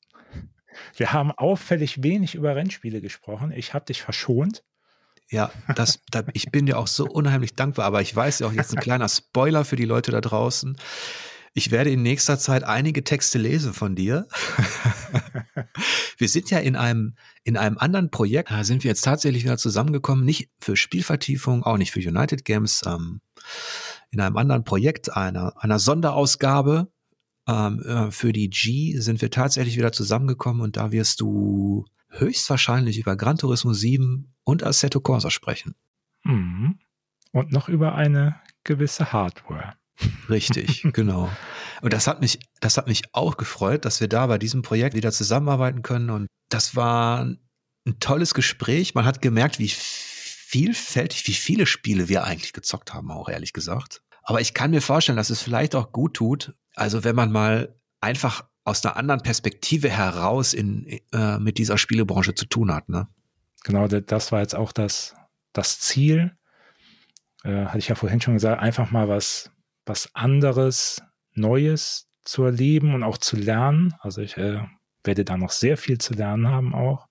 Wir haben auffällig wenig über Rennspiele gesprochen. Ich habe dich verschont. Ja, das, da, ich bin dir auch so unheimlich dankbar, aber ich weiß ja auch jetzt ein kleiner Spoiler für die Leute da draußen. Ich werde in nächster Zeit einige Texte lesen von dir. wir sind ja in einem, in einem anderen Projekt, da sind wir jetzt tatsächlich wieder zusammengekommen, nicht für Spielvertiefung, auch nicht für United Games, ähm, in einem anderen Projekt, einer, einer Sonderausgabe ähm, äh, für die G sind wir tatsächlich wieder zusammengekommen und da wirst du höchstwahrscheinlich über Gran Turismo 7 und Assetto Corsa sprechen. Mhm. Und noch über eine gewisse Hardware. Richtig, genau. Und das hat mich, das hat mich auch gefreut, dass wir da bei diesem Projekt wieder zusammenarbeiten können. Und das war ein tolles Gespräch. Man hat gemerkt, wie vielfältig, wie viele Spiele wir eigentlich gezockt haben, auch ehrlich gesagt. Aber ich kann mir vorstellen, dass es vielleicht auch gut tut, also wenn man mal einfach aus einer anderen Perspektive heraus in, äh, mit dieser Spielebranche zu tun hat. Ne? Genau, das war jetzt auch das, das Ziel. Äh, hatte ich ja vorhin schon gesagt, einfach mal was, was anderes, Neues zu erleben und auch zu lernen. Also ich äh, werde da noch sehr viel zu lernen haben auch.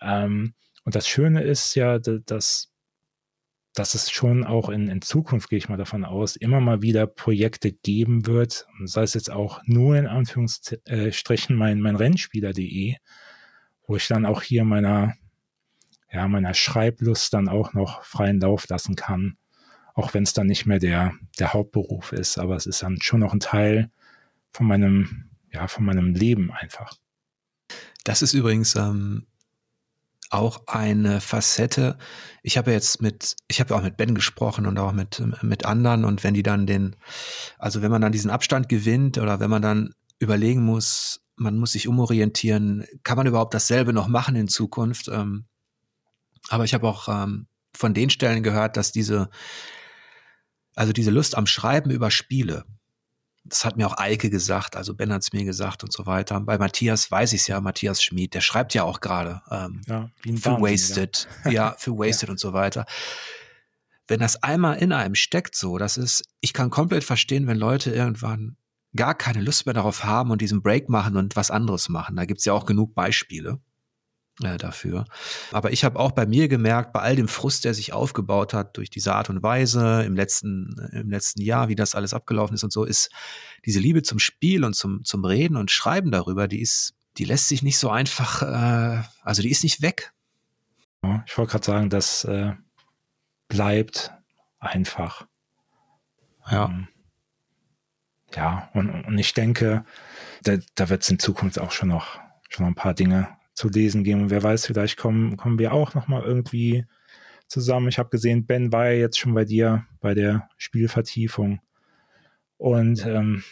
Ähm, und das Schöne ist ja, dass, dass es schon auch in, in Zukunft, gehe ich mal davon aus, immer mal wieder Projekte geben wird, sei es jetzt auch nur in Anführungsstrichen mein, mein Rennspieler.de, wo ich dann auch hier meiner, ja, meiner Schreiblust dann auch noch freien Lauf lassen kann, auch wenn es dann nicht mehr der, der Hauptberuf ist, aber es ist dann schon noch ein Teil von meinem, ja, von meinem Leben einfach. Das ist übrigens ähm, auch eine Facette. Ich habe jetzt mit, ich habe auch mit Ben gesprochen und auch mit, mit anderen und wenn die dann den, also wenn man dann diesen Abstand gewinnt oder wenn man dann überlegen muss, man muss sich umorientieren, kann man überhaupt dasselbe noch machen in Zukunft? Ähm, aber ich habe auch ähm, von den Stellen gehört, dass diese, also diese Lust am Schreiben über Spiele, das hat mir auch Eike gesagt, also Ben hat es mir gesagt und so weiter. Bei Matthias weiß ich es ja, Matthias Schmid, der schreibt ja auch gerade ähm, ja, für Wasted, ja. ja, für Wasted ja. und so weiter. Wenn das einmal in einem steckt, so, das ist, ich kann komplett verstehen, wenn Leute irgendwann gar keine Lust mehr darauf haben und diesen Break machen und was anderes machen. Da gibt's ja auch genug Beispiele äh, dafür. Aber ich habe auch bei mir gemerkt, bei all dem Frust, der sich aufgebaut hat durch diese Art und Weise im letzten, im letzten Jahr, wie das alles abgelaufen ist und so, ist diese Liebe zum Spiel und zum, zum Reden und Schreiben darüber, die ist, die lässt sich nicht so einfach, äh, also die ist nicht weg. Ich wollte gerade sagen, das äh, bleibt einfach. Ja. Ähm, ja, und, und ich denke, da, da wird es in Zukunft auch schon noch, schon noch ein paar Dinge zu lesen geben. Und wer weiß, vielleicht kommen, kommen wir auch noch mal irgendwie zusammen. Ich habe gesehen, Ben war ja jetzt schon bei dir bei der Spielvertiefung. Und ähm,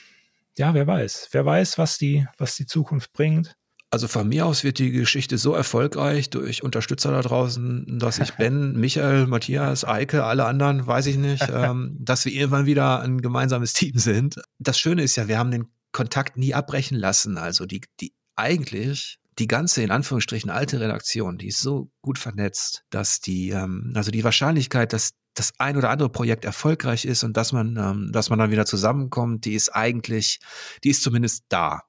ja, wer weiß, wer weiß, was die, was die Zukunft bringt. Also von mir aus wird die Geschichte so erfolgreich durch Unterstützer da draußen, dass ich Ben, Michael, Matthias, Eike, alle anderen, weiß ich nicht, ähm, dass wir irgendwann wieder ein gemeinsames Team sind. Das Schöne ist ja, wir haben den Kontakt nie abbrechen lassen. Also die, die eigentlich die ganze, in Anführungsstrichen, alte Redaktion, die ist so gut vernetzt, dass die, ähm, also die Wahrscheinlichkeit, dass das ein oder andere Projekt erfolgreich ist und dass man, ähm, dass man dann wieder zusammenkommt, die ist eigentlich, die ist zumindest da.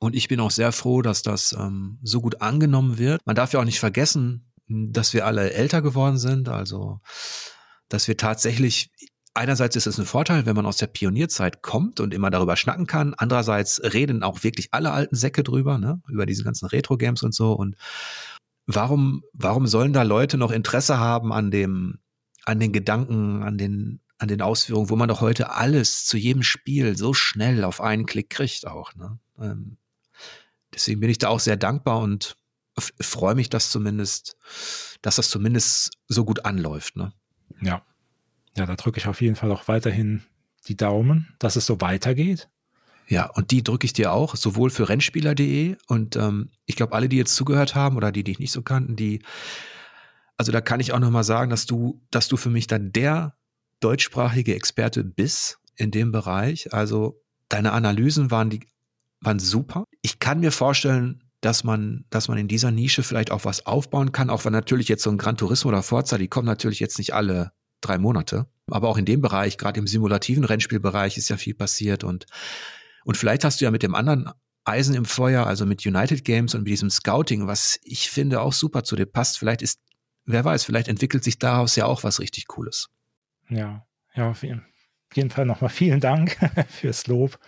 Und ich bin auch sehr froh, dass das ähm, so gut angenommen wird. Man darf ja auch nicht vergessen, dass wir alle älter geworden sind, also dass wir tatsächlich einerseits ist es ein Vorteil, wenn man aus der Pionierzeit kommt und immer darüber schnacken kann. Andererseits reden auch wirklich alle alten Säcke drüber, ne? über diese ganzen Retro-Games und so. Und warum, warum sollen da Leute noch Interesse haben an dem, an den Gedanken, an den, an den Ausführungen, wo man doch heute alles zu jedem Spiel so schnell auf einen Klick kriegt auch. Ne? Ähm, deswegen bin ich da auch sehr dankbar und freue mich, dass zumindest, dass das zumindest so gut anläuft. Ne? Ja, ja, da drücke ich auf jeden Fall auch weiterhin die Daumen, dass es so weitergeht. Ja, und die drücke ich dir auch, sowohl für Rennspieler.de und ähm, ich glaube, alle, die jetzt zugehört haben oder die, die ich nicht so kannten, die, also da kann ich auch nochmal sagen, dass du, dass du für mich dann der deutschsprachige Experte bist in dem Bereich. Also deine Analysen waren die, waren super. Ich kann mir vorstellen, dass man, dass man in dieser Nische vielleicht auch was aufbauen kann, auch wenn natürlich jetzt so ein Gran Turismo oder Forza, die kommen natürlich jetzt nicht alle drei Monate. Aber auch in dem Bereich, gerade im simulativen Rennspielbereich, ist ja viel passiert und und vielleicht hast du ja mit dem anderen Eisen im Feuer, also mit United Games und mit diesem Scouting, was ich finde auch super zu dir passt. Vielleicht ist, wer weiß, vielleicht entwickelt sich daraus ja auch was richtig Cooles. Ja, ja, auf jeden Fall nochmal vielen Dank fürs Lob.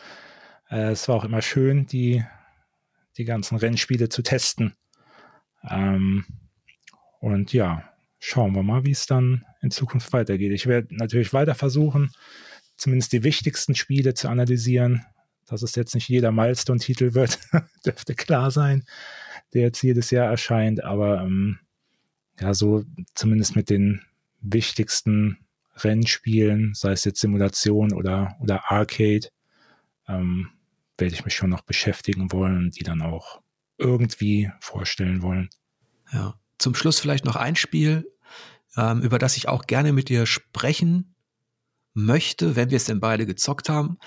Äh, es war auch immer schön, die, die ganzen Rennspiele zu testen. Ähm, und ja, schauen wir mal, wie es dann in Zukunft weitergeht. Ich werde natürlich weiter versuchen, zumindest die wichtigsten Spiele zu analysieren. Dass es jetzt nicht jeder Milestone-Titel wird, dürfte klar sein. der jetzt jedes Jahr erscheint, aber ähm, ja, so zumindest mit den wichtigsten Rennspielen, sei es jetzt Simulation oder, oder Arcade, ähm, werde ich mich schon noch beschäftigen wollen und die dann auch irgendwie vorstellen wollen. Ja. Zum Schluss vielleicht noch ein Spiel, ähm, über das ich auch gerne mit dir sprechen möchte, wenn wir es denn beide gezockt haben.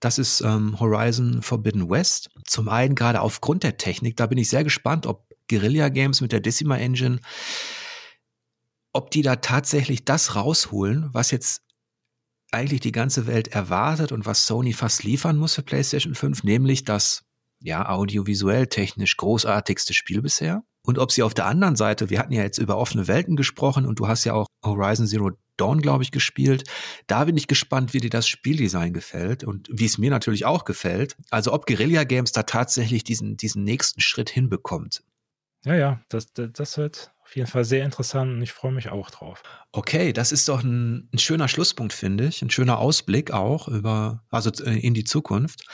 Das ist ähm, Horizon Forbidden West. Zum einen gerade aufgrund der Technik, da bin ich sehr gespannt, ob Guerilla Games mit der Decima Engine, ob die da tatsächlich das rausholen, was jetzt eigentlich die ganze Welt erwartet und was Sony fast liefern muss für PlayStation 5, nämlich das ja audiovisuell technisch großartigste Spiel bisher. Und ob sie auf der anderen Seite, wir hatten ja jetzt über offene Welten gesprochen und du hast ja auch Horizon Zero Dawn, glaube ich, gespielt. Da bin ich gespannt, wie dir das Spieldesign gefällt und wie es mir natürlich auch gefällt. Also ob Guerilla Games da tatsächlich diesen, diesen nächsten Schritt hinbekommt. Ja, ja, das, das, das wird auf jeden Fall sehr interessant und ich freue mich auch drauf. Okay, das ist doch ein, ein schöner Schlusspunkt, finde ich. Ein schöner Ausblick auch über, also äh, in die Zukunft.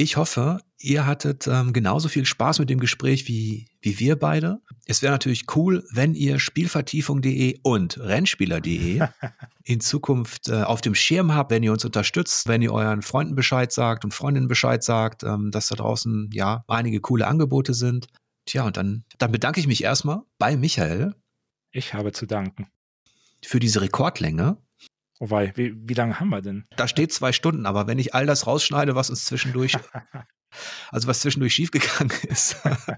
Ich hoffe, ihr hattet ähm, genauso viel Spaß mit dem Gespräch wie, wie wir beide. Es wäre natürlich cool, wenn ihr Spielvertiefung.de und Rennspieler.de in Zukunft äh, auf dem Schirm habt, wenn ihr uns unterstützt, wenn ihr euren Freunden Bescheid sagt und Freundinnen Bescheid sagt, ähm, dass da draußen ja einige coole Angebote sind. Tja, und dann, dann bedanke ich mich erstmal bei Michael. Ich habe zu danken. Für diese Rekordlänge. Wobei, wie, wie lange haben wir denn? Da steht zwei Stunden, aber wenn ich all das rausschneide, was uns zwischendurch, also was zwischendurch schiefgegangen ist,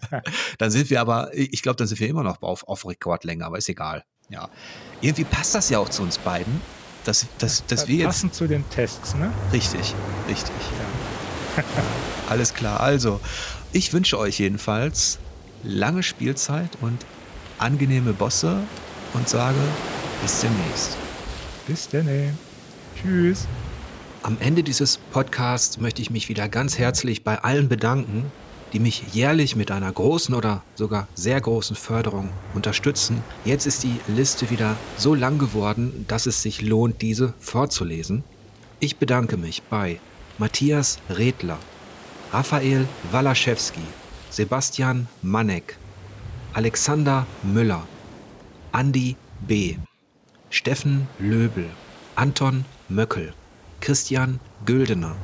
dann sind wir aber, ich glaube, dann sind wir immer noch auf, auf Rekordlänge, aber ist egal. Ja. Irgendwie passt das ja auch zu uns beiden, dass, dass, dass wir jetzt. Passend zu den Tests, ne? Richtig, richtig. Ja. Alles klar. Also, ich wünsche euch jedenfalls lange Spielzeit und angenehme Bosse und sage bis demnächst. Bis dann. Tschüss. Am Ende dieses Podcasts möchte ich mich wieder ganz herzlich bei allen bedanken, die mich jährlich mit einer großen oder sogar sehr großen Förderung unterstützen. Jetzt ist die Liste wieder so lang geworden, dass es sich lohnt, diese vorzulesen. Ich bedanke mich bei Matthias Redler, Raphael Walaschewski, Sebastian Manek, Alexander Müller, Andi B., Steffen Löbel, Anton Möckel, Christian Güldener,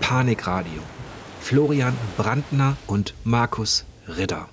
Panikradio, Florian Brandner und Markus Ritter.